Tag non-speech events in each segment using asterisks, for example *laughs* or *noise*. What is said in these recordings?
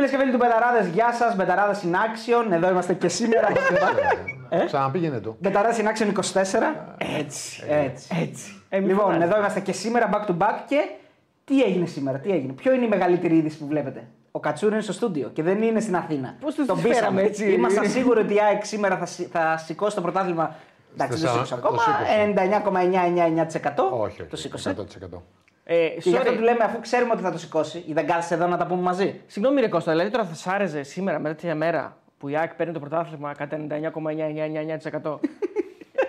Φίλες και φίλοι του Μπεταράδες, γεια σας. Μπεταράδες in action. Εδώ είμαστε και σήμερα. *laughs* Ε; Ξαναπήγαινε το. Μπεταράδες in action 24. Έτσι, έτσι. έτσι. λοιπόν, εδώ είμαστε και σήμερα back to back και τι έγινε σήμερα, τι έγινε. Ποιο είναι η μεγαλύτερη είδηση που βλέπετε; Ο Κατσούρ είναι στο στούντιο και δεν είναι στην Αθήνα. Πώς το Τον φέραμε πείσαμε. έτσι. Ήμασταν σίγουροι ότι η ΑΕΚ σήμερα θα, σι- θα σηκώσει το πρωτάθλημα. Εντάξει, δεν το σήκωσε Στα- ακόμα. το 99,999%. Όχι, Το σήκωσε. 100%. Ε, Και γι' αυτό sorry. του λέμε, αφού ξέρουμε ότι θα το σηκώσει, ή δεν κάθεσαι εδώ να τα πούμε μαζί. Συγγνώμη, Ρε Κώστα, δηλαδή τώρα θα σ' άρεσε σήμερα με τέτοια μέρα που η ΑΕΚ παίρνει το πρωτάθλημα κατά 99,999%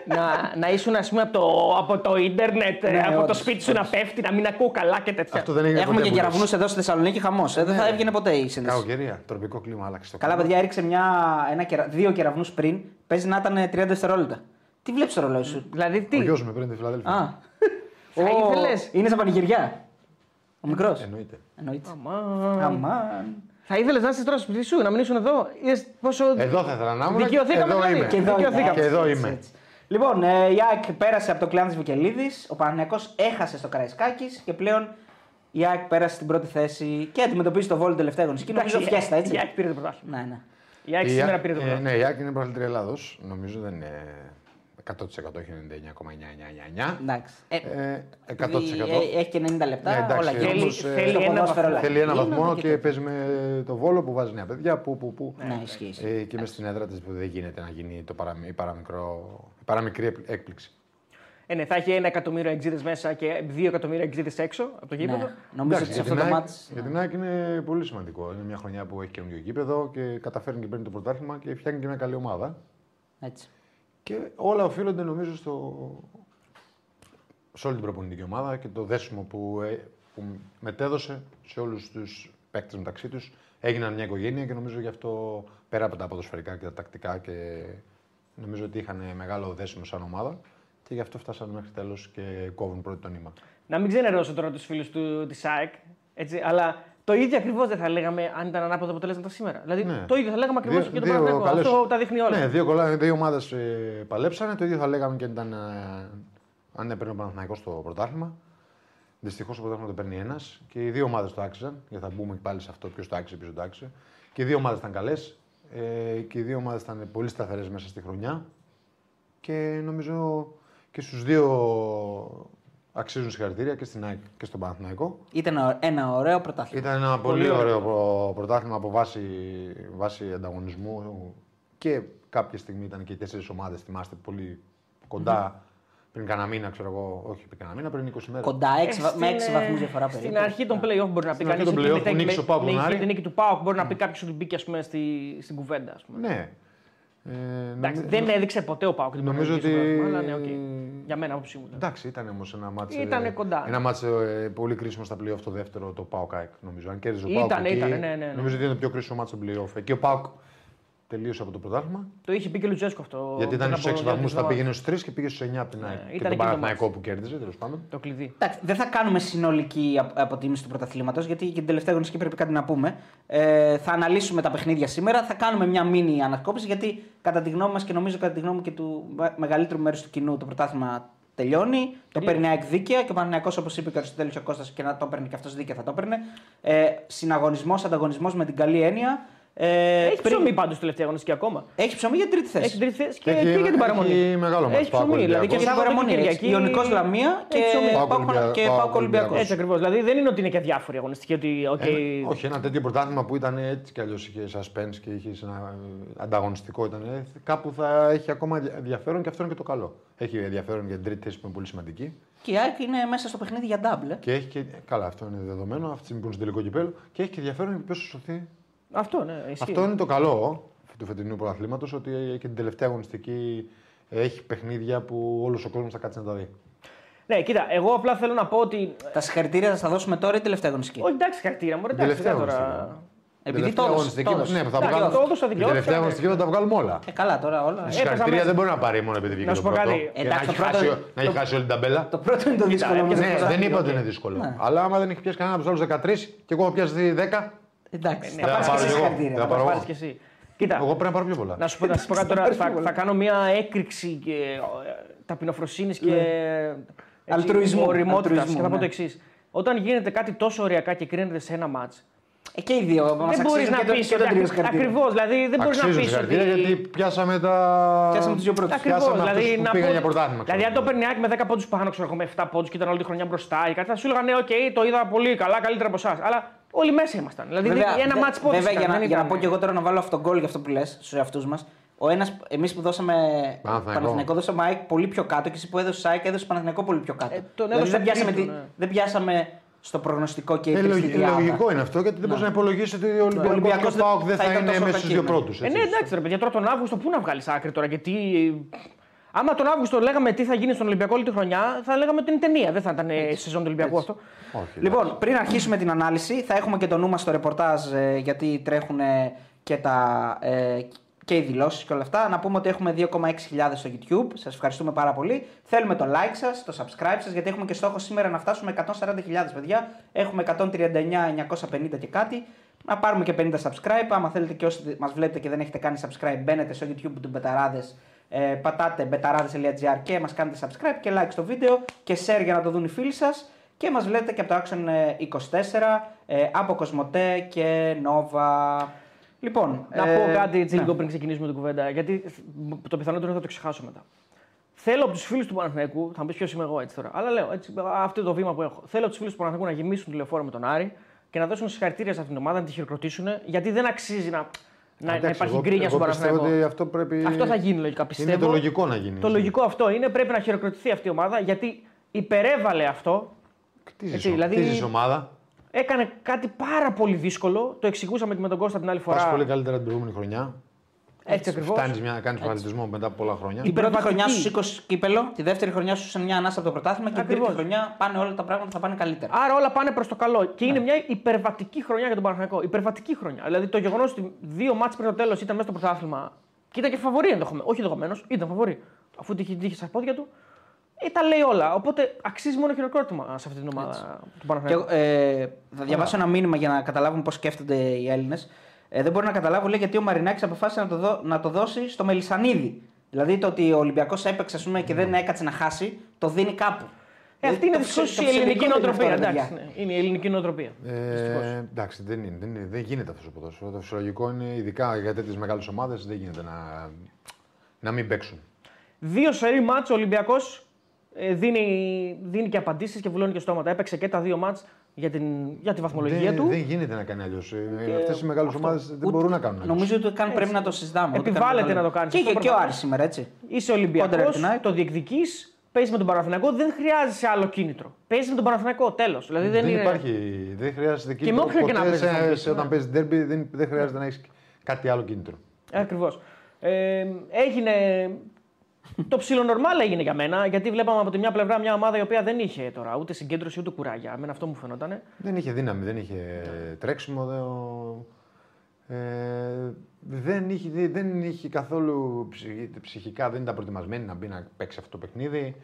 να, να ήσουν ας πούμε από το, από το ίντερνετ, Ναι, από το όντως, σπίτι σου να πέφτει, να μην ακούω καλά και τέτοια. Αυτό δεν έγινε Έχουμε ποτέ και που κεραυνού λες. εδώ στη Θεσσαλονίκη, χαμό. δεν θα έβγαινε ποτέ η σύνδεση. Κακοκαιρία. Τροπικό κλίμα άλλαξε το Καλά, κλίμα. παιδιά, έριξε μια, ένα, κερα- δύο κεραυνού πριν. Παίζει να ήταν 30 δευτερόλεπτα. Τι βλέπει το ρολόι σου. Δηλαδή τι, Ο γιος με παίρνει τη Φιλαδέλφια. Α. θα Ω, ήθελες; Είναι στα πανηγυριά. Ο μικρός. Εννοείται. Εννοείται. Αμάν. Αμάν. θα ήθελες να είσαι τώρα στο σπίτι σου, να μην ήσουν εδώ; Είδες πόσο... Εδώ θα ήθελα να ήμουν. Δικαιωθήκαμε Εδώ δηλαδή. είμαι. Και εδώ, Δικαιωθήκαμε. έτσι, Και εδώ έτσι, είμαι. έτσι. Λοιπόν, ε, η ΑΕΚ πέρασε από το κλάν τη Βικελίδης. Ο Παναγιακός έχασε στο Καραϊσκάκης και πλέον η ΑΕΚ πέρασε στην πρώτη θέση και αντιμετωπίζει το βόλιο τελευταία αγωνιστική. Νομίζω Εντάξει, φιέστα, έτσι. Η ΑΕΚ πήρε το πρωτάθλημα. Ναι, ναι. Η ΑΕΚ Η σήμερα ΑΕΚ- πήρε το ε, πρωτάθλημα. Ναι, η ΑΕΚ είναι πρωταθλήτρια Ελλάδος. Νομίζω δεν είναι 100% όχι 99,999. Εντάξει. Ε, Ε, 100%. ε, Έχει και 90 λεπτά. Ναι, εντάξει, όλα θέλει- γίνονται. θέλει Στο ένα ποδόσφαιρο, βαθμό. όλα. Θέλει ένα Γίνονται βαθμό και και τέτοια. παίζει με το βόλο που βάζει νέα παιδιά. Που, που, που. Ναι, ισχύει. ισχύει. Ε, και με στην έδρα της που δεν γίνεται να γίνει το παραμι, η, παραμικρό, η παραμικρή έκπλη- έκπληξη. Ε, ναι, θα έχει ένα εκατομμύριο εξήδε μέσα και δύο εκατομμύρια εξήδε έξω από το γήπεδο. Ναι. Νομίζω ότι σε για αυτό την το ΑΕΚ- μάτς... Για την ΑΕΚ είναι πολύ σημαντικό. Είναι μια χρονιά που έχει καινούργιο γήπεδο και καταφέρνει και παίρνει το πρωτάθλημα και φτιάχνει και μια καλή ομάδα. Έτσι. Και όλα οφείλονται νομίζω στο... σε όλη την προπονητική ομάδα και το δέσιμο που, ε, που μετέδωσε σε όλους τους παίκτες μεταξύ τους. Έγιναν μια οικογένεια και νομίζω γι' αυτό πέρα από τα ποδοσφαιρικά και τα τακτικά και νομίζω ότι είχαν μεγάλο δέσιμο σαν ομάδα και γι' αυτό φτάσαν μέχρι τέλος και κόβουν πρώτο το νήμα. Να μην ξενερώσω τώρα τους φίλους της ΑΕΚ, έτσι, αλλά το ίδιο ακριβώς δεν θα λέγαμε αν ήταν ανάποδα αποτελέσματα σήμερα. Δηλαδή Ναι. το ίδιο θα λέγαμε ακριβώς Δύο- και το δύο Παναθηναϊκό. καλές- Αυτό τα δείχνει όλα. Ναι, δύο, κολλά- δύο ομάδες παλέψανε. Το ίδιο θα λέγαμε και αν, ήταν, ε, αν έπαιρνε ο Παναθηναϊκός στο πρωτάθλημα. Δυστυχώς το πρωτάθλημα το παίρνει ένας και οι δύο ομάδες το άξιζαν. Γιατί θα μπούμε πάλι σε αυτό ποιος το άξιζε, ποιος το άξιζε. Και οι δύο ομάδες ήταν καλές. Ε, και οι δύο ομάδες ήταν πολύ σταθερές μέσα στη χρονιά. Και νομίζω και στους δύο αξίζουν συγχαρητήρια και στην ΑΕΚ και στον Παναθηναϊκό. Ήταν ένα ωραίο πρωτάθλημα. Ήταν ένα πολύ, Πολύ ωραίο προ- πρωτάθλημα από βάση, βάση ανταγωνισμού και κάποια στιγμή ήταν και οι τέσσερις ομάδες, θυμάστε, πολύ κοντά πριν κανένα μήνα, ξέρω εγώ. Όχι πριν κανένα μήνα, πριν 20 μέρες. Κοντά έξι, βα- με 6 βαθμούς διαφορά περίπου. Στην αρχή των playoff μπορεί να πει Στην αρχή κανεί. των play-off που νίκησε ο Πάοκ τον Άρη. Την νίκη του Πάοκ μπορεί να πει κάποιος ότι μπήκε ας πούμε, στη, στην κουβέντα. Ας πούμε. Ναι. Ε, Εντάξει, νομι- δεν έδειξε ποτέ ο Πάοκ. ότι μπορεί να Νομίζω νικήσει το ότι- πρωτάθλημα, Αλλά ναι, οκ. Για μένα, άποψή μου. δηλαδή. Εντάξει, ήταν όμως ένα μάτσο. Ήτανε κοντά. Ένα μάτσο ε, πολύ κρίσιμο στα playoff το δεύτερο, το Πάοκ ΑΕΚ. Νομίζω. Αν κέρδιζε ο Πάοκ. Ήτανε, εκεί, ήτανε, ναι, ναι, ναι. Νομίζω ότι είναι το πιο κρίσιμο μάτσο στο playoff. Εκεί ο Πάοκ τελείωσε από το πρωτάθλημα. Το είχε πει και ο Λουτζέσκο αυτό. Γιατί ήταν πριν στους από 6 δύο-τρεις βαθμού, θα εβδομάδες. πήγαινε στους 3 και πήγε στους 9 από την ΑΕΚ. ήταν και εκεί τον το Παναθηναϊκό μάτς. που κέρδιζε τέλος πάντων. Το κλειδί. Εντάξει, δεν θα κάνουμε συνολική απ- αποτίμηση του πρωταθλήματος, γιατί και την τελευταία αγωνιστική πρέπει κάτι να πούμε. Ε, θα αναλύσουμε τα παιχνίδια σήμερα, θα κάνουμε μια μίνι ανασκόπηση, γιατί κατά τη γνώμη μας και νομίζω κατά τη γνώμη και του με- μεγαλύτερου μέρους του κοινού το πρωτάθλημα τελειώνει. Το Τελείωσε. παίρνει ΑΕΚ δίκαια και ο Παναγιακός όπως είπε και ο Αριστοτέλης ο Κώστας και να το παίρνει και αυτός δίκαια θα το παίρνει. Ε, συναγωνισμός, ανταγωνισμός με την καλή έννοια. Ε, Έχει πριν- ψωμί πάντως τελευταία αγωνιστική ακόμα. Έχει ψωμί για την τρίτη θέση. Έχει τρίτη θέση και, Έχει- και για την παραμονή. έχει μεγάλο μάτς, Έχει Πάοκ ψωμί. Δηλαδή και Ολυμπιακός. Και Σάββατο και παραμονή. Κυριακή. Ιωνικός Λαμία και Έχει ψωμί. Πάοκ Πάοκ- Ολυμπιακός. και Πάοκ Πάοκ Ολυμπιακός. Έτσι ακριβώς. Δηλαδή δεν είναι ότι είναι και διάφορη αγωνιστική. Ότι, οκ, Ένα- όχι, ένα τέτοιο πρωτάθλημα που ήταν έτσι κι αλλιώς είχε suspense και είχε ένα ε, ανταγωνιστικό. Ήταν, ε, κάπου θα έχει ακόμα ενδιαφέρον και αυτό είναι και το καλό. Έχει ενδιαφέρον για την τρίτη θέση που είναι πολύ σημαντική. Και η ΑΕΚ είναι μέσα στο παιχνίδι για double. ε. Και έχει και. Καλά, αυτό είναι δεδομένο. Αυτή τη στιγμή που είναι στο τελικό κυπέλο. Και έχει και ενδιαφέρον ποιος θα σωθεί. Αυτό, ναι. Ισχύει. Αυτό είναι το καλό του φετινού πρωταθλήματος. Ότι και την τελευταία αγωνιστική έχει παιχνίδια που όλος ο κόσμος θα κάτσει να τα δει. Ναι, κοίτα, εγώ απλά θέλω να πω ότι. Τα συγχαρητήρια θα τα δώσουμε τώρα ή τελευταία αγωνιστική; Όχι, εντάξει, χαρακτήρα μου. Εντάξει, Τελευταία δεν τώρα. αγωνιστική. Επειδή Τελευταία το έδωσε, αγωνιστική, το έδωσε. Ναι, θα Εντάξει, βγάλουμε. το έδωσα Την δικαιώθηκα, τελευταία ναι. αγωνιστική θα τα βγάλουμε όλα. Ε, καλά τώρα όλα. Ε, Συγχαρητήρια μέσα. δεν μπορεί να πάρει μόνο επειδή βγήκε Να το σου πω πρώτο. κάτι. Και να Εντάξει, έχει το πρώτο- χάσει, να έχει το- χάσει όλη την ταμπέλα. Το πρώτο είναι το δύσκολο. έπιασε όμως. Ναι, πρωτάθλημα. δεν είπα ότι οκ. είναι δύσκολο. Ναι. Αλλά άμα δεν έχει πιάσει κανένα από τους άλλους 13 και εγώ έχω πιάσει 10, Εντάξει, Ναι, θα θα πάρεις και πάρω εσύ εγώ. συγχαρητήρια. Θα θα πάρω πάρεις. Πάρεις κι εσύ. Κοίτα, εγώ πρέπει να πάρω πιο πολλά. να σου πω, να σου πω κάτι τώρα. θα, θα κάνω μια έκρηξη και, ε, ταπεινοφροσύνης και έτσι, Αλτρουισμού, ωριμότητας αλτρουισμού, και θα πω ναι. το εξής. Όταν γίνεται κάτι τόσο ωριακά και κρίνεται σε ένα μάτς, Ε, και οι δύο. Μας Δεν μπορείς αξίζουν να και το- πεις και το τρίο συγχαρητήρια. Ακριβώς. Δηλαδή δεν μπορείς να Αξίζουν πεις. συγχαρητήρια γιατί πιάσαμε τα. Πιάσαμε τους δύο πρώτους. Ακριβώς. Πιάσαμε Δηλαδή, αυτούς που να πήγαν πω- για πρωτάθλημα. ξέρω Δηλαδή, αν εγώ. το παίρνει η ΑΕΚ με 10 πόντους πάνω, ξέρω εγώ με 7 πόντους και ήταν όλη τη χρονιά μπροστά ή κάτι, θα σου έλεγαν ναι, οκ, το είδα πολύ καλά, καλύτερα από εσάς. Αλλά όλοι μέσα ήμασταν. Δηλαδή, δεν- ένα δε- μάτς πόντους. Βέβαια, για, να, για να πω και εγώ τώρα να βάλω αυτόν τον γκολ για αυτό που λες στους εαυτούς μας. Ο ένας, εμείς που δώσαμε Παναθηναϊκό. Παναθηναϊκό, δώσαμε ΑΕΚ πολύ πιο κάτω και εσύ που έδωσες ΑΕΚ έδωσες Παναθηναϊκό πολύ πιο κάτω. Ε, τον δηλαδή έδωσε δεν πιάσαμε, τρίτο, τη- ναι. δεν πιάσαμε στο προγνωστικό και Ε, τρίτη λογι- τριάδα. λογικό είναι αυτό γιατί δεν μπορείς να υπολογίσεις ότι ο Ολυμπιακός Ολυμπιακός και ο Πάοκ δεν θα θα ήταν είναι τόσο μέσα στους δύο κακοί, ναι. πρώτους. Ε, ναι, εντάξει, ρε παιδιά, τώρα τον Αύγουστο πού να βγάλεις άκρη τώρα, γιατί. Άμα τον Αύγουστο λέγαμε τι θα γίνει στον Ολυμπιακό όλη τη χρονιά, θα λέγαμε ότι είναι ταινία. Δεν θα ήταν ε, σεζόν του Ολυμπιακού αυτό. Όχι, Λοιπόν, πριν αρχίσουμε την ανάλυση, θα έχουμε και το νου μας στο ρεπορτάζ ε, γιατί τρέχουν ε, και, τα, ε, και οι δηλώσεις και όλα αυτά. Να πούμε ότι έχουμε 2,6 χιλιάδες στο YouTube. Σας ευχαριστούμε πάρα πολύ. Θέλουμε το like σας, το subscribe σας, γιατί έχουμε και στόχο σήμερα να φτάσουμε 140.000 παιδιά. Έχουμε 139.950 και κάτι. Να πάρουμε και 50 subscribe. Άμα θέλετε και όσοι μας βλέπετε και δεν έχετε κάνει subscribe, μπαίνετε στο YouTube του Betarades. Ε, πατάτε betarades.gr και μας κάνετε subscribe και like στο βίντεο και share για να το δουν οι φίλοι σας. Και μας βλέπετε και από το Action ε, 24, ε, από Cosmote και Nova. Λοιπόν, Να ε, πω κάτι έτσι ναι. λίγο πριν ξεκινήσουμε την κουβέντα, γιατί το πιθανότερο είναι θα το ξεχάσω μετά. Θέλω από τους φίλους του Παναθηναϊκού, θα μου πεις ποιος είμαι εγώ έτσι τώρα, αλλά λέω έτσι, αυτό το βήμα που έχω. Θέλω από τους φίλους του Παναθηναϊκού να γεμίσουν τηλεφόρο με τον Άρη και να δώσουν συγχαρητήρια σε αυτήν την ομάδα, να τη χειροκροτήσουν, γιατί δεν αξίζει να, να, να υπάρχει γκρίνια στον Πιστεύω Παναθηναϊκό. ότι αυτό πρέπει. Αυτό θα γίνει λογικά πιστεύω. Είναι το λογικό να γίνει. Το λογικό αυτό είναι πρέπει να χειροκροτηθεί αυτή η ομάδα γιατί υπερέβαλε αυτό. Κτίζεις, Έτσι, ο- δηλαδή- κτίζεις ομάδα. Έκανε κάτι πάρα πολύ δύσκολο. Το εξηγούσαμε και με τον Κώστα την άλλη Πας φορά. πολύ καλύτερα την προηγούμενη χρονιά. Έτσι ακριβώς. Φτάνεις να κάνεις αθλητισμό μετά από πολλά χρόνια. Την πρώτη υπερβατική. χρονιά σου σήκωσε κύπελο, τη δεύτερη χρονιά σου σε μια ανάσα από το πρωτάθλημα και την Ακριβώς. τρίτη χρονιά πάνε όλα τα πράγματα θα πάνε καλύτερα. Άρα όλα πάνε προς το καλό. Και Ναι. είναι μια υπερβατική χρονιά για τον Παναθηναϊκό. Υπερβατική χρονιά. Δηλαδή το γεγονός ότι δύο μάτς πριν το τέλος ήταν μέσα στο πρωτάθλημα και ήταν και φαβορή ενδεχομένως. Όχι ενδεχομένως, ήταν φαβορή. Αφού τύχει τύχει στα πόδια του, ε, τα λέει όλα. Οπότε αξίζει μόνο χειροκρότημα σε αυτή την ομάδα του Και, Παναθηναϊκού. εγώ, ε, θα διαβάσω ένα μήνυμα για να καταλάβουμε πώς σκέφτονται οι Έλληνες. Ε, δεν μπορώ να καταλάβω λέει, γιατί ο Μαρινάκης αποφάσισε να το, δω- να το δώσει στο Μελισανίδη. Δηλαδή το ότι ο Ολυμπιακός έπαιξε ας πούμε, και δεν έκατσε να χάσει, το δίνει κάπου. Ε, αυτή είναι Το δυστυχώς φυσι- το η ελληνική φυσιολογικό δεν είναι νοοτροπία. αυτό, ρε Εντάξει, παιδιά. ναι. Είναι η ελληνική νοοτροπία. Ε, εντάξει, δεν, είναι, δεν, είναι, δεν γίνεται αυτός ο ποδόσφαιρο. Το φυσιολογικό είναι, ειδικά για τέτοιες μεγάλες ομάδες, δεν γίνεται να, να μην παίξουν. Δύο σερή μάτς ο Ολυμπιακός δίνει, δίνει και απαντήσεις και βουλώνει και στόματα. Έπαιξε και τα δύο μάτς για, την, για τη βαθμολογία δεν, του. δεν γίνεται να κάνει αλλιώς. Αυτές οι μεγάλες ομάδες δεν Ούτε- μπορούν να κάνουν αλλιώς. Νομίζω ότι καν πρέπει να το συζητάμε. ούτε καν Επιβάλλεται λέμε. να το κάνεις Και, αυτό και, και ο πρώτα. Άρης σήμερα, έτσι. Είσαι Κόντρα Ολυμπιακό, από την ΑΕΚ. το διεκδική, παίζεις με τον Παναθηναϊκό, δεν χρειάζεσαι άλλο κίνητρο. Παίζεις με τον Παναθηναϊκό, τέλος. Δηλαδή δεν, δεν είναι... υπάρχει. Δεν χρειάζεται με κίνητρο. όποιον και να ποτέ παίζεις θα μου σε, πεις, σε, ναι. όταν παίζεις derby δεν, δεν χρειάζεται να έχεις κάτι άλλο κίνητρο. Ακριβώς. Ε, έγινε. Το ψηλό νορμάλ έγινε για μένα, γιατί βλέπαμε από τη μια πλευρά μια ομάδα η οποία δεν είχε τώρα ούτε συγκέντρωση ούτε κουράγια. Εμένα αυτό μου φαινόταν. Δεν είχε δύναμη, δεν είχε τρέξιμο. Δεν, ο- ε, δεν, είχε, δεν είχε καθόλου ψυχ- ψυχικά, δεν ήταν προετοιμασμένη να μπει να παίξει αυτό το παιχνίδι.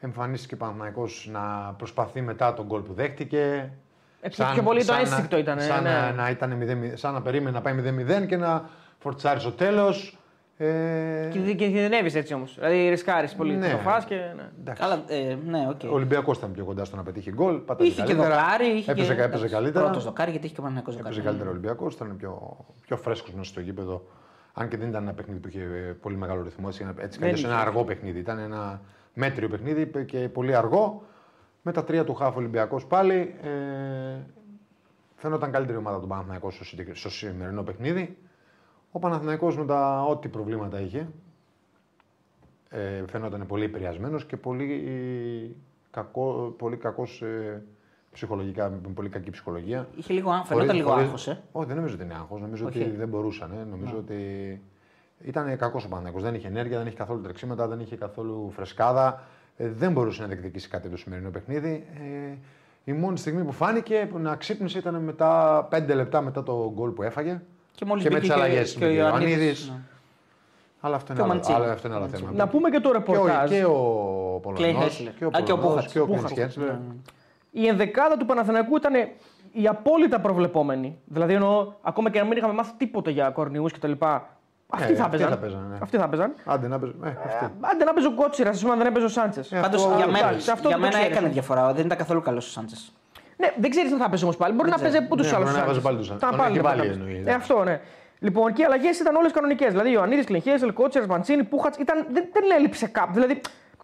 Εμφανίστηκε ο Παναθηναϊκός να προσπαθεί μετά το γκολ που δέχτηκε. Ε, πιο- πιο πολύ το να- ένστικτο ήταν, Σαν, ναι. να, να ήταν 0, σαν να περίμενε να πάει 0-0 και να φορτσάρει στο τέλος. Ε, Και, και κινδυνεύεις έτσι όμως. Δηλαδή ρισκάρεις πολύ. Ναι. Το φας και. Ναι. εντάξει. Καλά, ε, ναι, οκ. Ο Ολυμπιακός ήταν πιο κοντά στο να πετύχει γκολ. πάταγε Είχε και καλύτερα, δοκάρι. Είχε έπαιζε, και... έπαιζε καλύτερα. Πρώτος δοκάρι, γιατί είχε και ο Παναθηναϊκός δοκάρι. Έπαιζε καλύτερα ο Ολυμπιακός, ήταν πιο, πιο φρέσκος μέσα στο γήπεδο. Αν και δεν ήταν ένα παιχνίδι που είχε πολύ μεγάλο ρυθμό, έτσι, έτσι Δεν καλώς είχε. ένα αργό παιχνίδι. Ήταν ένα μέτριο παιχνίδι και πολύ αργό. Με τα τρία του χάφ Ολυμπιακός πάλι. Ε, φαίνονταν καλύτερη ομάδα του Παναθηναϊκού στο, συγκεκρι- στο σημερινό παιχνίδι. Ο Παναθηναϊκός με τα ό,τι προβλήματα είχε. Ε, φαίνονταν πολύ επηρεασμένος και πολύ, κακό, πολύ κακός ε, ψυχολογικά, με πολύ κακή ψυχολογία. Είχε λίγο άγχος. Χωρίς- Φαινόταν λίγο χωρίς- άγχος. Ε. Όχι, δεν νομίζω ότι είναι άγχος. Νομίζω Όχι. ότι δεν μπορούσαν. Ε. Νομίζω ότι ήταν κακός ο Παναθηναϊκός. Δεν είχε ενέργεια, δεν είχε καθόλου τρεξίματα, δεν είχε καθόλου φρεσκάδα. Ε, δεν μπορούσε να διεκδικήσει κάτι το σημερινό παιχνίδι. Ε, η μόνη στιγμή που φάνηκε που να ξύπνησε ήταν μετά 5 λεπτά μετά το γκολ που έφαγε. Και, μόλις Και με μπήκε τις αλλαγές Και, με ο τον Ιωαννίδης. Ιωαννίδης. ναι. Αλλά αυτό Και είναι, ο άλλο, Μαντσίνη. άλλο, αυτό είναι άλλο θέμα. Να πούμε και το και ο, ρεπορτάζ. και ο Κλέι Πολωνός, Χέσλερ. και ο Α, και ο Πολωνός, Πούχατς. και ο Πούχατς. Πούχατς Χέσλερ. Ναι. Η ενδεκάδα του Παναθηναϊκού ήταν η απόλυτα προβλεπόμενη. Δηλαδή εννοώ, ακόμα και να μην είχαμε μάθει τίποτα για κορνιούς κτλ. Αυτοί Ε, θα αυτοί παίζαν. θα παίζανε, ναι. Αυτοί θα παίζαν. Άντε να παίζουν. Ε, αυτοί. Άντε να παίζει ο Κότσιρα, ας πούμε, αν δεν έπαιζε ο Σάντσες. Ε, Πάντως αυτό- για, μένα, εντάξει, αυτό για το μένα ξέρεις. έκανε διαφορά. Δεν ήταν καθόλου καλός ο Σάντσες. Ναι, δεν ξέρεις αν θα παίζει όμως πάλι. Μπορεί να παίζει από του Ναι, άλλου. μπορεί να βάζει πάλι τους άλλους. Τον έχει βάλει, εννοεί, Ε, αυτό, ναι. Λοιπόν, και οι αλλαγές ήταν όλες κανονικές. Δηλαδή, Ιωαννίδη, Κλεχέζελ, Κότσερ, Μαντσίνη, Πούχατ. Ήταν... Δεν, δεν έλειψε κάποιο. Δηλαδή,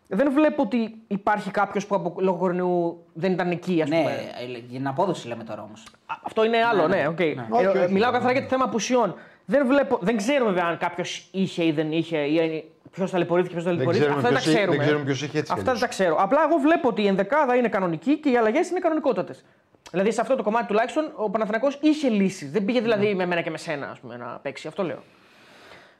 δεν βλέπω ότι υπάρχει κάποιος που από λόγω κορονοϊού δεν ήταν εκεί, ας Ναι, πούμε. ε, για την απόδοση λέμε τώρα όμως. Α, Αυτό είναι άλλο, ναι, οκ. Ε, Όχι, όχι. Μιλάω καθαρά για το θέμα απουσιών. Δεν, βλέπω, δεν ξέρουμε βέβαια αν κάποιος είχε ή δεν είχε, ή ποιος ταλαιπωρήθηκε, ποιος ταλαιπωρήθηκε. ξέρουμε Αυτά δεν τα ποιος είχε- ξέρουμε. δεν ξέρουμε ποιος είχε έτσι κι Αυτά δεν αλλιώς. τα ξέρω. Απλά εγώ βλέπω ότι η ενδεκάδα είναι κανονική και οι αλλαγές είναι κανονικότατες. Δηλαδή σε αυτό το κομμάτι τουλάχιστον ο Παναθηναϊκός είχε λύσεις. Δεν πήγε δηλαδή με μένα και με σένα ας πούμε, να παίξει. Αυτό λέω.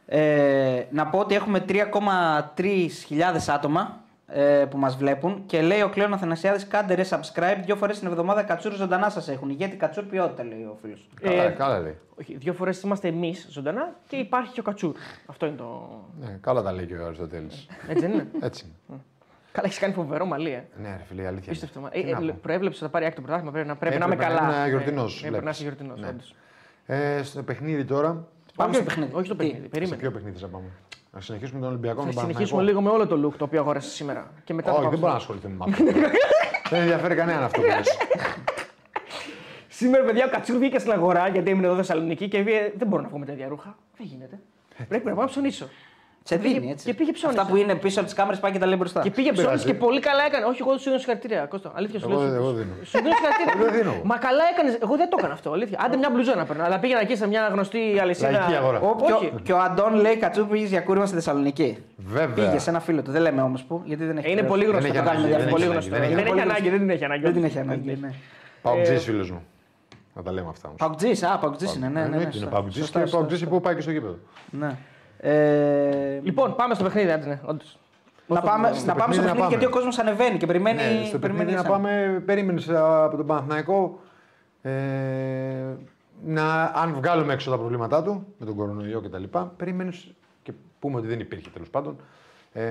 Ε, να πω ότι έχουμε 3,3 άτομα ε, που μας βλέπουν και λέει ο Κλέον Αθανασιάδης: Κάντε ρε subscribe δύο φορές την εβδομάδα κατσούρ ζωντανά σας έχουν. Γιατί κατσούρ ποιότητα, λέει ο φίλος. Καλά, Ε, καλά λέει. Όχι, δύο φορές είμαστε εμείς ζωντανά και υπάρχει και ο Κατσούρ. Αυτό είναι το. Ναι, καλά τα λέει και ο Αριστοτέλης. Έτσι δεν είναι; Έτσι. Καλά, έχεις κάνει φοβερό μαλλί. Ε. Ναι, ρε φίλε, η αλήθεια. Πίστευτο. είναι. Ε, Τι να ε, πω. προέβλεψε ότι θα πάρει άκρη το πρωτάθλημα. Πρέπει να, πρέπει να είμαι Έπρεπε καλά. να είναι Ε, γιορτινός, Έπρεπε να βλέπεις. είσαι γιορτινός. Ναι. Ε, στο παιχνίδι τώρα. Πάμε Όχι, στο παιχνίδι. Όχι στο Τι; παιχνίδι. Σε Περίμενε. ποιο παιχνίδι θα πάμε; Να συνεχίσουμε τον Ολυμπιακό Θα με τον συνεχίσουμε Παναθηναϊκό. λίγο με όλο το look το οποίο αγόρασε σήμερα. Και μετά θα Όχι, πάμε δεν στο- μπορώ να ασχοληθούμε με αυτό. Δεν ενδιαφέρει κανέναν αυτό που λες. *laughs* Σήμερα, παιδιά, ο Κατσούρ βγήκε στην αγορά γιατί έμεινε εδώ Θεσσαλονίκη και βγήκε. Δεν μπορώ να βγω με τέτοια ρούχα. Δεν γίνεται. Πρέπει να πάω να ψωνίσω. Σε πήγε- δίνει έτσι. και πήγε ψώνισε. Αυτά που είναι πίσω από τις κάμερες πάει και τα λέει μπροστά. Και πήγε πειράζει. ψώνισε και πολύ καλά έκανε. Όχι, εγώ του δίνω συγχαρητήρια. Κώστα, αλήθεια σου Εγώ λέω. δεν- σου- εγώ δίνω. Σου δίνω συγχαρητήρια. Εγώ δεν δίνω. Μα καλά έκανες. Εγώ δεν το έκανα αυτό. Αλήθεια. Άντε μια μπλουζά να παίρνω. Αλλά πήγαινα εκεί σε μια γνωστή αλυσίδα. Λαϊκή αγορά. Ο, και, Όχι. ο, και ο Αντών λέει Κατσούρ πήγες για κούρεμα στη Θεσσαλονίκη. Βέβαια. Πήγε σε ένα φίλο του. Δεν λέμε όμως που, γιατί δεν έχει. Ε, Είναι χρέος. πολύ Δεν γνωστό. έχει το κάνουμε ανάγκη, διαφορετικά. δεν Πολύ έχει γνωστό. ανάγκη, Δεν δεν έχει ανάγκη, δεν την έχει ανάγκη. Δεν την έχει ανάγκη. Ναι. Παουτζής Ε, φίλος μου. Να τα λέμε αυτά όμως. Παουτζής, α, παουτζής είναι. Ναι, ναι, ναι, Εννοείται είναι σωστά. παουτζής Σωστά, και σωστά, παουτζής σωστά. που πάει και στο γήπεδο. Ναι. Ε, Λοιπόν, πάμε στο παιχνίδι, άντε, ναι, όντως. να πάμε, στο να πάμε παιχνίδι στο να παιχνίδι πάμε. γιατί ο κόσμος ανεβαίνει και περιμένει. Ναι, στο περιμένει παιχνίδι να εσένα. πάμε, περίμενες από τον Παναθηναϊκό ε, να, αν βγάλουμε έξω τα προβλήματά του με τον κορονοϊό κτλ. Περίμενε και πούμε ότι δεν υπήρχε τέλος πάντων. Ε,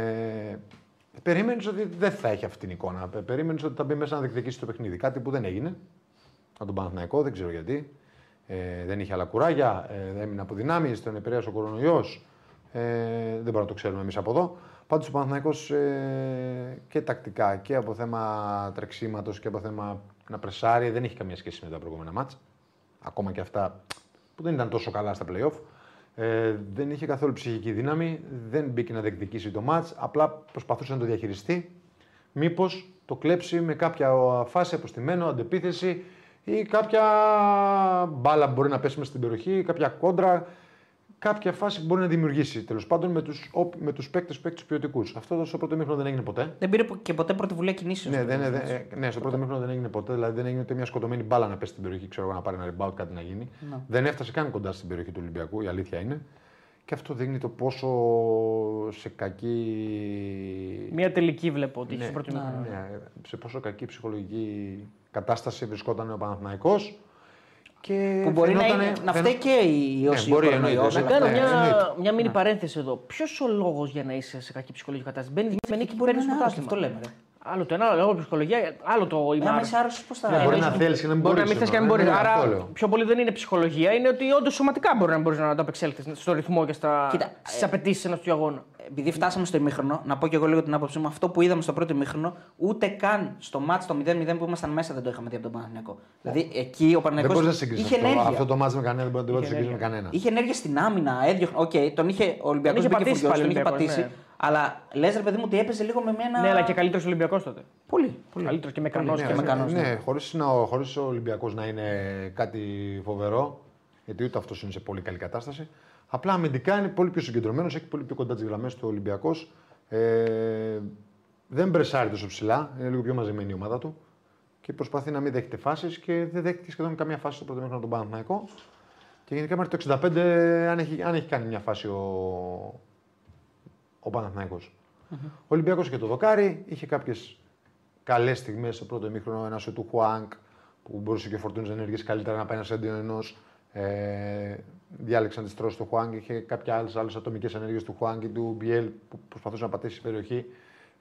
περίμενε ότι δεν θα έχει αυτή την εικόνα. Περίμενε ότι θα μπει μέσα να διεκδικήσει το παιχνίδι. Κάτι που δεν έγινε από τον Παναθηναϊκό, δεν ξέρω γιατί. Ε, δεν είχε άλλα κουράγια, ε, έμεινε από δυνάμεις, τον επηρέασε ο κορονοϊός. Ε, δεν μπορούμε να το ξέρουμε εμείς από εδώ. Πάντως ο Παναθηναϊκός ε, και τακτικά και από θέμα τρεξίματος και από θέμα να πρεσάρει δεν έχει καμία σχέση με τα προηγούμενα μάτσα. Ακόμα και αυτά που δεν ήταν τόσο καλά στα playoff. Ε, δεν είχε καθόλου ψυχική δύναμη, δεν μπήκε να διεκδικήσει το μάτς, απλά προσπαθούσε να το διαχειριστεί. Μήπως το κλέψει με κάποια φάση αποστημένο, αντεπίθεση ή κάποια μπάλα που μπορεί να πέσει μέσα στην περιοχή, κάποια κόντρα, κάποια φάση που μπορεί να δημιουργήσει τέλος πάντων με τους με τους παίκτες παίκτες ποιοτικούς. Αυτό στο πρώτο μήχρονο δεν έγινε ποτέ. Δεν πήρε και ποτέ πρωτοβουλία κινήσεων. Ναι, στο δεν, παιχνίδι, δεν, έτσι. ε, ναι, στο πρώτο μήχρονο δεν έγινε ποτέ. Δηλαδή δεν έγινε ούτε μια σκοτωμένη μπάλα να πέσει στην περιοχή, ξέρω εγώ, να πάρει ένα rebound, κάτι να γίνει. Δεν έφτασε καν κοντά στην περιοχή του Ολυμπιακού, η αλήθεια είναι. Και αυτό δείχνει το πόσο σε κακή. Μία τελική βλέπω ότι έχει Ναι, στο πρώτο μήχρονο. ναι, σε πόσο κακή ψυχολογική κατάσταση βρισκόταν ο Παναθηναϊκός και Που μπορεί να, φαινότανε- είναι, να φαινό- φταίει και η όσοι μπορεί, ο κορονοϊός, εννοείται. Να όλα κάνω αυτά. Ναι, μια, εννοείται. μια μίνι παρένθεση εδώ. Ποιος ο λόγος για να είσαι σε κακή ψυχολογική κατάσταση; Μπαίνει με νίκη και Μπορεί να παίρνεις είναι άρρωστο, πρωτάθλημα. αυτό λέμε. ρε. Άλλο το ένα, άλλο η ψυχολογία, άλλο το είμαι Ε, άμα άρρωστος. είσαι άρρωστο, πώς θα. Ναι, μπορεί Ε, να θέλεις και να μην Μπορεί να μπορείς. μην θες και να μην μπορείς. Άρα, Αυτό λέω. πιο πολύ δεν είναι ψυχολογία, είναι ότι όντως σωματικά μπορεί να μπορείς να το απεξέλθεις στο ρυθμό και Κοίτα, στις απαιτήσεις ενός του αγώνα. Επειδή φτάσαμε στο ημίχρονο, να πω και εγώ λίγο την άποψή μου, αυτό που είδαμε στο πρώτο ημίχρονο, ούτε καν στο μάτς το 0-0 που ήμασταν μέσα δεν το είχαμε δει από τον Παναθηναϊκό. Δηλαδή εκεί ο Δεν Παναθηναϊκός μπορείς να συγκρίνεις είχε αυτό. ενέργεια. Αυτό το μάτσο με κανένα δεν μπορείς να το Είχε συγκρίνεις με ενέργεια. κανένα. Είχε ενέργεια στην άμυνα, έδιωχνε. Οκ, τον είχε ο Ολυμπιακός είχε μπήκε πατήσει φουριός, πάλι τον ο είχε Ολυμπιακός, πατήσει. ναι. Αλλά λες ρε παιδί μου ότι έπαιζε λίγο με ένα. Ναι, αλλά και καλύτερος Ολυμπιακός τότε. Πολύ. πολύ. Καλύτερος και με κανός και και με με κανός, ναι, χωρίς, να, χωρίς ο Ολυμπιακός να είναι κάτι φοβερό, γιατί ούτε αυτός είναι σε πολύ καλή κατάσταση. Απλά αμυντικά είναι πολύ πιο συγκεντρωμένος, έχει πολύ πιο κοντά τις γραμμές του Ολυμπιακός. Ε, δεν μπρεσάρει τόσο ψηλά, είναι λίγο πιο μαζεμένη η ομάδα του και προσπαθεί να μην δέχεται φάσεις και δεν δέχτηκε σχεδόν καμία φάση στο πρώτο μέχρι τον Παναθηναϊκό. Και γενικά μέχρι το 65, αν έχει, αν έχει κάνει μια φάση ο, ο Παναθηναϊκός. Ο Ολυμπιακός είχε το δοκάρι, είχε κάποιες καλές στιγμές στο πρώτο ημίχρονο. Ένα σου του Χουάνκ που μπορούσε και ο Φορτούνης να ενεργήσει καλύτερα να πάει ένα έντυπο ενός. Ε, διάλεξαν τις τρώσεις του Χουάνκ. Είχε κάποια άλλες άλλες ατομικές ενέργειες του Χουάνκ ή του Μπιέλ που προσπαθούσε να πατήσει η περιοχή.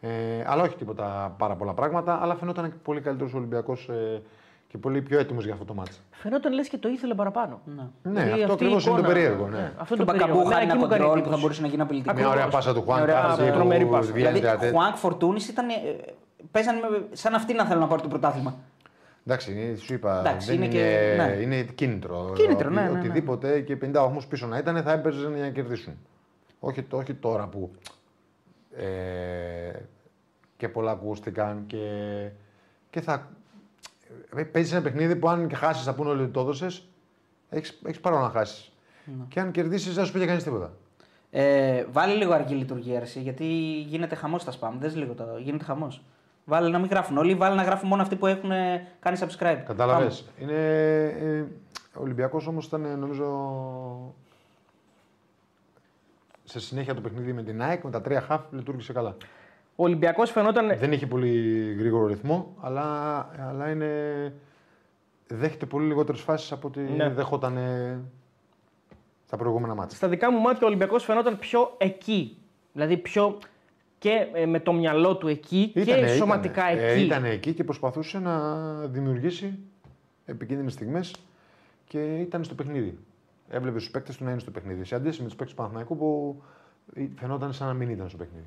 Ε, αλλά όχι τίποτα πάρα πολλά πράγματα. Αλλά φαινόταν και πολύ καλύτερος ο Ολυμπιακός ε, και πολύ πιο έτοιμος για αυτό το μάτσο. Φαινόταν λες και το ήθελε παραπάνω. Ναι. Ναι, Δηλαδή, αυτό αυτή η ακριβώς είναι το εικόνα- περίεργο. Ναι. Αυτό Τον είναι το περίεργο. Μπακαμπού χάρη Εμένα ένα εκεί μου κάνει κοντρόλ που θα εντύπωση. μπορούσε να γίνει απειλητικό. Μια ωραία πάσα του Χουάνκ. Ωραία, κάθεσε τρομερή που πάσα. βγαίνει Δηλαδή, τε- Χουάνκ Φορτούνη ήταν. ε, Παίζανε με- σαν αυτοί να θέλουν να πάρουν το πρωτάθλημα. Εντάξει, είναι- σου είπα. Εντάξει, δεν είναι είναι, και- ναι. είναι κίνητρο. Κίνητρο, ναι, Οτι- ναι, ναι. Οτιδήποτε και 50 βαθμού πίσω να ήταν θα έπαιζαν για να κερδίσουν. Όχι, το- όχι τώρα που ε, και πολλά ακούστηκαν και, και θα. Ε, Παίζεις ένα παιχνίδι που αν και χάσεις, θα πούνε όλοι ότι το έδωσες, έχεις έχεις παρόν να χάσεις. Ναι. Και αν κερδίσεις, δεν σου πει για κανείς τίποτα. Ε, βάλε λίγο αργή λειτουργία εσύ, γιατί γίνεται χαμός στα spam. Δες λίγο το. Γίνεται χαμός. Βάλε να μην γράφουν όλοι, βάλε να γράφουν μόνο αυτοί που έχουν ε, κάνει subscribe. Κατάλαβε. Πάμε. Είναι. Ε, ο Ολυμπιακός όμως ήταν ε, νομίζω. Σε συνέχεια το παιχνίδι με την ΑΕΚ, με τα τρία χαφ λειτουργήσε καλά. Ο Ολυμπιακός φαινόταν. Δεν είχε πολύ γρήγορο ρυθμό, αλλά, αλλά είναι. Δέχεται πολύ λιγότερες φάσεις από ό,τι Ναι. δεχόταν ε, τα προηγούμενα μάτια. Στα δικά μου μάτια ο Ολυμπιακός φαινόταν πιο εκεί. Δηλαδή πιο και ε, με το μυαλό του εκεί και σωματικά εκεί. Ε, ήταν εκεί και προσπαθούσε να δημιουργήσει επικίνδυνες στιγμές και ήταν στο παιχνίδι. Έβλεπε του παίκτες του να είναι στο παιχνίδι. Σε αντίθεση με τους παίκτες του Παναθηναϊκού που φαινόταν σαν να μην ήταν στο παιχνίδι.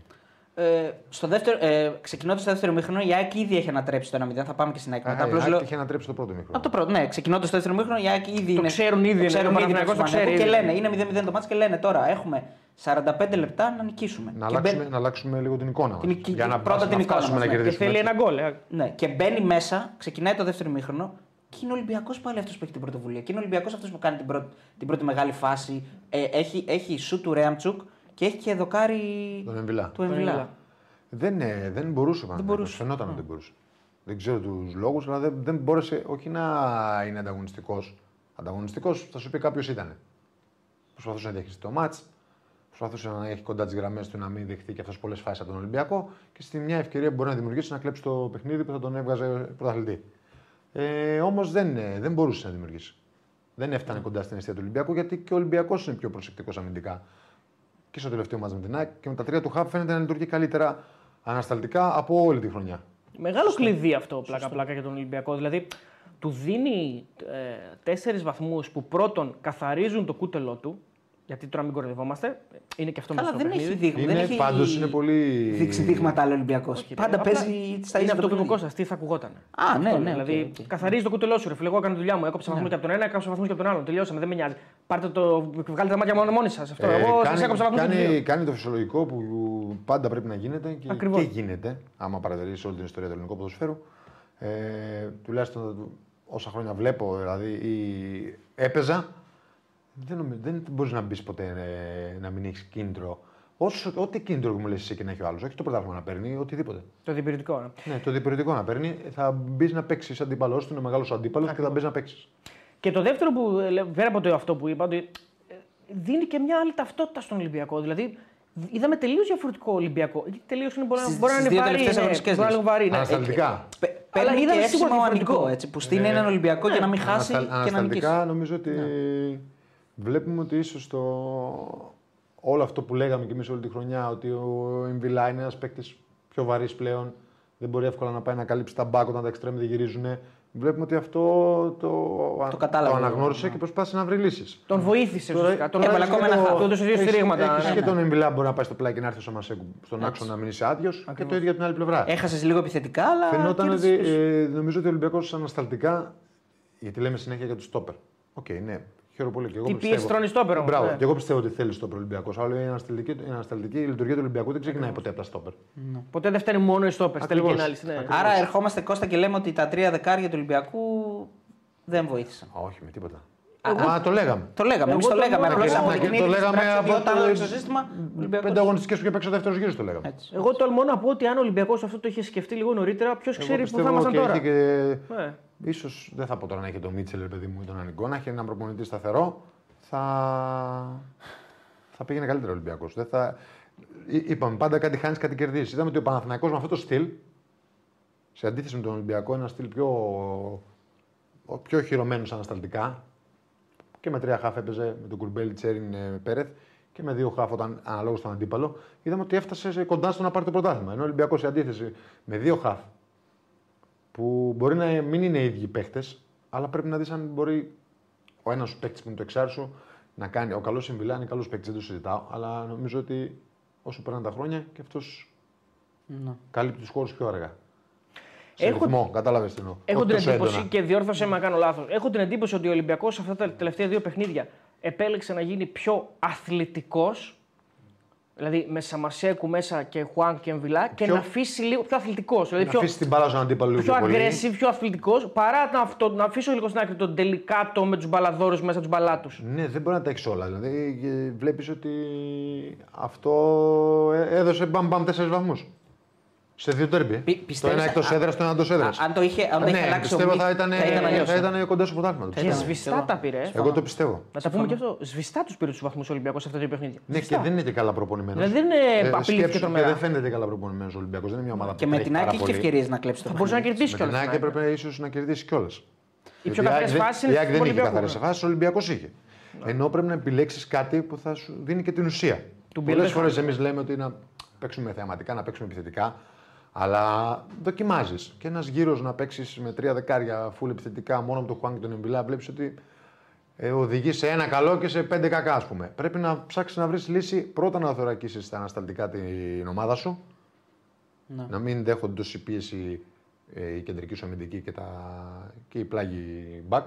Ε, στο δεύτερο, ε, ξεκινώντας το δεύτερο μήχρονο, η ΑΕΚ ήδη είχε ανατρέψει το 1-0. Θα πάμε και στην ΑΕΚ μετά. Α, Απλώς η λέω- ΑΕΚ είχε ανατρέψει το πρώτο μήχρονο. Από το πρώτο, ναι. Ξεκινώντας το δεύτερο μήχρονο, η ΑΕΚ ήδη Το είναι. ξέρουν ήδη, το ναι, ξέρουν ο ήδη Παναθηναϊκός το το ξέρει και ήδη. λένε, είναι 0-0 το μάτς και λένε τώρα έχουμε 45 λεπτά να νικήσουμε. Να, Και αλλάξουμε, μπαίνει- να αλλάξουμε λίγο την εικόνα Την- μας. και- Για να, πρώτα να την εικόνα φτάσουμε μας, να ναι. Και κερδίσουμε. θέλει έτσι. ένα γκολ. ε. Ναι, και μπαίνει μέσα, ξεκινάει το δεύτερο μήχρονο και είναι ο Ολυμπιακός πάλι αυτός που έχει την πρωτοβουλία. Και είναι ο Ολυμπιακός αυτός που κάνει την πρώτη, την πρώτη μεγάλη φάση. Ε, έχει, έχει σου του Ρέαμτσουκ και έχει και δοκάρι Τον Εμβιλά. του Εμβιλά. Εμβιλά. Δεν, ε, δεν μπορούσε ο μπορούσε. Φαινόταν ότι δεν μπορούσε. Δεν ξέρω τους λόγους, αλλά δεν, δεν μπόρεσε όχι να είναι ανταγωνιστικός. Ανταγωνιστικός θα σου πει κάποιος ήταν. Προσπαθούσε να διαχειριστεί το μάτς, προσπαθούσε να έχει κοντά τις γραμμές του να μην δεχτεί και αυτός πολλές φάσεις από τον Ολυμπιακό και στη μια ευκαιρία που μπορεί να δημιουργήσει να κλέψει το παιχνίδι που θα τον έβγαζε πρωταθλητή. Ε, Όμως δεν, ε, δεν μπορούσε να δημιουργήσει. Δεν έφτανε κοντά στην αιστεία του Ολυμπιακού γιατί και ο Ολυμπιακός είναι πιο προσεκτικός αμυντικά. Και στο τελευταίο μάτς με την ΑΕΚ και με τα τρία του χαπ φαίνεται να λειτουργεί καλύτερα ανασταλτικά από όλη τη χρονιά. Μεγάλο κλειδί αυτό πλάκα-πλάκα για τον Ολυμπιακό. Δηλαδή του δίνει ε, τέσσερις βαθμούς που πρώτον καθαρίζουν το κούτελό του. Γιατί τώρα μην κοροϊδευόμαστε, είναι και αυτό Καλά, μέσα στο δεν έχει παιχνίδι. δείγμα. δεν Είναι, έχει πάντως είναι πολύ- δείξει δείγματα άλλο Ολυμπιακός. Πάντα Απλά παίζει στα Είναι ίδια αυτό που είπε ο παιχνίδια. Κώστας, τι θα ακουγόταν. Α, ναι, ναι. δηλαδή, οκ, οκ. καθαρίζει το κούτελό σου. Ρε φίλε, εγώ έκανα τη δουλειά μου. Έκοψα βαθμού και από τον ένα, έκαψα βαθμούς και από τον άλλον. Τελειώσαμε, δεν με νοιάζει. Πάρτε το, βγάλετε τα μάτια μόνο μόνοι σας. Αυτό. Ε, εγώ σας κάνει, έκοψα βαθμούς και από τους κάνει, δύο. κάνει το φυσιολογικό που πάντα πρέπει να γίνεται και, Ακριβώς. και γίνεται, άμα παρατηρήσει όλη την ιστορία του ελληνικού ποδοσφαίρου. Ε, τουλάχιστον όσα χρόνια βλέπω, δηλαδή ή έπαιζα, δεν, νομι- δεν μπορείς να μπεις ποτέ ε, να μην έχεις κίνητρο. Όσο, ό,τι κίνητρο μου λες εσύ και να έχει ο άλλος, όχι το πρωτάθλημα να παίρνει, οτιδήποτε. Το διπηρετικό. ναι. Ναι, το διπηρετικό να παίρνει, θα μπεις να παίξεις αντίπαλό του, είναι μεγάλος αντίπαλος και θα μπεις να παίξεις. Και το δεύτερο που ε, λέ- πέρα από το αυτό που είπα, ότι ε, δίνει και μια άλλη ταυτότητα στον Ολυμπιακό. Δηλαδή, είδαμε τελείως διαφορετικό Ολυμπιακό. Τελείως είναι μπορεί, να- Στις- μπορεί να στις είναι δύο βαρύ. τελευταίες ναι, αγωνιστικές μπορεί να είναι λες. βαρύ. ναι. Ανασταλτικά. Πε- Αλλά Παίρνει είδαμε και σίγουρα αίσθημα ο διαφορετικό. Ανικό, έτσι, που στείνει Ναι. έναν Ολυμπιακό για να μην χάσει Αναστα- και να νικήσει. Ανασταλτικά νομίζω ότι βλέπουμε ότι ίσως το... όλο αυτό που λέγαμε και εμείς όλη τη χρονιά, ότι ο Εμβιλά είναι ένας παίκτης πιο βαρύς πλέον, δεν μπορεί εύκολα να πάει να καλύψει τα μπάκ όταν τα εξτρέμ δεν γυρίζουν. Βλέπουμε ότι αυτό το, Το κατάλαβε. αναγνώρισε και προσπάθησε να βρει λύσεις. Τον βοήθησε Τώρα- ουσιαστικά. Τον τώρα έβαλε έχεις ακόμα και ένα το- χαφ. Του έδωσε δύο έχεις- στηρίγματα. έχεις Ναι, και ναι. τον Εμβιλά μπορεί να πάει στο πλάι και να έρθει ο Σαμασέκου στον άξονα να μείνεις άδειος και το ίδιο για την άλλη πλευρά. Έχασες λίγο επιθετικά, αλλά. Φαινόταν ότι κέρδισες πίσω. ε, νομίζω ότι ο Ολυμπιακός ανασταλτικά. Γιατί λέμε συνέχεια για τους στόπερ. Οκ, ναι. Χαίρομαι πολύ και εγώ Τι πιστεύω. πίεση τρώνει στόπερ όμως, Μπράβο. ναι. Και εγώ πιστεύω ότι θέλει στόπερ Ολυμπιακός. Αλλά η ανασταλτική, η ανασταλτική λειτουργία του Ολυμπιακού δεν ξεκινάει ποτέ από τα στόπερ. Ποτέ δεν φταίνει μόνο οι στόπερ. Στην τελική Ακριβώς. ανάλυση. ναι. Άρα ερχόμαστε Κώστα και λέμε ότι τα τρία δεκάρια του Ολυμπιακού δεν βοήθησαν. Όχι, με τίποτα. Μα το λέγαμε. Το λέγαμε, Εγώ εμείς το το λέγαμε. μόνο- Απλώ εγώ- αποδεικνύει το ότι λέγαμε στην πράξη, από όταν το- άλλαξε το σύστημα. ο Ολυμπιακός- Πέντε αγωνιστικές που είχε παίξει ο δεύτερος γύρος το λέγαμε. Έτσι. Εγώ τολμώ να πω ότι αν ο Ολυμπιακός αυτό το είχε σκεφτεί λίγο νωρίτερα, ποιος Εγώ ξέρει που πιστεύω θα ήμασταν και τώρα. Έχει Και... Ναι. Ίσως, δεν θα πω τώρα να έχει τον Μίτσελ, ρε παιδί μου, ή τον Ανικό, να έχει έναν προπονητή σταθερό, θα, θα πήγαινε καλύτερα ο Ολυμπιακός. Θα... Εί- Είπαμε πάντα κάτι χάνεις, κάτι κερδίζεις. Είδαμε ότι ο Παναθηναϊκός με αυτό το στυλ, σε αντίθεση με τον Ολυμπιακό, ένα στυλ πιο, ο πιο χειρωμένο ανασταλτικά και με τρία χάφ έπαιζε με τον Κουρμπέλη, Τσέριν, ε, Πέρεθ και με δύο χάφ όταν αναλόγως στον αντίπαλο. Είδαμε ότι έφτασε σε κοντά στο να πάρει το πρωτάθλημα. Ενώ ο Ολυμπιακός σε αντίθεση με δύο χάφ που μπορεί να μην είναι οι ίδιοι παίχτε, αλλά πρέπει να δεις αν μπορεί ο ένας παίκτης που είναι το εξάρσο να κάνει. Ο καλός συμβιλά είναι καλό παίκτη, δεν το συζητάω, αλλά νομίζω ότι όσο περνάνε τα χρόνια και αυτός Ναι. καλύπτει τους χώρους πιο αργά. Σε Έχω- ρυθμό, κατάλαβες τι εννοώ. Έχω Όχι την τόσο εντύπωση έντονα. και διόρθωσε με αν κάνω λάθος. Έχω την εντύπωση ότι ο Ολυμπιακός σε αυτά τα τελευταία δύο παιχνίδια επέλεξε να γίνει πιο αθλητικός. Δηλαδή με Σαμασέκου μέσα και Χουάν και Εμβιλά και Πιο- να αφήσει λίγο πιο αθλητικός. Δηλαδή Να πιο, αφήσει την μπάλα στον αντίπαλο λίγο πιο πιο πολύ. aggressive, πιο αθλητικός, παρά να, αυτό, να αφήσω λίγο στην άκρη τον τελικάτο με τους μπαλαδόρους μέσα τους μπαλάτους. Ναι, δεν μπορεί να τα έχεις όλα. Δηλαδή βλέπεις ότι αυτό ε- έδωσε μπαμ μπαμ τέσσερις βαθμούς. Σε δύο τέρμπι. Πι- Το πιστεύεις- ένα εκτός α- έδρας, το ένα εντός έδρας. Α, αν το είχε, αν το είχε Ναι, αλλάξει ο πιστεύω Μιτ, θα ήταν, θα ήταν αλλιώς. θα ήταν κοντά στο πρωτάθλημα. το Και πιστεύω. σβηστά τα πήρε. ε. Εγώ το πιστεύω. Να τα πούμε και αυτό. Σβηστά τους πήρε του βαθμούς Ολυμπιακό σε αυτά τα δύο παιχνίδια. Ναι, και δεν είναι και καλά προπονημένος. Δηλαδή δεν είναι απειλήθηκε και τρομερά. δεν φαίνεται καλά προπονημένος ο Ολυμπιακός. Δεν είναι μια ομάδα Και που με τρέχει την πάρα ΑΕΚ είχε πολύ. ευκαιρίες να κλέψει το Θα μπορούσε να παιχνίδι. κερδίσει Με την κιόλα. ΑΕΚ έπρεπε ίσως να κερδίσει κιόλας. Οι πιο καθαρέ φάσεις είναι Η ΑΕΚ του δεν είχε Ολυμπιακού. καθαρές φάσεις, ο Ολυμπιακός είχε. Ενώ πρέπει να επιλέξεις κάτι που θα σου δίνει και την ουσία. Του Πολλές Μπιελέφα. φορές εμείς λέμε ότι να παίξουμε θεαματικά, να παίξουμε επιθετικά. Αλλά δοκιμάζεις. Και ένας γύρος να παίξεις με τρία δεκάρια φουλ επιθετικά μόνο με τον Χουάνκ και τον Εμπιλά, βλέπεις ότι ε, οδηγείς σε ένα καλό και σε πέντε κακά, ας πούμε. Πρέπει να ψάξεις να βρεις λύση πρώτα να θωρακίσεις τα ανασταλτικά την ομάδα σου. Ναι. Να μην δέχονται τόση πίεση ε, η κεντρική σου αμυντική και, τα, και η πλάγη back.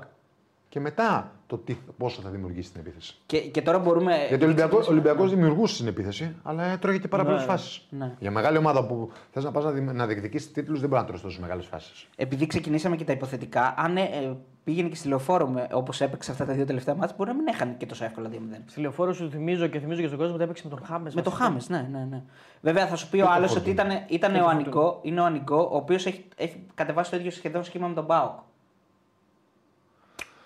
Και μετά το τι, πόσο θα δημιουργήσει την επίθεση. Και, και τώρα μπορούμε. Γιατί ο Ολυμπιακό Ολυμπιακός δημιουργούσε την επίθεση, αλλά έτρωγε και πάρα Ναι, πολλέ ναι. φάσεις. Ναι. Για μεγάλη ομάδα που θες να πας να, δι- να διεκδικήσεις τίτλους, δεν μπορεί να τρώσεις τόσο μεγάλες φάσεις. Επειδή ξεκινήσαμε και τα υποθετικά, αν ε, ε, πήγαινε και στη λεωφόρο όπως έπαιξε αυτά τα δύο τελευταία μάτια, μπορεί να μην έχανε και τόσο εύκολα 2-0. Στη λεωφόρο σου θυμίζω και θυμίζω και στον κόσμο ότι έπαιξε με τον Χάμες. Με το Χάμες, ναι, ναι, ναι. Βέβαια θα σου πει ο άλλος ότι ήταν, ήταν Και ο το Ανικό, είναι ο Ανικό, ο οποίος έχει, έχει κατεβάσει το ίδιο σχεδόν σχήμα με τον ΠΑΟΚ.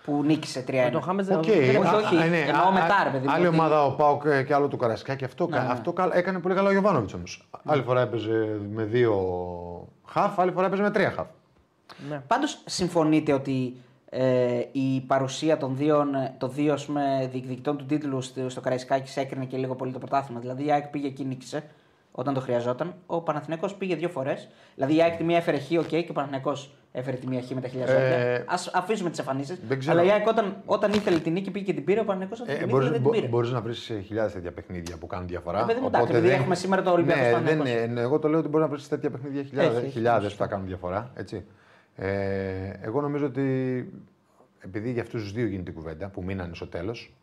Που νίκησε 3-1. Με τον Χάμες δεν Οκ. όχι, Α, όχι. α, ναι, Εννοώ α, μετά, α, ρε παιδί μου, Άλλη ότι- ομάδα ο Πάοκ ε, και άλλο του Καραϊσκάκη. Αυτό, κα- Ναι, ναι. αυτό κα- έκανε πολύ καλά ο Γιοβάνοβιτς όμως. Άλλη φορά έπαιζε με δύο χαφ, άλλη φορά έπαιζε με τρία χαφ. Ναι. Πάντως συμφωνείτε ότι ε, η παρουσία των δύο, των δύο ας πούμε, διεκδικητών του τίτλου στο, στο Καραϊσκάκη έκρινε και λίγο πολύ το πρωτάθλημα. Δηλαδή η ΑΕΚ πήγε και νίκησε όταν το χρειαζόταν. Ο Παναθηναϊκός πήγε δύο φορές. Δηλαδή η ΑΕΚ τη μία έφερε χ, οκ, και ο Παναθηναϊκός έφερε τη μία χ με τα χίλια ζόρια. Ε, Α αφήσουμε τις εμφανίσεις. δεν ξέρω. Αλλά η ΑΕΚ όταν, όταν ήθελε την νίκη πήγε και την πήρε, ο Παναθηναϊκός όταν Ε, την ήθελε δεν την πήρε. Μπορείς να βρεις χιλιάδες τέτοια παιχνίδια που κάνουν διαφορά. Ε, παιδί μου, εντάξει, επειδή έχουμε σήμερα το Ολυμπιακός ναι, Παναθηναϊκός. δεν, είναι. εγώ το λέω ότι μπορεί να βρεις τέτοια παιχνίδια χιλιάδε Έχει, έχει, χιλιάδες που θα κάνουν διαφορά. Έτσι. Ε, εγώ νομίζω ότι επειδή για αυτούς τους δύο γίνεται η κουβέντα που μείνανε στο τέλος.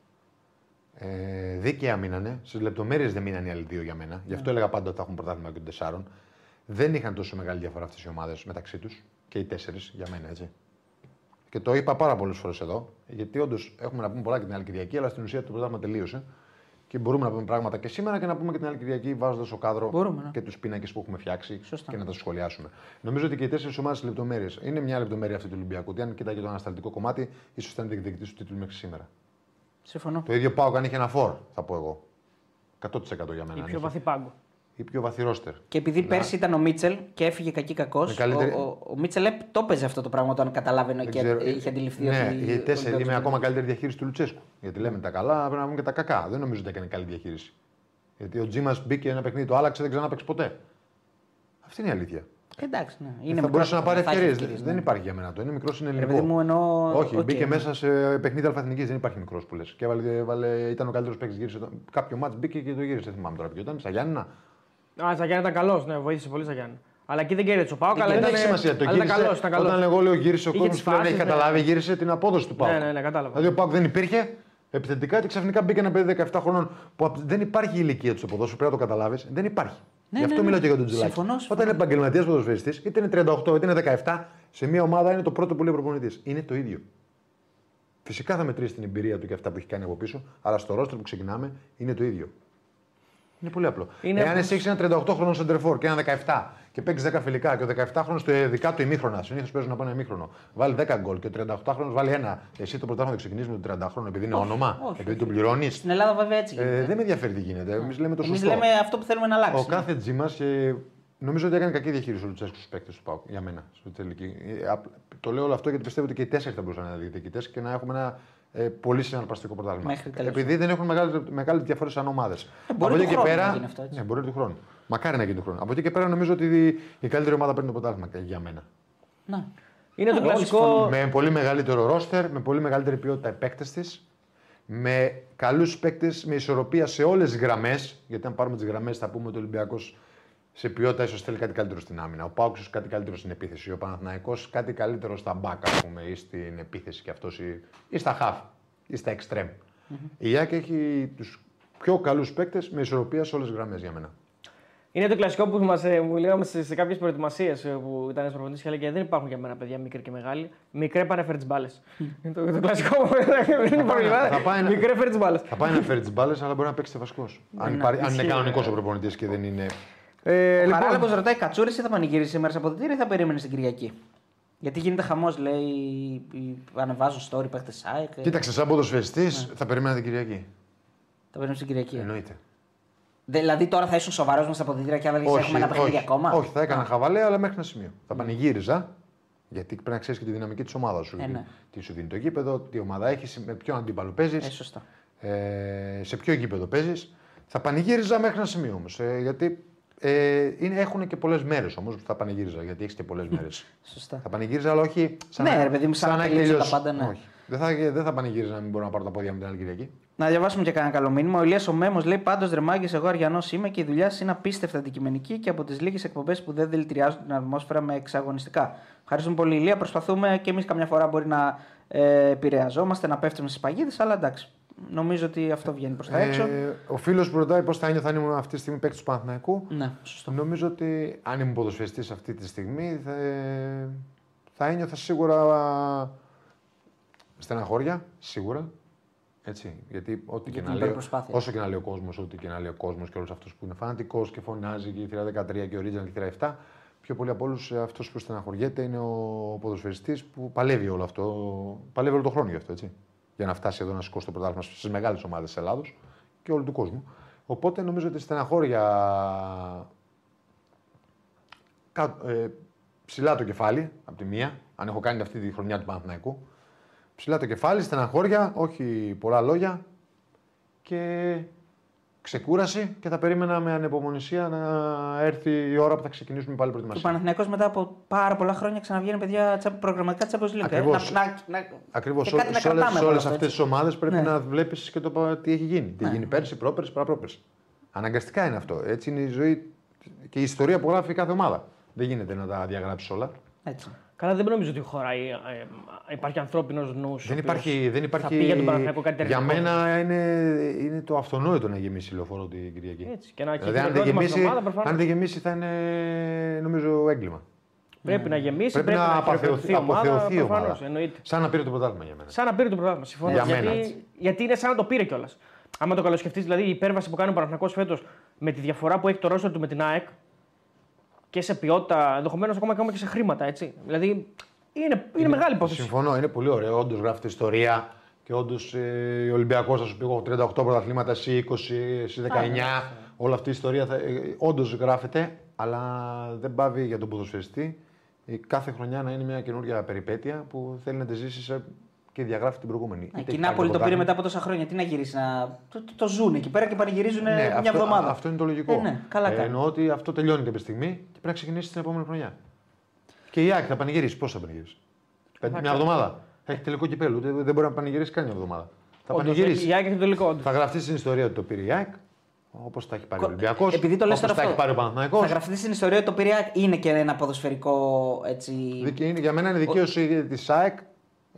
Ε, δίκαια μείνανε. Στις λεπτομέρειες δεν μείνανε οι άλλοι δύο για μένα. Γι' αυτό έλεγα πάντα ότι θα έχουν πρωτάθλημα και των τεσσάρων. Δεν είχαν τόσο μεγάλη διαφορά αυτές οι ομάδες μεταξύ τους και οι τέσσερις για μένα έτσι. Και το είπα πάρα πολλές φορές εδώ, γιατί όντως έχουμε να πούμε πολλά και την άλλη Κυριακή, αλλά στην ουσία το πρωτάθλημα τελείωσε. Και μπορούμε να πούμε πράγματα και σήμερα και να πούμε και την άλλη Κυριακή, βάζοντας στο κάδρο Μπορούμε, ναι. και τους πίνακες που έχουμε φτιάξει Σωστά. και να τα σχολιάσουμε. Νομίζω ότι και οι τέσσερις ομάδες λεπτομέρειες είναι μια λεπτομέρεια αυτή του Ολυμπιακού. ότι αν κοιτάει το ανασταλτικό κομμάτι, ίσως ήταν διεκδικητής του τίτλου μέχρι σήμερα. Συμφωνώ. Το ίδιο πάω αν είχε ένα φόρ, θα πω εγώ. 100% για μένα. Ή αν πιο είχε. βαθύ πάγκο. Ή πιο βαθύ ρόστερ. Και επειδή πέρσι ήταν ο Μίτσελ και έφυγε κακή κακός, Με καλύτερη- ο, ο, ο Μίτσελ ε, το έπαιζε αυτό το πράγμα όταν καταλάβαινε Δεν και ξέρω, είχε αντιληφθεί ναι, ότι. οι ο τέσσερις Ολυμπιακός είναι δεν- ακόμα καλύτερη διαχείριση του Λουτσέσκου. Γιατί λέμε τα καλά, πρέπει να πούμε και τα κακά. Δεν νομίζω ότι έκανε καλή διαχείριση. Γιατί ο Τζίμας μπήκε ένα παιχνίδι, το άλλαξε, δεν ξανά παίξει ποτέ. Αυτή είναι η αλήθεια. Εντάξει, ναι. Είναι θα μικρός, μπορούσε να πάρει θα έχει ευκαιρίε. ευκαιρίες, Δεν ναι. υπάρχει για μένα το. Είναι μικρός, είναι Ρε ελληνικό. παιδί μου, ενώ. Όχι, οκ, μπήκε ναι. μέσα σε παιχνίδι αλφαθηνική. Δεν υπάρχει μικρός που λες. Και έβαλε, έβαλε, ήταν ο καλύτερος παίκτης. Γύρισε. το- Κάποιο μάτ μπήκε και το γύρισε. Δεν θυμάμαι τώρα ποιο ήταν. Στα Γιάννηνα. Α, Ζαγιάννη ήταν καλός, ναι, βοήθησε πολύ Ζαγιάννη. Αλλά εκεί δεν κέρδισε ο Πάοκ, αλλά Δεν ήταν. έχει σημασία. Το αλλά ήταν γύρισε. καλός, ήταν καλός. Όταν εγώ λέω γύρισε ο Είχε κόσμος τις που δεν έχει φάσεις, ναι. καταλάβει, γύρισε την απόδοση του Πάου. Ναι, ναι, ναι, κατάλαβα. Δηλαδή ο Πάουκ δεν υπήρχε επιθετικά και ξαφνικά μπήκε ένα παιδί 17 χρονών που απ- δεν υπάρχει η ηλικία τους στο ποδόσφαιρο, πρέπει να το καταλάβεις. Δεν υπάρχει. Ναι, Γι' αυτό ναι, ναι. μιλάω και για τον Τζουλάκη. Συμφωνώ, συμφωνώ. Όταν είναι επαγγελματίας ποδοσφαιριστής, είτε είναι 38 είτε είναι 17, σε μια ομάδα είναι το πρώτο που λέει προπονητής. Είναι το ίδιο. Φυσικά θα μετρήσει την εμπειρία του και αυτά που έχει κάνει από πίσω, αλλά στο ρόστρο που ξεκινάμε είναι το ίδιο. Είναι πολύ απλό. Είναι Εάν απλό. εσύ έχεις ένα 38χρονο σεντερφόρ και ένα 17 και παίξεις 10 φιλικά και ο 17χρονο στο δικά του ημίχρονα, συνήθως παίζουν από ένα ημίχρονο, βάλει 10 γκολ και ο 38χρονο βάλει ένα. Εσύ το πρωτάθλημα το ξεκινήσεις με τον 30χρονο επειδή είναι όνομα, όχι, επειδή τον πληρώνεις. Στην Ελλάδα βέβαια έτσι γίνεται. Ε, δεν με ενδιαφέρει τι γίνεται. Εμείς λέμε το Εμείς σωστό. λέμε αυτό που θέλουμε να αλλάξει. Ο κάθε τζίμα και νομίζω ότι έκανε κακή διαχείριση ο Λουτσέσκου στους παίκτες του Πάουκ για μένα. Στο τελική. Ε, απ- Το λέω όλο αυτό γιατί πιστεύω ότι και οι τέσσερις θα μπορούσαν να είναι διεκδικητέ και να έχουμε ένα ε, πολύ συναρπαστικό πρωτάθλημα. Μέχρι τέλος. Επειδή δεν έχουν μεγάλες μεγάλες διαφορές σαν ομάδες. Ε, μπορεί του χρόνου να γίνει αυτό, έτσι. Ναι, μπορεί του χρόνου. Μακάρι να γίνει του χρόνου. Από εκεί και πέρα νομίζω ότι η, η καλύτερη ομάδα παίρνει το πρωτάθλημα και για μένα. Να. Είναι το Ναι, όλοι κλασικό. Με πολύ μεγαλύτερο ρόστερ, με πολύ μεγαλύτερη ποιότητα επέκτε της, με καλούς παίκτες, με ισορροπία σε όλες τις γραμμές. Γιατί αν πάρουμε τις γραμμές, θα πούμε ότι ο Ολυμπιακός σε ποιότητα ίσως θέλει κάτι καλύτερο στην άμυνα. Ο Πάουξ ίσως κάτι καλύτερο στην επίθεση. Ο Παναθναϊκό κάτι καλύτερο στα μπακ, ας πούμε, ή στην επίθεση και αυτός, ή, ή στα χαφ, ή στα εξτρεμ. Η Ιάκ έχει τους πιο καλούς παίκτες με ισορροπία σε όλες τις γραμμές για μένα. Είναι το κλασικό που μας, ε, μου λέγαμε σε, σε κάποιες προετοιμασίες που ήταν ένα προπονητή και έλεγε Δεν υπάρχουν για μένα παιδιά μικροί και μεγάλοι. Μικρέ πάνε φέρει τις μπάλες. Είναι το, το κλασικό που δεν υπάρχει. θα πάει να- Μικρέ φέρει τις μπάλες. Θα πάει να φέρει τις μπάλες, αλλά μπορεί να παίξει βασικός. αν, ναι, υπάρχει- αν είναι ισχύει. κανονικός ο προπονητής και δεν είναι. Ε, Ο λοιπόν, Χαράλαμπος ρωτάει Κατσούρης, ή θα πανηγυρίσει σήμερα σε αποδητήρια ή θα περίμενε την Κυριακή; Γιατί γίνεται χαμός, λέει, οι- ανεβάζουν story παίχτε ΣΑΕΚ. ε, Κοίταξε, σαν ποδοσφαιριστής Ναι. θα περίμενα την Κυριακή. Θα περίμενε την Κυριακή. Εννοείται. Δηλαδή τώρα θα ήσουν σοβαρός μες στα αποδητήρια και αν δεν έχουμε ένα παιχνίδι όχι, ακόμα; όχι, θα έκανα χαβαλέ, αλλά μέχρι ένα σημείο. Θα πανηγύριζα, γιατί πρέπει να ξέρεις και τη δυναμική της ομάδας σου. Ε, ναι. Τι σου δίνει το γήπεδο, τι ομάδα έχεις, με ποιο αντίπαλο παίζεις, Ε, σωστά. ε, σε ποιο γήπεδο παίζεις. Θα πανηγύριζα μέχρι ένα σημείο όμως. Ε, γιατί ε, είναι, έχουν και πολλές μέρες όμως που θα πανηγύριζα, γιατί έχεις και πολλές μέρες. σωστά. θα πανηγύριζα, αλλά όχι σαν Ναι, να, ρε παιδί μου, σαν να έχει τελείωσε τα τελειώσει. πάντα, ναι. Όχι. Δεν θα, δεν θα πανηγύριζα να μην μπορώ να πάρω τα πόδια μου την άλλη Κυριακή. Να διαβάσουμε και κανένα καλό μήνυμα. Ο Ηλίας ο Μέμος λέει: Πάντως ρεμάγκε, εγώ αριανός είμαι και η δουλειά σου είναι απίστευτα αντικειμενική και από τις λίγες εκπομπές που δεν δηλητηριάζουν την ατμόσφαιρα με εξαγωνιστικά. Ευχαριστούμε πολύ, Ηλία. Προσπαθούμε και εμείς καμιά φορά μπορεί να ε, επηρεαζόμαστε, να πέφτουμε στις παγίδες, αλλά εντάξει. Νομίζω ότι αυτό βγαίνει προς τα έξω. Ε, ο φίλος που ρωτάει πώς θα ένιωθα αν ήμουν αυτή τη στιγμή παίκτης του Παναθηναϊκού. Ναι, σωστό. Νομίζω ότι αν ήμουν ποδοσφαιριστής αυτή τη στιγμή θα, θα ένιωθα σίγουρα στεναχώρια, σίγουρα. Έτσι, γιατί ό,τι Για και την να λέει, υπερπροσπάθεια. όσο και να λέει ο κόσμος, ό,τι και να λέει ο κόσμος και όλο αυτό που είναι φανατικός και φωνάζει και η θύρα 13 και ο Ρίτζαν και η θύρα 7, πιο πολύ από όλους αυτό που στεναχωριέται είναι ο ποδοσφαιριστής που παλεύει όλο αυτό. Παλεύει όλο τον χρόνο γι' αυτό, έτσι. Για να φτάσει εδώ να σηκώσει το πρωτάθλημα στις μεγάλες ομάδες της Ελλάδος και όλου του κόσμου. Οπότε νομίζω ότι η στεναχώρια κάτω, ε, ψηλά το κεφάλι, από τη μία, αν έχω κάνει αυτή τη χρονιά του Παναθηναϊκού. Ψηλά το κεφάλι, στεναχώρια, όχι πολλά λόγια και ξεκούραση και θα περίμενα με ανεπομονησία να έρθει η ώρα που θα ξεκινήσουμε πάλι Και ο προετοιμασία. Παναθηναϊκός μετά από πάρα πολλά χρόνια ξαναβγαίνει παιδιά τσα- προγραμματικά Champions League. ε. Ακριβώς. Να, να, να, Ακριβώς. και Σε κάτι να όλε κρατάμε από αυτό, αυτές έτσι. τι ομάδες πρέπει Ναι. να βλέπεις και το πα- τι έχει γίνει. Τι Ναι. γίνει πέρσι, πρόπερσι, παραπρόπερσι. Αναγκαστικά είναι αυτό. Έτσι είναι η ζωή και η ιστορία που γράφει κάθε ομάδα. Δεν γίνεται να τα διαγράψεις όλα. Έτσι. Καλά, δεν νομίζω ότι χωράει. ε, ε, υπάρχει ανθρώπινος νους. Δεν υπάρχει, δεν υπάρχει... Θα πει για τον Παναθηναϊκό κάτι Για terrific. μένα είναι, είναι το αυτονόητο να γεμίσει λεωφόρο την Κυριακή. Έτσι, και να έχει δηλαδή, αν δεν, χειροκρότημα στην γεμίσει, ομάδα, προφανώς. αν δεν γεμίσει θα είναι νομίζω έγκλημα. Πρέπει να γεμίσει, Πρέπει, πρέπει, να χειροκροτηθεί απαθεωθεί, η ομάδα. αποθεωθεί η ομάδα. προφανώς, εννοείται. Σαν να πήρε το πρωτάθλημα για μένα. Σαν να πήρε το πρωτάθλημα. Συμφωνώ. Για γιατί, μένα, έτσι. γιατί είναι σαν να το πήρε κιόλας. Άμα το καλοσκεφτείς, δηλαδή η υπέρβαση που κάνει ο Παναθηναϊκός φέτος με τη διαφορά που έχει το ρόστερ του με την ΑΕΚ και σε ποιότητα, ενδεχομένως ακόμα, ακόμα και σε χρήματα. Έτσι. Δηλαδή είναι, είναι, μεγάλη υπόθεση. Συμφωνώ, είναι πολύ ωραίο. Όντως γράφεται ιστορία και όντως ε, ο Ολυμπιακός θα σου πει: Εγώ έχω 38 πρωταθλήματα, εσύ 20, εσύ 19. Όλη αυτή η ιστορία θα, ε, όντως γράφεται, αλλά δεν πάβει για τον ποδοσφαιριστή ε, κάθε χρονιά να είναι μια καινούργια περιπέτεια που θέλει να τη ζήσει ε, και διαγράφει την προηγούμενη. Ε, Είτε Και έχει η πάρει Νάπολη το πήρε πρωτάθλημα. μετά από τόσα χρόνια. Τι να γυρίσει, να... το, το, το ζουν εκεί πέρα και πανηγυρίζουν Ναι, μια αυτό, εβδομάδα. αυτό είναι το λογικό. Ε, ναι, καλά Ε, κάνει. εννοώ ότι αυτό τελειώνει κάποια στιγμή και πρέπει να ξεκινήσει την επόμενη χρονιά. Και η Άκη θα πανηγυρίσει. Πώς θα πανηγυρίσει; Κάτι- Μια εβδομάδα. Θα έχει τελικό κυπέλο. ούτε- Δεν μπορεί να πανηγυρίσει καν μια εβδομάδα. Θα Όντως, πανηγυρίσει. Η ΑΕΚ έχει το τελικό. όντως. Θα γραφτεί στην ιστορία ότι το πήρε η ΑΕΚ. Όπως τα έχει πάρει ο Κο- Ολυμπιακός. Επειδή το λες τώρα τα έχει αυτό, πάρει ο Παναθηναϊκός. Θα γραφτεί στην ιστορία ότι το Πειραιά είναι και ένα ποδοσφαιρικό έτσι. Δικαι- είναι- Για μένα είναι δικαίωση της ΑΕΚ.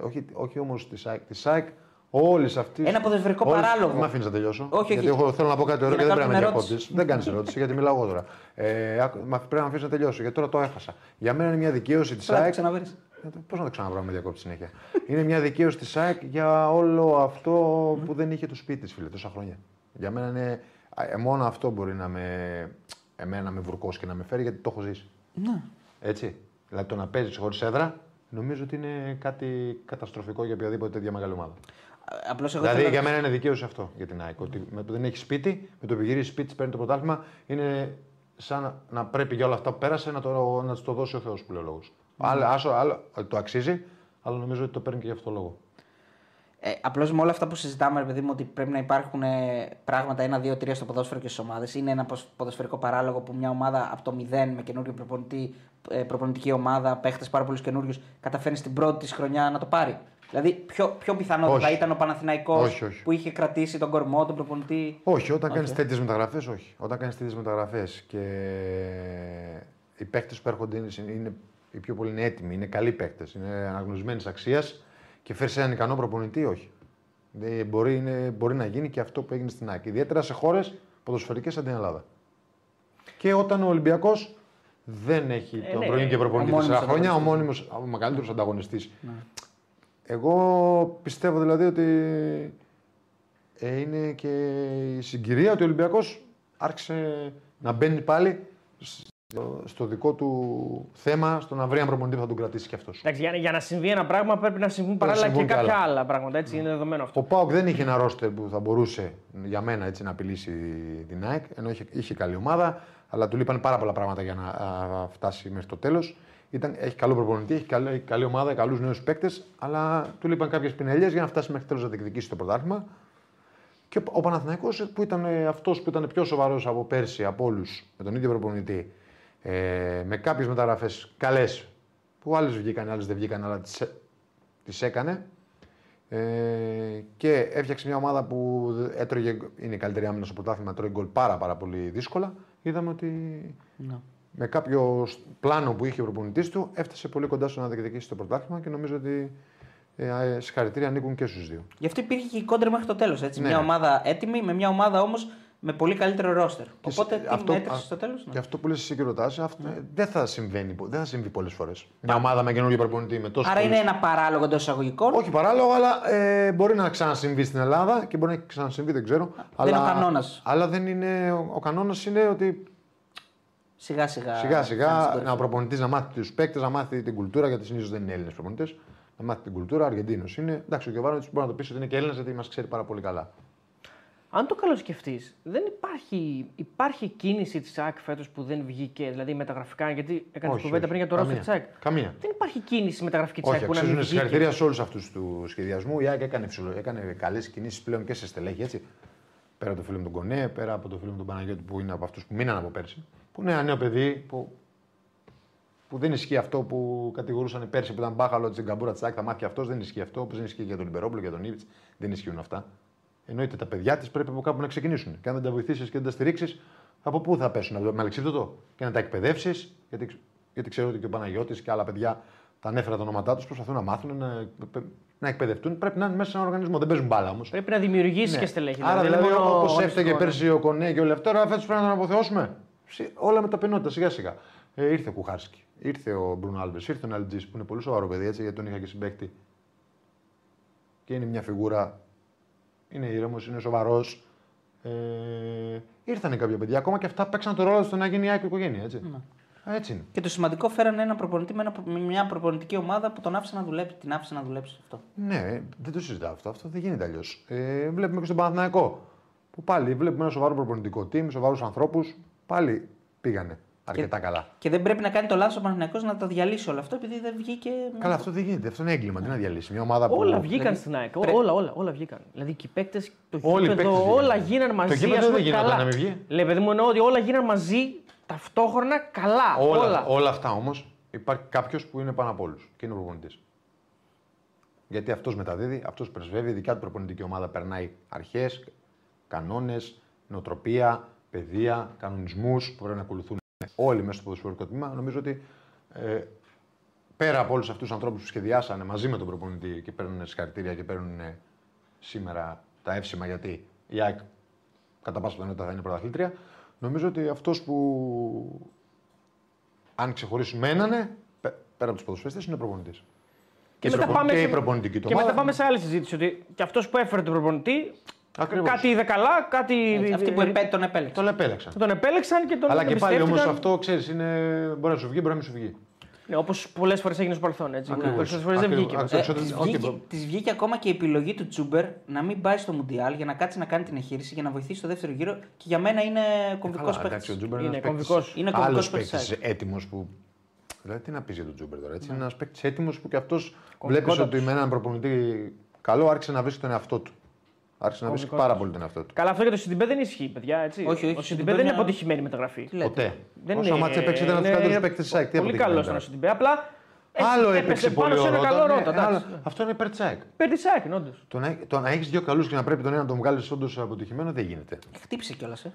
Όχι, όχι όμως τη ΑΕΚ. Τη ΑΕΚ όλη αυτή. Ένα ποδοσφαιρικό παράλογο. Με αφήνεις να τελειώσω. Όχι, γιατί όχι. εγώ θέλω να πω κάτι ωραίο Για και να δεν πρέπει να με κάνουμε διακόπτει. δεν κάνεις ερώτηση γιατί μιλάω εγώ τώρα. Ε, άκου- μα πρέπει να αφήσει να τελειώσω γιατί τώρα το έχασα. Για μένα είναι μια δικαίωση της Θέλω να το ΑΕΚ. ξαναβρεις. Πώς να το ξαναβρω με διακόπτη συνέχεια; είναι μια δικαίωση της ΑΕΚ για όλο αυτό που δεν είχε το σπίτι της, φίλε, τόσα χρόνια. Για μένα είναι. ε, Μόνο αυτό μπορεί να με, εμένα να με βουρκώσει και να με φέρει γιατί το έχω ζήσει. Ναι. Έτσι. Δηλαδή το να παίζεις χωρίς έδρα νομίζω ότι είναι κάτι καταστροφικό για οποιαδήποτε τέτοια μεγάλη ομάδα. Απλώς εγώ δηλαδή θέλω... για μένα είναι δικαίωση αυτό για την ΑΕΚ. Ότι με το δεν έχει σπίτι, με το που γυρίσει σπίτι, της παίρνει το πρωτάθλημα, είναι σαν να, να πρέπει για όλα αυτά που πέρασε να, το, να της το δώσει ο Θεός που λέει ο λόγος. Άλλο, άσο, άλλο, το αξίζει, αλλά νομίζω ότι το παίρνει και γι' αυτό το λόγο. Ε, Απλώς με όλα αυτά που συζητάμε, ρε παιδί μου, ότι πρέπει να υπάρχουν ε, πράγματα 1-2-3 στο ποδόσφαιρο και στις ομάδες. Είναι ένα ποδοσ- ποδοσφαιρικό παράλογο που μια ομάδα από το 0 με καινούριο προπονητή, ε, προπονητική ομάδα, παίχτες πάρα πολλούς καινούριους, καταφέρνει στην πρώτη της χρονιά να το πάρει. Δηλαδή, πιο, πιο πιθανό Όχι. θα ήταν ο Παναθηναϊκός Όχι, όχι. που είχε κρατήσει τον κορμό, τον προπονητή. Όχι, όταν κάνεις Όχι. τέτοιες μεταγραφές, όχι. Όταν κάνεις τέτοιες μεταγραφές και οι παίκτε που έρχονται είναι, είναι, οι πιο πολλοί είναι έτοιμοι, είναι καλοί παίκτε, είναι αναγνωρισμένη αξίας και φέρει έναν ικανό προπονητή, όχι. Δεν μπορεί, είναι, μπορεί να γίνει και αυτό που έγινε στην ΑΕΚ. Ιδιαίτερα σε χώρες ποδοσφαιρικές σαν την Ελλάδα. Και όταν ο Ολυμπιακός δεν έχει Ε, τον ναι, πρώην και προπονητή ο μόνιμος 4 χρόνια, ο ανταγωνιστής. μόνιμο, ο μεγαλύτερος ανταγωνιστής. Εγώ πιστεύω δηλαδή ότι ε, είναι και η συγκυρία ότι ο Ολυμπιακός άρχισε να μπαίνει πάλι στο, στο δικό του θέμα, στο να βρει έναν προπονητή που θα τον κρατήσει και αυτός. Εντάξει, για, για να συμβεί ένα πράγμα πρέπει να συμβούν παράλληλα και συμβούν και κάποια άλλα. άλλα πράγματα. Έτσι, είναι δεδομένο αυτό. Ο Πάοκ δεν είχε ένα ρόστερ που θα μπορούσε για μένα έτσι, να απειλήσει την ΑΕΚ, ενώ είχε, είχε καλή ομάδα, αλλά του λείπαν πάρα πολλά πράγματα για να α, φτάσει μέχρι το τέλος. Έχει καλό προπονητή, έχει καλή, έχει καλή ομάδα, καλούς νέους παίκτες, αλλά του λείπαν κάποιες πινελιές για να φτάσει μέχρι τέλος να διεκδικήσει το πρωτάθλημα. Και ο- ο Παναθηναϊκός που ήταν αυτός που ήταν πιο σοβαρός από πέρσι από όλους, με τον ίδιο προπονητή, ε, με κάποιες μεταγραφές καλές, που άλλες βγήκαν, άλλες δεν βγήκαν, αλλά τις έκανε. Ε, και έφτιαξε μια ομάδα που έτρωγε, είναι η καλύτερη άμυνα στο πρωτάθλημα, τρώει γκολ πάρα, πάρα πολύ δύσκολα. Είδαμε ότι Ναι. με κάποιο σ- πλάνο που είχε ο προπονητής του έφτασε πολύ κοντά στο να διεκδικήσει το πρωτάθλημα και νομίζω ότι ε, ε, συγχαρητήρια ανήκουν και στους δύο. Γι' αυτό υπήρχε και η κόντρα μέχρι το τέλος. Ναι. Μια ομάδα έτοιμη με μια ομάδα όμως με πολύ καλύτερο ρόστερ. Οπότε σε- τι αυτό- μέτρησε α- στο τέλος. Και αυτό που λες εσύ και ρωτάς, αυτό δεν θα συμβαίνει, πο- δεν θα συμβεί πολλές φορές. Μια ομάδα με καινούργιο προπονητή με τόσο. Άρα είναι ένα παράλογο εντός εισαγωγικών. Όχι παράλογο, αλλά ε, μπορεί να ξανασυμβεί στην Ελλάδα και μπορεί να ξανασυμβεί, δεν ξέρω. αλλά, είναι ο κανόνας. Αλλά δεν είναι. Ο, ο κανόνας είναι ότι Σιγά σιγά. σιγά σιγά φτάνει στην να κορυφή. ο προπονητής να μάθει τους παίκτες, να μάθει την κουλτούρα, γιατί συνήθως δεν είναι Έλληνες προπονητές. Να μάθει την κουλτούρα, Αργεντίνος είναι. Εντάξει, ο Γιωβάνο μπορεί να το πεις ότι είναι και Έλληνας γιατί μας ξέρει πάρα πολύ καλά. Αν το καλοσκεφτείς, δεν υπάρχει, υπάρχει κίνηση της ΑΕΚ φέτος που δεν βγήκε, δηλαδή μεταγραφικά, γιατί έκανες Όχι, κουβέντα όχι. πριν για το ρόστερ Καμία. τη ΑΕΚ. Καμία. Δεν υπάρχει κίνηση μεταγραφική της Όχι, ΑΕΚ που να μην αξίζουν βγήκε. συγχαρητήρια σε όλους αυτούς του σχεδιασμού. Η ΑΕΚ έκανε, φυσιολο- έκανε καλές κινήσεις πλέον και σε στελέχη. Έτσι. Πέρα από το φίλο μου τον Κονέ, πέρα από το φίλο μου τον Παναγιώτη που είναι από αυτούς που μείναν από πέρσι. Που είναι ένα νέο παιδί που, που δεν ισχύει αυτό που κατηγορούσαν πέρσι που ήταν μπάχαλο της Γκαμπούρα Τσάκ. Θα μάθει αυτός, δεν ισχύει αυτό. Όπως δεν ισχύει για τον Λιμπερόπουλο, για τον Ήβιτ. Δεν ισχύουν αυτά. Εννοείται τα παιδιά της πρέπει από κάπου να ξεκινήσουν. Και αν δεν τα βοηθήσεις και δεν τα στηρίξεις, από πού θα πέσουν, με αλεξίδωτο και να τα εκπαιδεύσεις. Γιατί, γιατί ξέρω ότι και ο Παναγιώτης και άλλα παιδιά τα ανέφερα τα ονόματά τους, προσπαθούν να μάθουν, να, να εκπαιδευτούν. Πρέπει να είναι μέσα σε έναν οργανισμό. Δεν παίζουν μπάλα όμως. Πρέπει να δημιουργήσεις και στελέχη. Ναι. Άρα δεν δηλαδή, είναι μόνο όπως αγωνιστικό, έφταιγε ναι. πέρσι ο Κονέ και όλα αυτά, τώρα φέτος πρέπει να τον αποθεώσουμε. Σι- Όλα με ταπεινότητα σιγά σιγά. Ε, ήρθε ο Κουχάρσκι, ήρθε ο Μπρουνο Άλβες, ήρθε ο Ναλτζής που είναι πολύ σοβαρό παιδί έτσι, γιατί τον είχα και συμπέκτη. Και είναι μια φιγούρα. Είναι ήρεμος, είναι σοβαρός. Ε, ήρθαν κάποια παιδιά ακόμα και αυτά παίξαν το ρόλο στο να γίνει η άκρη οικογένεια. Έτσι. Α, έτσι είναι. Και το σημαντικό φέρανε ένα προπονητή με, ένα, με μια προπονητική ομάδα που τον άφησε να δουλέψει. Την άφησε να δουλέψει αυτό. Ναι, δεν το συζητάω αυτό. Αυτό δεν γίνεται αλλιώς. Ε, βλέπουμε και στον Παναθηναϊκό. Που πάλι βλέπουμε ένα σοβαρό προπονητικό team, σοβαρούς ανθρώπους. Πάλι πήγανε αρκετά καλά. Και δεν πρέπει να κάνει το λάθος ο Παναθηναϊκός να το διαλύσει όλο αυτό επειδή δεν βγήκε. Καλά, αυτό δεν γίνεται. Αυτό είναι έγκλημα. Τι να διαλύσει; Μια ομάδα που. Όλα βγήκαν Δηλαδή, στην ΑΕΚ. πρέπει- Όλα, όλα, όλα βγήκαν. Δηλαδή και οι παίκτες, το Όλοι οι παίκτες γήπεδο, βγήκαν. όλα γίναν μαζί. γήπεδο ας πούμε, δεν γινόταν καλά. να μην βγει. Λέει, παιδί μου, εννοώ ότι όλα γίναν μαζί ταυτόχρονα καλά. Όλα, όλα. όλα αυτά όμως υπάρχει κάποιος που είναι πάνω από όλους και είναι ο προπονητή. Γιατί αυτός μεταδίδει, αυτός πρεσβεύει, η δικιά του προπονητική ομάδα περνάει αρχές, κανόνες, νοοτροπία, παιδεία, κανονισμούς που πρέπει να ακολουθούν όλοι μέσα στο ποδοσφαιρικό τμήμα. Νομίζω ότι ε, πέρα από όλους αυτούς τους ανθρώπους που σχεδιάσανε μαζί με τον προπονητή και παίρνουν συγχαρητήρια και παίρνουν ε, σήμερα τα εύσημα γιατί η ΑΕΚ κατά πάσα πιθανότητα θα είναι πρωταθλήτρια. Νομίζω ότι αυτός που αν ξεχωρίσουμε έναν, πέ- πέρα από τους ποδοσφαιριστές, είναι ο προπονητής. Και, η μετά προπο- πάμε και σε- η προπονητική του Και ομάδα. μετά πάμε σε άλλη συζήτηση. Ότι και αυτός που έφερε τον προπονητή, Ακριβώς. κάτι είδε καλά, κάτι. Έτσι, αυτοί που επέ, τον επέλεξαν. Τον επέλεξαν. τον επέλεξαν και τον Αλλά και πάλι όμως εμπιστεύτηκαν. αυτό ξέρεις, είναι... μπορεί να σου βγει, μπορεί να μην σου βγει. Ναι, Όπως πολλές φορές έγινε στο παρελθόν. Έτσι. Ακριβώς. Περισσότερες φορές δεν Ακριβώς. βγήκε. Ακριβώς. Ε, Περισσότερο- της, όχι, βγήκε, μπρο- της βγήκε ακόμα και η επιλογή του Τσούμπερ να μην πάει στο Μουντιάλ για να κάτσει να κάνει την εγχείρηση για να βοηθήσει στο δεύτερο γύρο. Και για μένα είναι κομβικός Καλά, εντάξει, παίκτη. ο Τζούμπερ Είναι ένας παίκτης- κομβικός. Είναι κομβικός άλλος παίκτης, παίκτης έτσι. έτοιμος που. Δηλαδή, τι να πεις για τον Τζούμπερ τώρα. Έτσι. Ναι. Είναι ένας παίκτης έτοιμος που και αυτός βλέπεις Κομβικότατος. ότι με έναν προπονητή καλό άρχισε να βρίσκει τον εαυτό του. Άρχισε να βρίσκει Κομβικότατος. πάρα πολύ τον εαυτό του. Καλά, αυτό για το Σιντιμπέ δεν ισχύει, παιδιά. Έτσι. Όχι, όχι, Ο Σιντιμπέ Σιντιμπέ δεν είναι είναι- αποτυχημένη μεταγραφή. Τι λέτε. Ποτέ. Δεν Όσα μάτια παίξει ήταν από του καλύτερου παίκτε της ΑΕΚ. Τι Πολύ αποτυχημένο καλός τώρα. ήταν ο Σιντιμπέ. Απλά Έτσι, Άλλο έπεσε έπαιξε πάνω πολύ σε ένα ο καλό Ρότα. Ρότα, ναι, εντάξει. άλλο- Αυτό είναι περτσάκ. Παίρνει τσάκι, όντως. Το να, το να έχεις δύο καλούς και να πρέπει τον ένα να τον βγάλεις όντως αποτυχημένο δεν γίνεται. Χτύπησε κιόλας. Ε.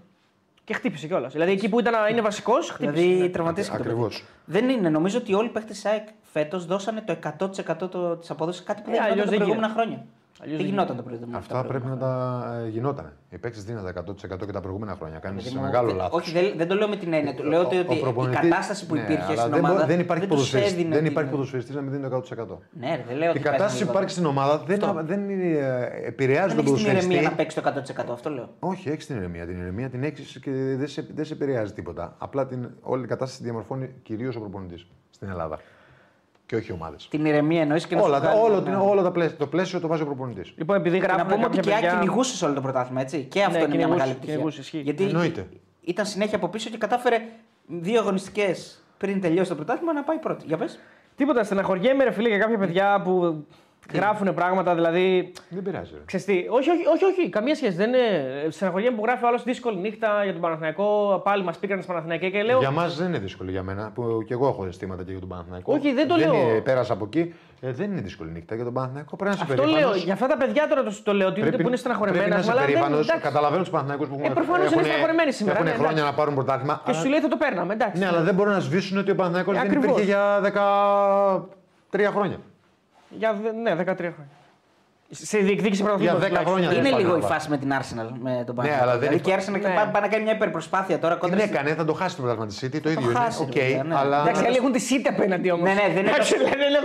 Και χτύπησε κιόλας. Δηλαδή εκεί που ήταν να είναι βασικός, χτύπησε. Δηλαδή ναι. τραυματίστηκε. το παιδί. Ακριβώς. Δεν είναι. Νομίζω ότι όλοι οι παίχτε της ΑΕΚ φέτος δώσανε το 100% της απόδοσης. Κάτι που Ε, δεν αλλιώς γινόταν τα δεν προηγούμενα γίνεται. χρόνια. Αλλιώς δεν δεν γινόταν τα προηγούμενα Αυτά πρέπει να τα ε, γινότανε. Οι παίκτες δίνανε τα 100% και τα προηγούμενα χρόνια. Κάνεις Δηλαδή, ένα μου- μεγάλο δεν- λάθος. Όχι, δεν, δεν το λέω με την έννοια του. Λέω ότι, ότι η κατάσταση που υπήρχε στην δεν, ομάδα. μπο- δεν υπάρχει τους ποδοσφαιριστής- έδινε δεν την- υπάρχει ποδοσφαιριστής να μην δίνει το 100%. Ναι, ρε, δεν λέω ότι Η κατάσταση που παίζουν υπάρχει στην ομάδα δεν, Αυτό. δεν είναι, ε, επηρεάζει Δεν τον έχεις την ηρεμία ποδοσφαιριστή. να παίξεις το 100%. Αυτό λέω. Όχι, έχεις την ηρεμία. Την ηρεμία την έχεις και δεν σε, δεν σε επηρεάζει τίποτα. Απλά την, όλη η κατάσταση διαμορφώνει κυρίως ο προπονητής στην Ελλάδα. Και όχι οι ομάδες. Την ηρεμία εννοείς και να Όλα, σου τα, βγάλει, όλο, ναι. την- όλα τα πλαίσια, το πλαίσιο το βάζει ο προπονητής. Λοιπόν, επειδή Και γράφουν να πούμε ότι κάποια και η ΑΕΚ παιδιά- κυνηγούσε σε όλο το πρωτάθλημα, έτσι. Και αυτό Ναι, είναι μια κυνηγούσε, μεγάλη επιτυχία. κυνηγούσε, ισχύει. Γιατί Εννοείται. ήταν συνέχεια από πίσω και κατάφερε δύο αγωνιστικές πριν τελειώσει το πρωτάθλημα να πάει πρώτη. Για πες. Τίποτα, στεναχωριέμαι ρε φίλε για κάποια παιδιά που γράφουν πράγματα, δηλαδή. Δεν πειράζει. Ρε. Ξέρεις τι, όχι, όχι, όχι, όχι, καμία σχέση. Δεν είναι. Στεναχωριέμαι που γράφει ο άλλος δύσκολη νύχτα για τον Παναθηναϊκό. Πάλι μας πήγαν στο Παναθηναϊκό και λέω. Για μας δεν είναι δύσκολο για μένα, που και εγώ έχω αισθήματα και για τον Παναθηναϊκό. Όχι, δεν το λέω. Είναι, πέρασα από εκεί. Ε, δεν είναι δύσκολη νύχτα για τον Παναθηναϊκό. Πρέπει να είσαι Αυτό περήφανος. λέω. Για αυτά τα παιδιά τώρα το, το λέω ότι Πρέπει, που είναι στεναχωρημένα. πρέπει να είσαι αλλά δεν- περήφανος. εντάξει. Καταλαβαίνω τους Παναθηναϊκούς που Ε, προφανώς είναι στεναχωρημένοι σήμερα, Έχουν ναι, χρόνια εντάξει. να πάρουν πρωτάθλημα. Και αλλά- σου λέει θα το παίρναμε, εντάξει. Ναι, αλλά δεν μπορούν να σβήσουν ότι ο Παναθηναϊκός Ε, δεν ακριβώς. υπήρχε για 13 χρόνια. Για δε- ναι, 13 χρόνια. Σε διεκδίκηση πρωταθλήματος, 10 τουλάχιστον. χρόνια. δεν Είναι υπάρχει λίγο να η πάρει. φάση με την Arsenal με τον Ναι, Παναθηναϊκό. αλλά δεν Δηλαδή υπά- και η Arsenal Ναι. πάει πάει να κάνει μια υπερπροσπάθεια τώρα κόντρα. Ναι, στη- έκανε, θα το χάσει το πρωτάθλημα τη City. Το ίδιο είναι. χάσει, Οκ, βέβαια, ναι. αλλά. Εντάξει, άλλοι έχουν τη City απέναντι όμως. Ναι, ναι, δεν είναι, τόσο,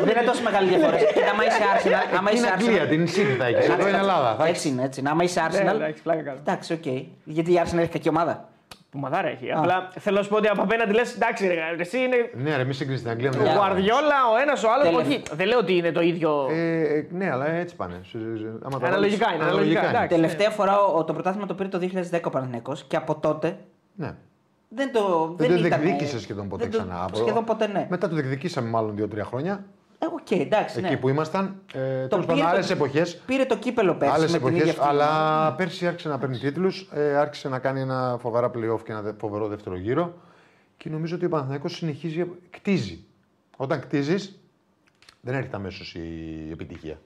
δεν είναι τόσο μεγάλη διαφορά. Και άμα είσαι Arsenal. Άμα Είναι είσαι Αγγλία, Arsenal. την City θα έχεις. Εδώ είναι Ελλάδα. θα Έτσι έχεις- είναι, έτσι. είναι. Άμα είσαι Ναι, Arsenal. εντάξει, πλάκα κάνω. Εντάξει, οκ. Γιατί η Arsenal έχει κακή ομάδα; Ομαδάρα έχει. Απλά θέλω να σου πω ότι από απέναντι λες, εντάξει, ρε, εσύ είναι Ναι, ρε, μη συγκρίνει την Αγγλία με ο την Ελλάδα. Γουαρδιόλα, ο ένας, ο άλλος. Τέλος. Όχι, δεν λέω ότι είναι το ίδιο. Ε, ε, ναι, αλλά έτσι πάνε. Σου- σου- σου- άμα τα Αναλογικά βάλεις- είναι, αναλογικά, εντάξει. Τελευταία φορά ο- το πρωτάθλημα το πήρε το 2010 ο Παναθηναϊκός και από τότε Ναι. δεν το. Δεν το ήταν- διεκδίκησε σχεδόν ποτέ δεν το- ξανά. Από- Σχεδόν ποτέ ναι. Μετά το διεκδικήσαμε μάλλον 2-3 χρόνια. Ε, οκ, εντάξει. Εκεί ναι. που ήμασταν. Ε, Τέλος πήρε πάντων, το- άλλες εποχές. Πήρε το κύπελλο πέρσι. Άλλες με την ίδια εποχή, αυτή αλλά πέρσι άρχισε να παίρνει τίτλους, ε, άρχισε να κάνει ένα φοβερά playoff και ένα δε- φοβερό δεύτερο γύρο. Και νομίζω ότι ο Παναθηναϊκός συνεχίζει, κτίζει. Όταν κτίζεις, δεν έρχεται αμέσως η επιτυχία.